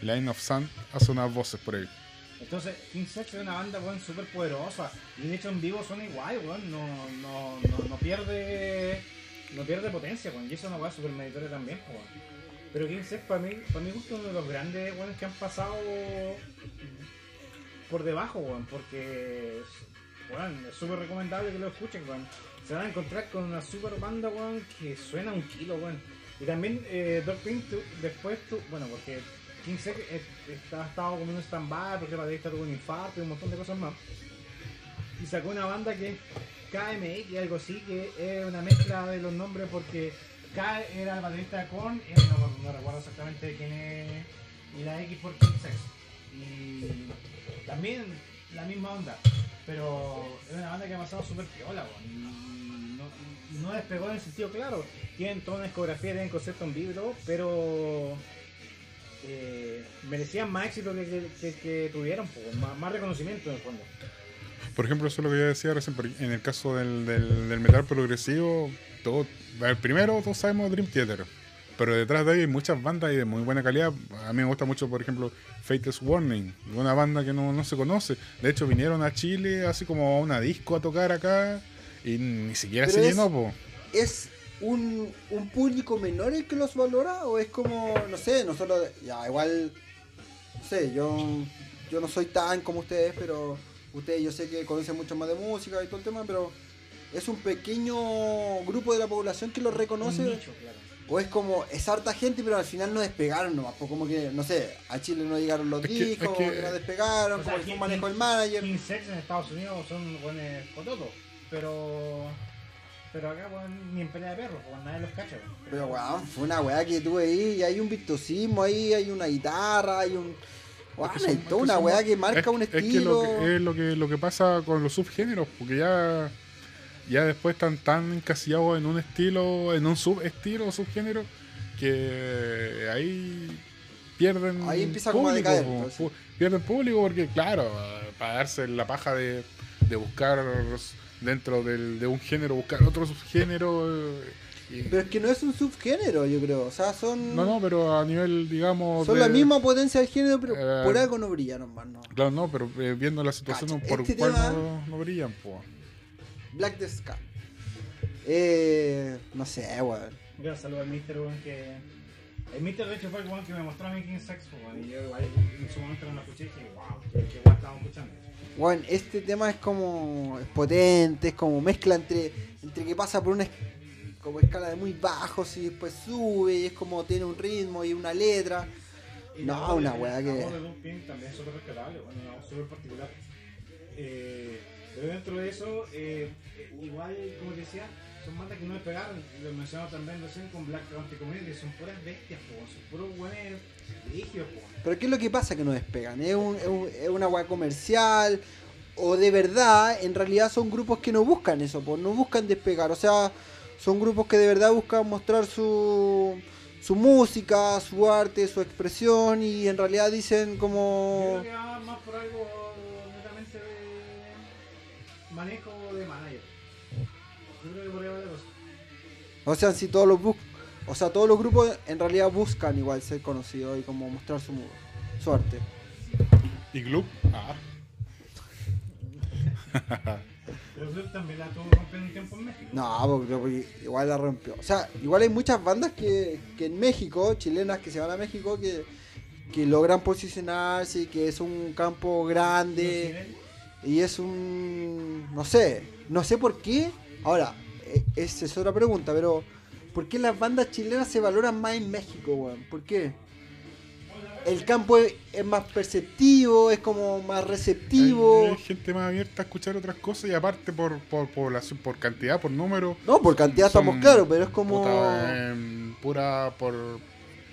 Line of Sun, hace unas voces por ahí. Entonces, King Sex es una banda, weón, súper poderosa. Y de hecho en vivo suena igual, weón. No, no, no, no pierde no pierde potencia, weón. Y eso es una weá súper meritoria también, weón. Pero King Sex para mí, para mí gusto uno de los grandes weones que han pasado por debajo, weón. Porque, weón, es súper recomendable que lo escuchen, weón. Se van a encontrar con una super banda, weón, que suena un kilo, weón. Y también eh, Doc Pink, después, tu, bueno, porque King Sex eh, está, estaba como en un stand-by porque el baterista tuvo un infarto y un montón de cosas más. Y sacó una banda que es KMX, algo así, que es una mezcla de los nombres porque K era el baterista Korn, eh, no, no recuerdo exactamente quién es, y la X por King Sex. Y también la misma onda, pero es una banda que ha pasado súper piola, no, no despegó en el sentido claro. Tienen toda una discografía, tienen concepto en vivo, pero eh, merecían más éxito que, tuvieron, más, reconocimiento en el fondo. Por ejemplo, eso es lo que yo decía recién, en el caso del, del, del metal progresivo, todo, el primero todos sabemos Dream Theater, pero detrás de ahí hay muchas bandas y de muy buena calidad. A mí me gusta mucho, por ejemplo, Fate's Warning, una banda que no, no se conoce. De hecho, vinieron a Chile así como a una disco a tocar acá y ni siquiera Pero se es- llenó, po. ¿Es un, un público menor el que los valora? ¿O es como, no sé, nosotros, ya igual, no sé, yo, yo no soy tan como ustedes, pero ustedes yo sé que conocen mucho más de música y todo el tema, pero es un pequeño grupo de la población que los reconoce. Un nicho, claro. O es como, es harta gente, pero al final no despegaron nomás. Pues como que, no sé, a Chile no llegaron los Es que- discos, es que- que no despegaron, O sea, como manejo el King- manager. King Sex en Estados Unidos son buenos cototos, pero pero acá weón, ni en pelea de perros, weón, nadie los cacha. weón. Pero weón, fue una weá que tuve ahí, y hay un virtuosismo ahí, hay una guitarra, hay un. Weón, Es que hay son- toda es una weá que marca es- un es que estilo. lo que, es lo que, lo que pasa con los subgéneros, porque ya, ya después están tan encasillados en un estilo, en un subestilo o subgénero, que ahí pierden Ahí empieza como a decaer, pu- pierden público porque claro, para darse la paja de, de buscar dentro del, de un género, buscar otro subgénero. eh, y- Pero es que no es un subgénero, yo creo. O sea, son. no, no, pero a nivel, digamos... son de- la misma potencia del género, pero Eh, por algo no brillaron más, ¿no? Claro, no, pero eh, viendo la situación Cacha, por este cual tema- no, no brillan, pues. Black the Sky. Eh. No sé, weón. Yo saludo al Mister, weón, que. El Mister, de hecho, fue el weón que me mostró a mí King Sex, weón, y yo igual en su momento cuando lo escuché dije, wow, qué, weón estábamos escuchando. Bueno, este tema es como es potente, es como mezcla entre entre que pasa por una como escala de muy bajos y después sube y es como tiene un ritmo y una letra. Y No, la una weá la que- voz de Pink también es súper rescatable, bueno, una voz súper particular. Eh, pero dentro de eso, eh, igual, como te decía, son bandas que no despegaron. Lo mencionaba también recién con Black Country Community, son puras bestias, po, son puros buenos po. Pero ¿qué es lo que pasa que no despegan? ¿Es, un- es un- es una weá comercial? ¿O de verdad, en realidad son grupos que no buscan eso, pues no buscan despegar? O sea, son grupos que de verdad buscan mostrar su, su música, su arte, su expresión y en realidad dicen Yo como... creo que va más por algo manejo de manager. Yo creo que por ahí va la cosa. O sea, si todos los bus o sea, todos los grupos en realidad buscan igual ser conocidos y como mostrar su, su arte. ¿Y Club? Ah. Pero también la tuvo rompiendo un tiempo en México. No, porque, porque igual la rompió. O sea, igual hay muchas bandas que, que en México, chilenas que se van a México, que, que logran posicionarse y que es un campo grande y es un... no sé, no sé por qué. Ahora, eh, esa es otra pregunta, pero ¿por qué las bandas chilenas se valoran más en México, weón? ¿Por qué? El campo es, es más perceptivo, es como más receptivo. Hay, hay gente más abierta a escuchar otras cosas y aparte por, por población, por cantidad, por número. No, por cantidad son- estamos claros, pero es como... puta, en pura por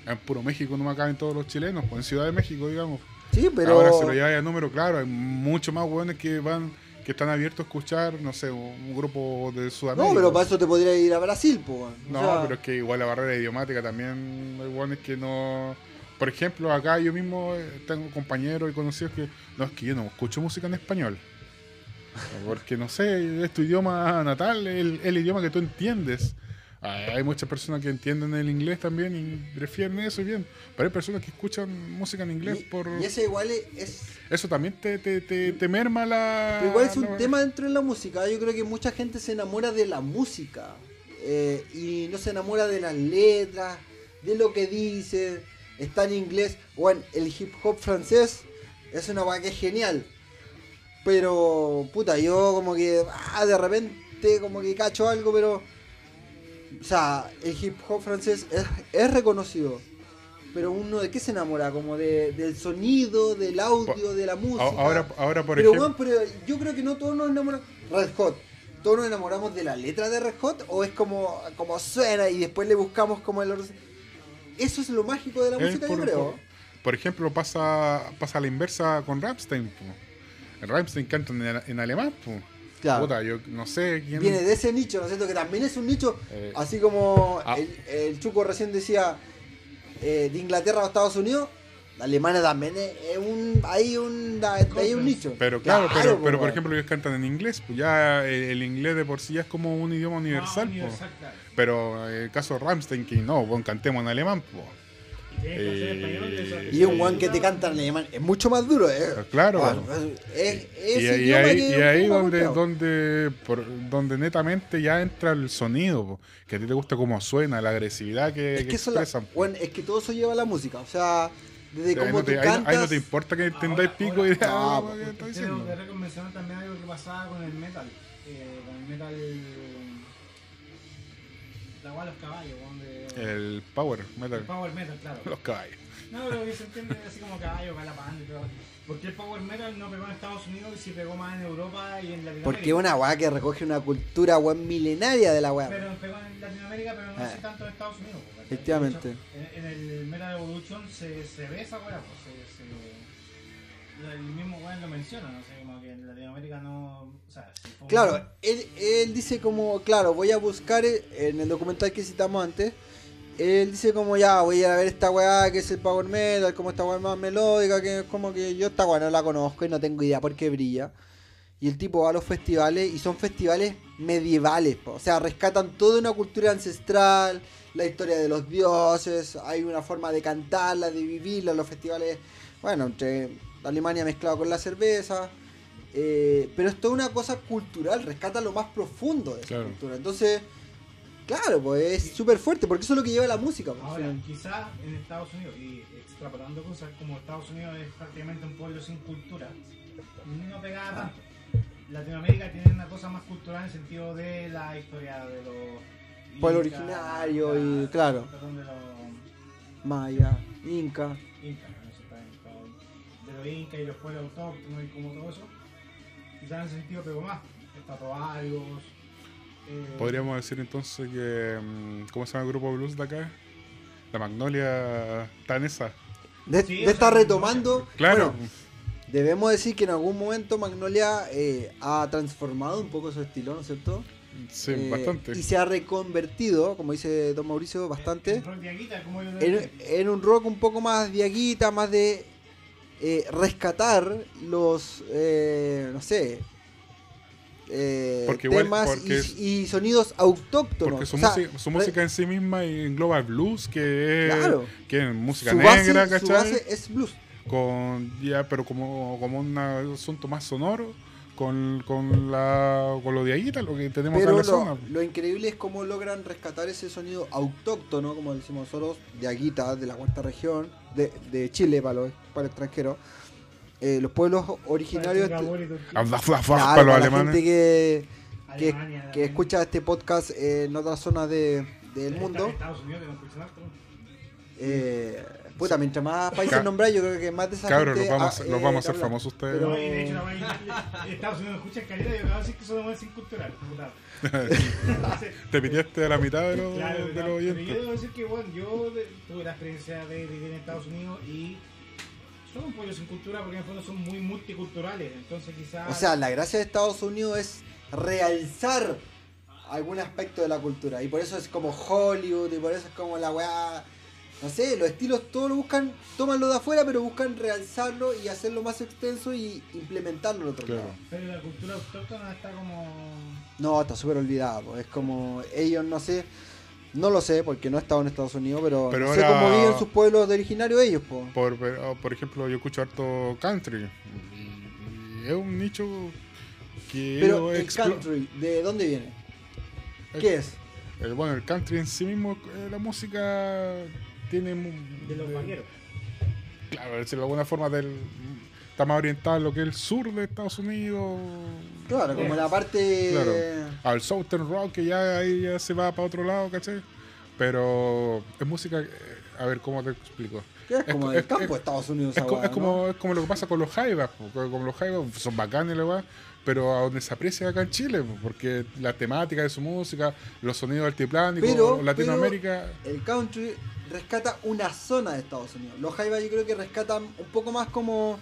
en puro México no me caben todos los chilenos, pues en Ciudad de México, digamos. Sí, pero... Ahora se lo lleva a número, claro, hay mucho más hueones que van, que están abiertos a escuchar, no sé, un, grupo de Sudamérica. No, pero para eso te podría ir a Brasil. O No, sea, pero es que igual la barrera idiomática también hay hueones que no. Por ejemplo, acá yo mismo eh, tengo compañeros y conocidos que. No, es que yo no escucho música en español. Porque no sé, es tu idioma natal, el, el idioma que tú entiendes. Hay muchas personas que entienden el inglés también y prefieren eso y bien. Pero hay personas que escuchan música en inglés y, por. y ese igual es, es- Eso también te, te, te, te merma la. pero igual es un la- tema dentro de la música. Yo creo que mucha gente se enamora de la música eh, y no se enamora de las letras, de lo que dice. Está en inglés. Bueno, el hip hop francés es una es genial. Pero, puta, yo como que ah, de repente como que cacho algo, pero... O sea, el hip hop francés es, es reconocido. Pero uno de qué se enamora? Como de, del sonido, del audio, de la música. Ahora, ahora por pero, ejemplo. weón, pero yo creo que no todos nos enamoramos. Red Hot. ¿Todos nos enamoramos de la letra de Red Hot? ¿O es como, como suena y después le buscamos como el... Eso es lo mágico de la música, por, yo creo. por- por ejemplo, pasa, pasa a la inversa con Rammstein. po. Rammstein cantan en, en alemán. po. Claro. Puta, yo no sé quién. Viene de ese nicho, ¿no es cierto? Que también es un nicho, Eh, así como ah. el, el Chuco recién decía, eh, de Inglaterra a Estados Unidos, Alemania también es, es un, hay un, hay un nicho. Pero claro, pero, po, pero por ejemplo ellos cantan en inglés, pues ya el, el inglés de por sí ya es como un idioma universal, Ah, universal, claro. pero el caso de Rammstein que no, bueno, cantemos en alemán, pues. Y que eso- Y un one que te canta en alemán es mucho más duro, ¿eh? Claro. Bueno, es, es Y, y ahí, que y ahí donde, donde, por- donde netamente ya entra el sonido, po, que a ti te gusta cómo suena, la agresividad que, Es que que, eso la- expresan. po. bueno, es que todo eso lleva a la música, o sea, desde cómo no te, tú ahí no- cantas... ahí no te importa que entendáis Ahora- pico y ahora- ah, no, ¿qué porque estoy Tengo diciendo? que mencionar también algo que pasaba con el metal. Eh, con el metal. La guay los caballos, de. El power metal, el power metal, claro. los caballos. No, pero que se entiende así como caballo, calapán y todo. Porque el power metal no pegó en Estados Unidos y sí pegó más en Europa y en Latinoamérica. Porque es una weá que recoge una cultura weón milenaria de la weá. Pero pegó en Latinoamérica, pero no Ah. tanto en Estados Unidos. ¿cachai? Efectivamente. Hecho, En, en el Metal Evolution se, se ve esa weá, pues se, se- el mismo weón lo menciona, no sé, como que en Latinoamérica no. O sea, fue un- Claro, él, él dice como, claro, voy a buscar en el documental que citamos antes, él dice como ya, voy a ver esta weá que es el Power Metal, como esta weá más melódica, que es como que yo esta weá no la conozco y no tengo idea por qué brilla. Y el tipo va a los festivales y son festivales medievales, po. o sea, rescatan toda una cultura ancestral, la historia de los dioses, hay una forma de cantarla, de vivirla, los festivales, bueno, entre Alemania mezclado con la cerveza, eh, pero es toda una cosa cultural, rescata lo más profundo de esa Claro. cultura. Entonces, claro, pues es súper fuerte, porque eso es lo que lleva la música. pues, Ahora, quizás en Estados Unidos, y extrapolando cosas, como Estados Unidos es prácticamente un pueblo sin cultura, no pegaba tanto. Latinoamérica tiene una cosa más cultural en el sentido de la historia de los. Pueblo originario y, claro. Perdón, de los Maya, Inca. no sé, está de los incas y los pueblos autóctonos y como todo eso. Quizás en ese sentido pegó más. Estatuarios. Eh, Podríamos decir entonces que. mm, ¿Cómo se llama el grupo blues de acá? La Magnolia está en esa. De, Sí, de sea, retomando. Claro. bueno, debemos decir que en algún momento Magnolia eh, ha transformado un poco su estilo, ¿no es cierto? sí, Eh, bastante. Y se ha reconvertido, como dice Don Mauricio, bastante. en rock diaguita, como yo lo en, dije. en un rock un poco más diaguita, más de eh, rescatar los, eh, no sé, eh, Porque igual- temas porque y, es- y sonidos autóctonos. Porque su, O sea, música, su música en sí misma engloba el bluus, que es, Claro. que es música su base, negra, su ¿cachai? base es blues. Con, ya, pero como, como un asunto más sonoro, con, con, la, con lo de Aguita, lo que tenemos acá Pero en la lo, zona. lo increíble es cómo logran rescatar ese sonido autóctono, como decimos nosotros, de Aguita, de la cuarta región, de, de Chile para los, para el extranjero. Eh, los pueblos originarios. Turquía. Ah, para los para la alemanes. gente que, que, Alemania, que escucha este podcast en otras zonas de- del mundo. Estados Unidos que no escuchan harto. Eh, puta, mientras más países nombráis, yo creo que más de esa Cabros, gente. los vamos, ah, los eh, vamos a hacer habla. famosos ustedes. Pero- No, y de hecho, la mayoría- Estados Unidos no escucha calidad y acabo de decir que son más incultural. puta. Te pidiste a la mitad de los, Claro, de los pero oyentes. yo debo decir que bueno, yo tuve la experiencia de vivir en Estados Unidos y son un pollo sin cultura porque en el fondo son muy multiculturales. Entonces quizás... O sea, la gracia de Estados Unidos es realzar algún aspecto de la cultura. Y por eso es como Hollywood, y por eso es como la weá. No sé, los estilos todos lo buscan, toman lo de afuera, pero buscan realzarlo y hacerlo más extenso y implementarlo en otro Claro. lado. Pero la cultura autóctona está como... No, está súper olvidado. po. Es como ellos, no sé, no lo sé porque no he estado en Estados Unidos, pero, Pero no sé ahora- cómo viven sus pueblos de originarios ellos. Po. Por, por por ejemplo, yo escucho harto country. Y, es un nicho que Pero el country, ¿de dónde viene? el- ¿Qué es? el- bueno, el country en sí mismo, eh, la música tiene. De los vaqueros. Claro, decirlo de alguna forma, del, está más orientado a lo que es el sur de Estados Unidos. Claro, como la parte... Claro. Al Southern Rock, que ya ahí ya se va para otro lado, ¿cachai? Pero es música. eh, A ver, ¿cómo te explico? ¿Qué es? Como del es- campo de Estados Unidos. Es, weá, es como, es como lo que pasa con los jaivas, como los jaivas son bacanes, la pero a donde se aprecia acá en Chile, po, porque la temática de su música, los sonidos altiplánicos, Pero- Latinoamérica, ¿no? El country rescata una zona de Estados Unidos. Los jaivas yo creo que rescatan un poco más como...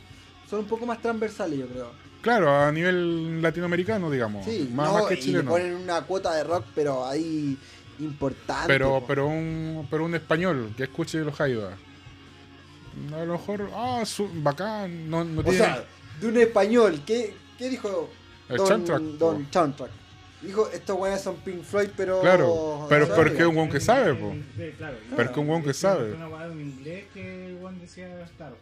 Son un poco más transversales, yo creo. claro, a nivel latinoamericano, digamos, Sí, más, no, más que y le chileno. ponen una cuota de rock, pero ahí importante. Pero, po. pero un, pero un español que escuche los jaivas. A lo mejor, ah, su, bacán, no, no O tiene. sea, de un español, ¿qué, qué dijo El Don, soundtrack, Don po. Soundtrack? Dijo, estos weones son Pink Floyd, pero... Claro, pero porque es un weón que sabe, po. Sí, claro. Pero es que un weón que sabe. Una weá en inglés que el weón decía, claro.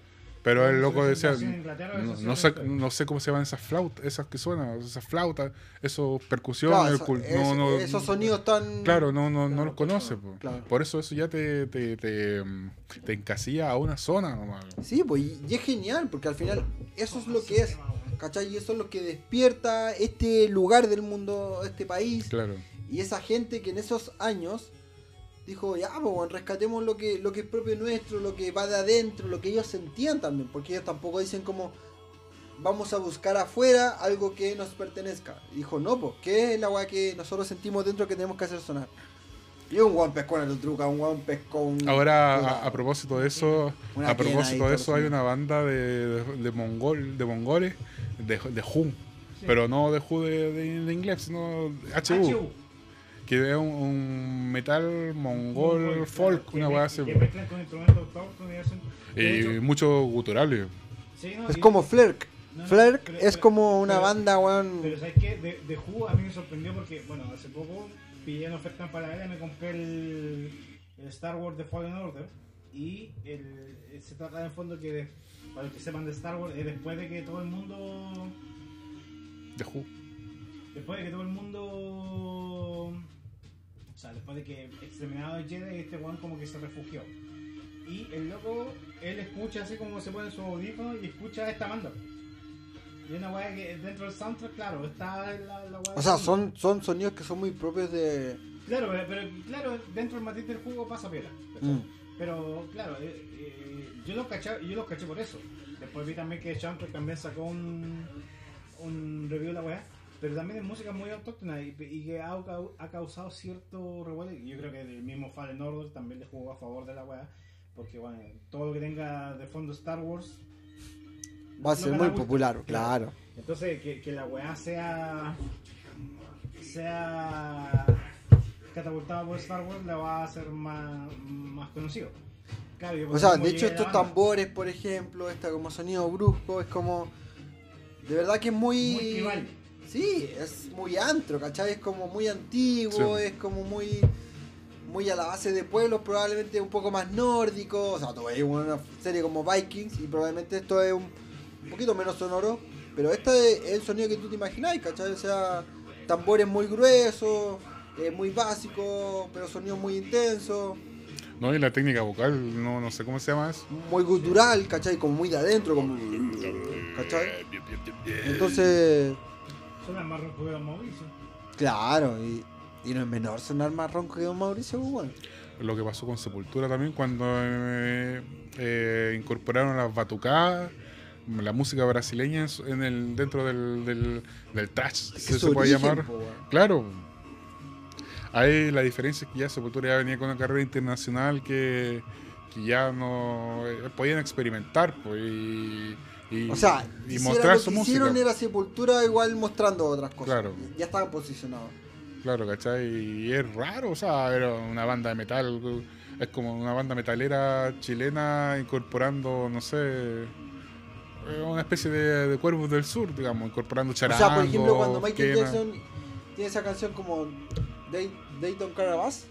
Pero el loco decía, no, sé, es en- no sé cómo se llaman esas flautas, esas que suenan, esas flautas, esos percusiones, Claro, el eso- cul- es- no, no, esos sonidos tan... Claro, no, no, no los conoce, po. Claro. por eso eso ya te, te, te, mm, te encasilla a una zona nomás. Sí, pues y y es genial, porque al final eso es lo que es, ¿cachai? Y eso es lo que despierta este lugar del mundo, este país, Claro, y esa gente que en esos años dijo, ya, pues bueno, rescatemos lo que, lo que es propio nuestro, lo que va de adentro, lo que ellos sentían también, porque ellos tampoco dicen como, vamos a buscar afuera algo que nos pertenezca. Y dijo, no, pues, ¿qué es la weá que nosotros sentimos dentro que tenemos que hacer sonar? Y un guan pescó una truca, un guan pescó un... Ahora, a, a propósito de eso, a ahí, propósito de eso, hay una banda de, de, de mongol, de mongoles, de, de Who, pero no de Who de, de- de inglés, sino HU, HU. Que es un, un metal mongol Mongol, folk, claro, una que weá así. Que mezclan con instrumentos autóctonos y hacen- de Y hecho, muchos guturales. sí, no, Es y- como Flerk. No, no, Flerk pero- es pero- como una pero- banda, weón. Pero ¿sabes qué? De, de Who a mí me sorprendió porque, bueno, hace poco pillé una oferta en paralela y me compré el, el Star Wars The Fallen Order. Y el, se trata en el fondo que, de- para los que sepan de Star Wars, es después de que todo el mundo. De Who. Después de que todo el mundo. O sea, después de que exterminado el Jedi, este one como que se refugió. Y el loco, él escucha así como se pone su audífono y escucha esta banda. Y una weá que dentro del soundtrack, claro, está la, la weá. O sea, son, son sonidos que son muy propios de. Claro, pero, pero, claro, dentro del matiz del jugo pasa piola. ¿cachai? Mm. Pero claro, eh, eh, yo los caché, yo los caché por eso. Después vi también que Soundtrack también sacó un, un review de la weá. Pero también es música muy autóctona y, y que ha, ha causado cierto revuelo. Y yo creo que el mismo Fallen Order también le jugó a favor de la weá. Porque bueno, todo lo que tenga de fondo Star Wars. Va a ser muy gusta. popular, claro. Entonces, que, que la weá sea. sea. catapultada por Star Wars, la va a hacer más, más conocido. Claro, O sea, de hecho estos tambores, por ejemplo, esta como sonido brusco, es como... De verdad que es muy... Muy tribal. Sí, es muy antro, ¿cachai? Es como muy antiguo, Sí. es como muy muy a la base de pueblos, probablemente un poco más nórdico. O sea, tú ves una serie como Vikings y probablemente esto es un, poquito menos sonoro. Pero este es el sonido que tú te imagináis, ¿cachai? O sea, tambores muy gruesos, eh, muy básicos, pero sonidos muy intensos, No, y la técnica vocal, no, no sé cómo se llama eso. muy gutural, ¿cachai? Como muy de adentro, como... ¿cachai? Entonces, Suena más rojo que Don Mauricio. claro, y, y no es menor sonar más ronco que Don Mauricio, pues, bueno. Lo que pasó con Sepultura también cuando eh, eh, incorporaron las batucadas, la música brasileña en, el dentro del, del, del trash, Es si que se puede llamar. po, weón. Claro. Ahí la diferencia es que ya Sepultura ya venía con una carrera internacional que, que ya no eh, podían experimentar pues, y, y- O sea, y mostrar lo su que música. hicieron era Sepultura igual mostrando otras cosas. Claro. Ya estaban posicionados. Claro, ¿cachai? Y es raro, o sea, era una banda de metal, es como una banda metalera chilena incorporando, no sé, eh, una especie de, de cuervos del sur, digamos, incorporando O charango, sea, por ejemplo, cuando Michael quena. Jackson tiene esa canción como About Us,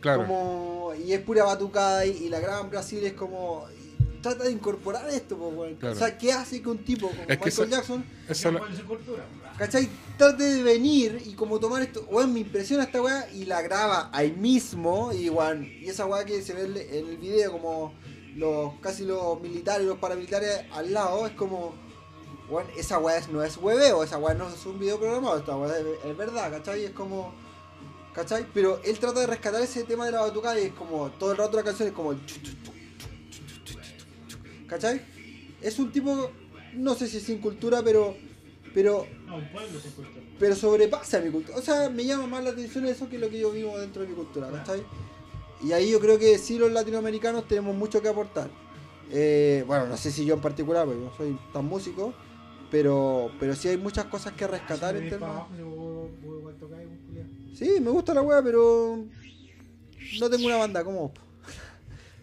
claro, como, y es pura batucada y, y la graban en Brasil es como... Trata de incorporar esto, po, weón. Claro. O sea, ¿qué hace que un tipo como Es que Michael eso- Jackson, esa la- ¿Cuál es su cultura? ¿cachai? Trate de venir y como tomar esto, weón, me impresiona esta weá y la graba ahí mismo y, weón, y esa weá que se ve en el video como los casi los militares, los paramilitares al lado, es como, weón, esa weá no es hueveo, esa weá no es un video programado, esta weá es, es verdad, ¿cachai? Es como, ¿cachai? Pero él trata de rescatar ese tema de la batucada y es como, todo el rato la canción es como, ¿cachai? Es un tipo, no sé si sin cultura, pero, pero No, un pueblo sin cultura. pero sobrepasa mi cultura. O sea, me llama más la atención eso que lo que yo vivo dentro de mi cultura, ¿cachai? Y ahí yo creo que sí los latinoamericanos tenemos mucho que aportar. Eh, bueno, no sé si yo en particular, porque no soy tan músico, pero, pero sí hay muchas cosas que rescatar en vos, culiao. Sí, me gusta la wea, pero no tengo una banda como.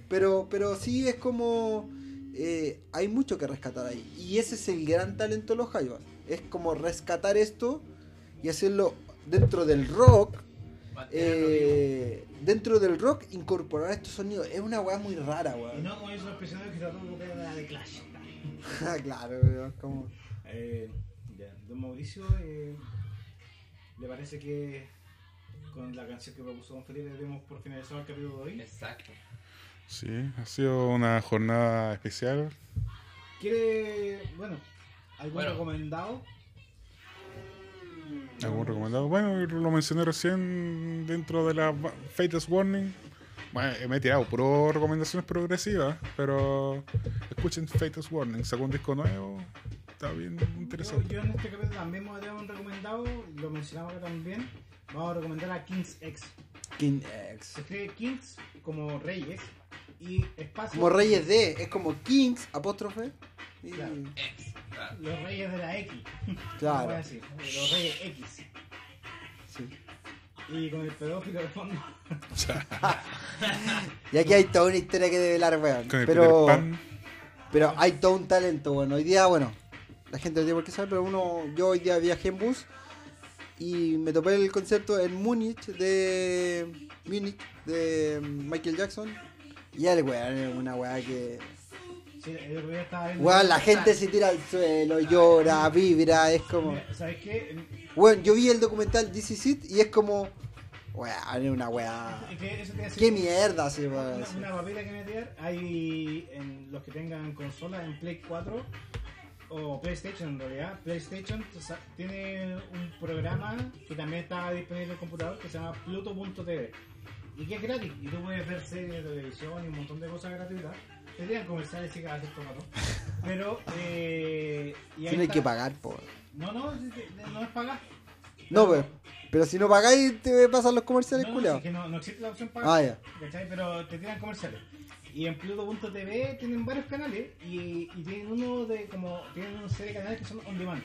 Pero, pero sí es como... eh, hay mucho que rescatar ahí. Y ese es el gran talento de los Jaivas. Es como rescatar esto y hacerlo dentro del rock. Eh, dentro del rock incorporar estos sonidos. Es una weá muy rara, Y weón. no como esos prisioneros que trató de la de Clash. claro, weón, como... Eh, ya, Don Mauricio, eh, ¿le parece que con la canción que propuso Don Felipe demos por finalizado el capítulo de hoy? Exacto. Sí, ha sido una jornada especial. ¿Quiere, bueno, algún Bueno. recomendado? ¿Algún recomendado? Bueno, lo mencioné recién dentro de la Fates Warning. Bueno, me he tirado puro recomendaciones progresivas, pero escuchen Fates Warning, sacó un disco nuevo, está bien interesante. yo en este capítulo también me voy a dar un recomendado, lo mencionamos acá también. Vamos a recomendar a Kings X. King X. Se escribe Kings como Reyes y espacio. Como Reyes D, es como Kings, apóstrofe. Y... Claro. Ex. Claro. Los Reyes de la X. Claro. Decir, Los Reyes X. Sí. Y con el pedófilo de fondo. Y aquí hay toda una historia que develar, weón. Con el Pero, pero hay todo un talento, bueno. Hoy día, bueno, la gente no tiene por qué saber, pero uno, yo hoy día viajé en bus y me topé el concepto en Múnich de Múnich de Michael Jackson. Y el weón es una weá que. Sí, el otro día estaba viendo. Weón, la gente se tira al suelo, llora, vibra, es como. ¿Sabes qué? Weón, yo vi el documental This Is It y es como. Weón, es una weá. ¿Qué mierda va a Una, una papita que meter. Hay en los que tengan consola en Play 4 o PlayStation en realidad. PlayStation tiene un programa que también está disponible en el computador que se llama Pluto.tv y que es gratis. Y tú puedes ver series de televisión y un montón de cosas gratuitas. Tendrían comerciales sí que hacer tomato. Pero, eh, y ahí Tiene está- que pagar, po. No, no, no es pagar. No, pero, pero si no pagáis, te pasan los comerciales, No, no, culiao. sí que no, no existe la opción pagar. Ah, ya. ¿cachai? Pero te tiran comerciales. Y en Pluto.tv tienen varios canales y, y tienen uno de como tienen una serie de canales que son on demand.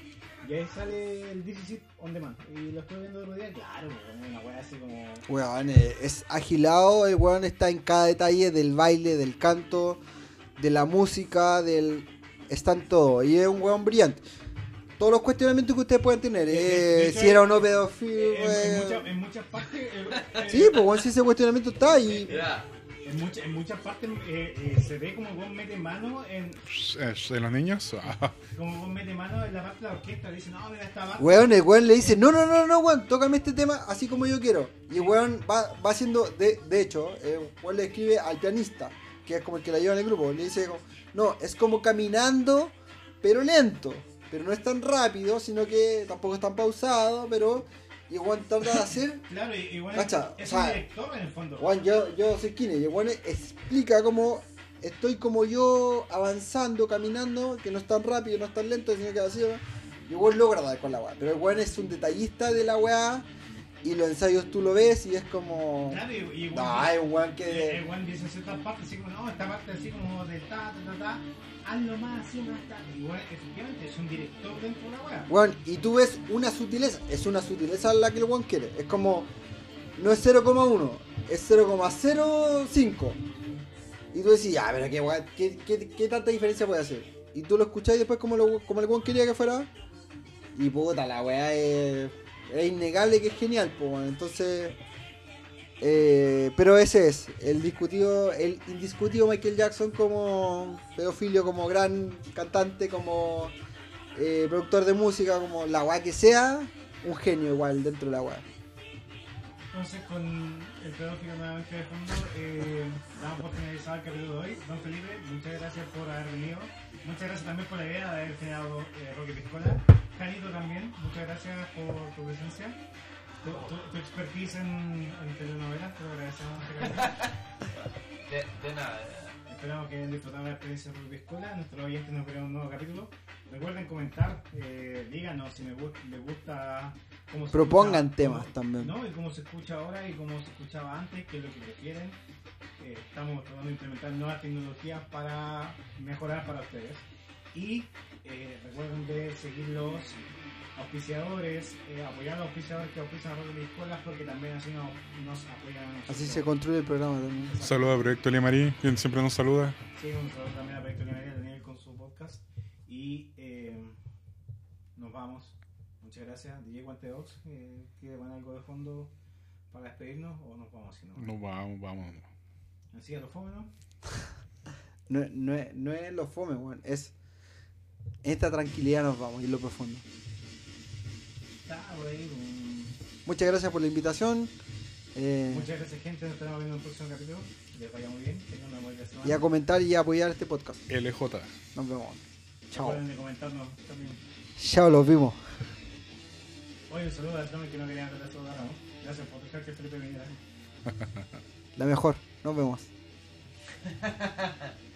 Y ahí sale el 17 on demand. Y lo estoy viendo el otro día, claro, una wea así como. Weón, eh, es agilado, el weón está en cada detalle del baile, del canto, de la música, del... Está en todo. Y es un weón brillante. todos los cuestionamientos que ustedes pueden tener. eh, hecho, si era o no En, pedófilo. en eh, muchas- en muchas partes. eh, eh, Sí, pues bueno, si ese cuestionamiento está ahí. En, mucha- en muchas partes eh, eh, se ve como vos mete mano en. Eh, ¿En los niños? Ah, Como vos mete mano en la parte de la orquesta. Dice, no, mira esta parte. Weón, el weón le dice, no, no, no, no, weón, tócame este tema así como yo quiero. Y el weón va, va haciendo, de, de hecho, el weón le escribe al pianista, que es como el que la lleva en el grupo. Le dice, no, es como caminando, pero lento. Pero no es tan rápido, sino que tampoco es tan pausado, pero... Y el weón trata de hacer... Claro, y, Cacha, es o un director en el fondo. Weón, yo, yo soy Kine, y weón explica cómo estoy como yo avanzando, caminando, que no es tan rápido, no es tan lento, sino que así. Y weón logra dar con la weá. Pero weón es un detallista de la weá, y los ensayos tú lo ves y es como. Claro, y, y No, es un el que. weón dice ciertas partes así como, no, esta parte así como de ta, ta, ta, ta, hazlo más así, más ta. Y bueno, efectivamente es un director dentro de la weá. Weón, y tú ves una sutileza, es una sutileza la que el weón quiere. Es como. No es 0,1, es 0,05. Y tú decís, ya, pero qué, weón, qué, qué- qué tanta diferencia puede hacer. Y tú lo escuchás y después como, lo, como el weón quería que fuera. Y puta, la weá es, es innegable que es genial, pues. Entonces. Eh, pero ese es, el discutido, el indiscutido Michael Jackson como pedofilio, como gran cantante, como eh, productor de música, como la weá que sea, un genio igual dentro de la weá. Entonces, con el pedófilo nuevamente de fondo, eh, damos por finalizado el capítulo de hoy. Don Felipe, muchas gracias por haber venido. Muchas gracias también por la idea de haber generado eh, Rocky Piscola. Janito también, muchas gracias por tu presencia. Tu, tu, tu expertise en, en telenovelas, te lo agradecemos. muchas gracias. De, de nada. Esperamos que hayan disfrutado la experiencia de Ruby Escuela. Nuestros oyentes nos verán un nuevo capítulo. Recuerden comentar, eh, díganos si me gu- les gusta cómo se Propongan escucha, temas cómo- también. ¿no? Y cómo se escucha ahora y cómo se escuchaba antes, qué es lo que prefieren. Eh, estamos tratando de implementar nuevas tecnologías para mejorar para ustedes. Y eh, recuerden de seguir los auspiciadores, eh, apoyar a los auspiciadores que auspician a Ruby Escuelas porque también así nos, nos apoyan a nosotros. Así se construye el programa también. Saludos a Proyecto Limarí, quien siempre nos saluda. Sí, un saludo también a Proyecto Linearia, Daniel con su podcast. Y eh, nos vamos. Muchas gracias. DJ Guante Ox, eh, ¿quiere poner algo de fondo para despedirnos o nos vamos así? No? Nos vamos, vamos. Así a lo fome, ¿no? No, no, es, no es lo fome, weón. Es. En esta tranquilidad nos vamos y lo profundo. Muchas gracias por la invitación. eh, Muchas gracias, gente. Nos estaremos viendo en el próximo capítulo. Que les vaya muy bien. Tengan una buena semana. y a comentar y a apoyar este podcast. LJ. Nos vemos. Chao. Recuerden de comentarnos también. Chao, los vimos. Oye, un saludo a Tommy que no querían tratar saludar, ¿no? Gracias por dejar que Felipe viniera. La mejor. Nos vemos.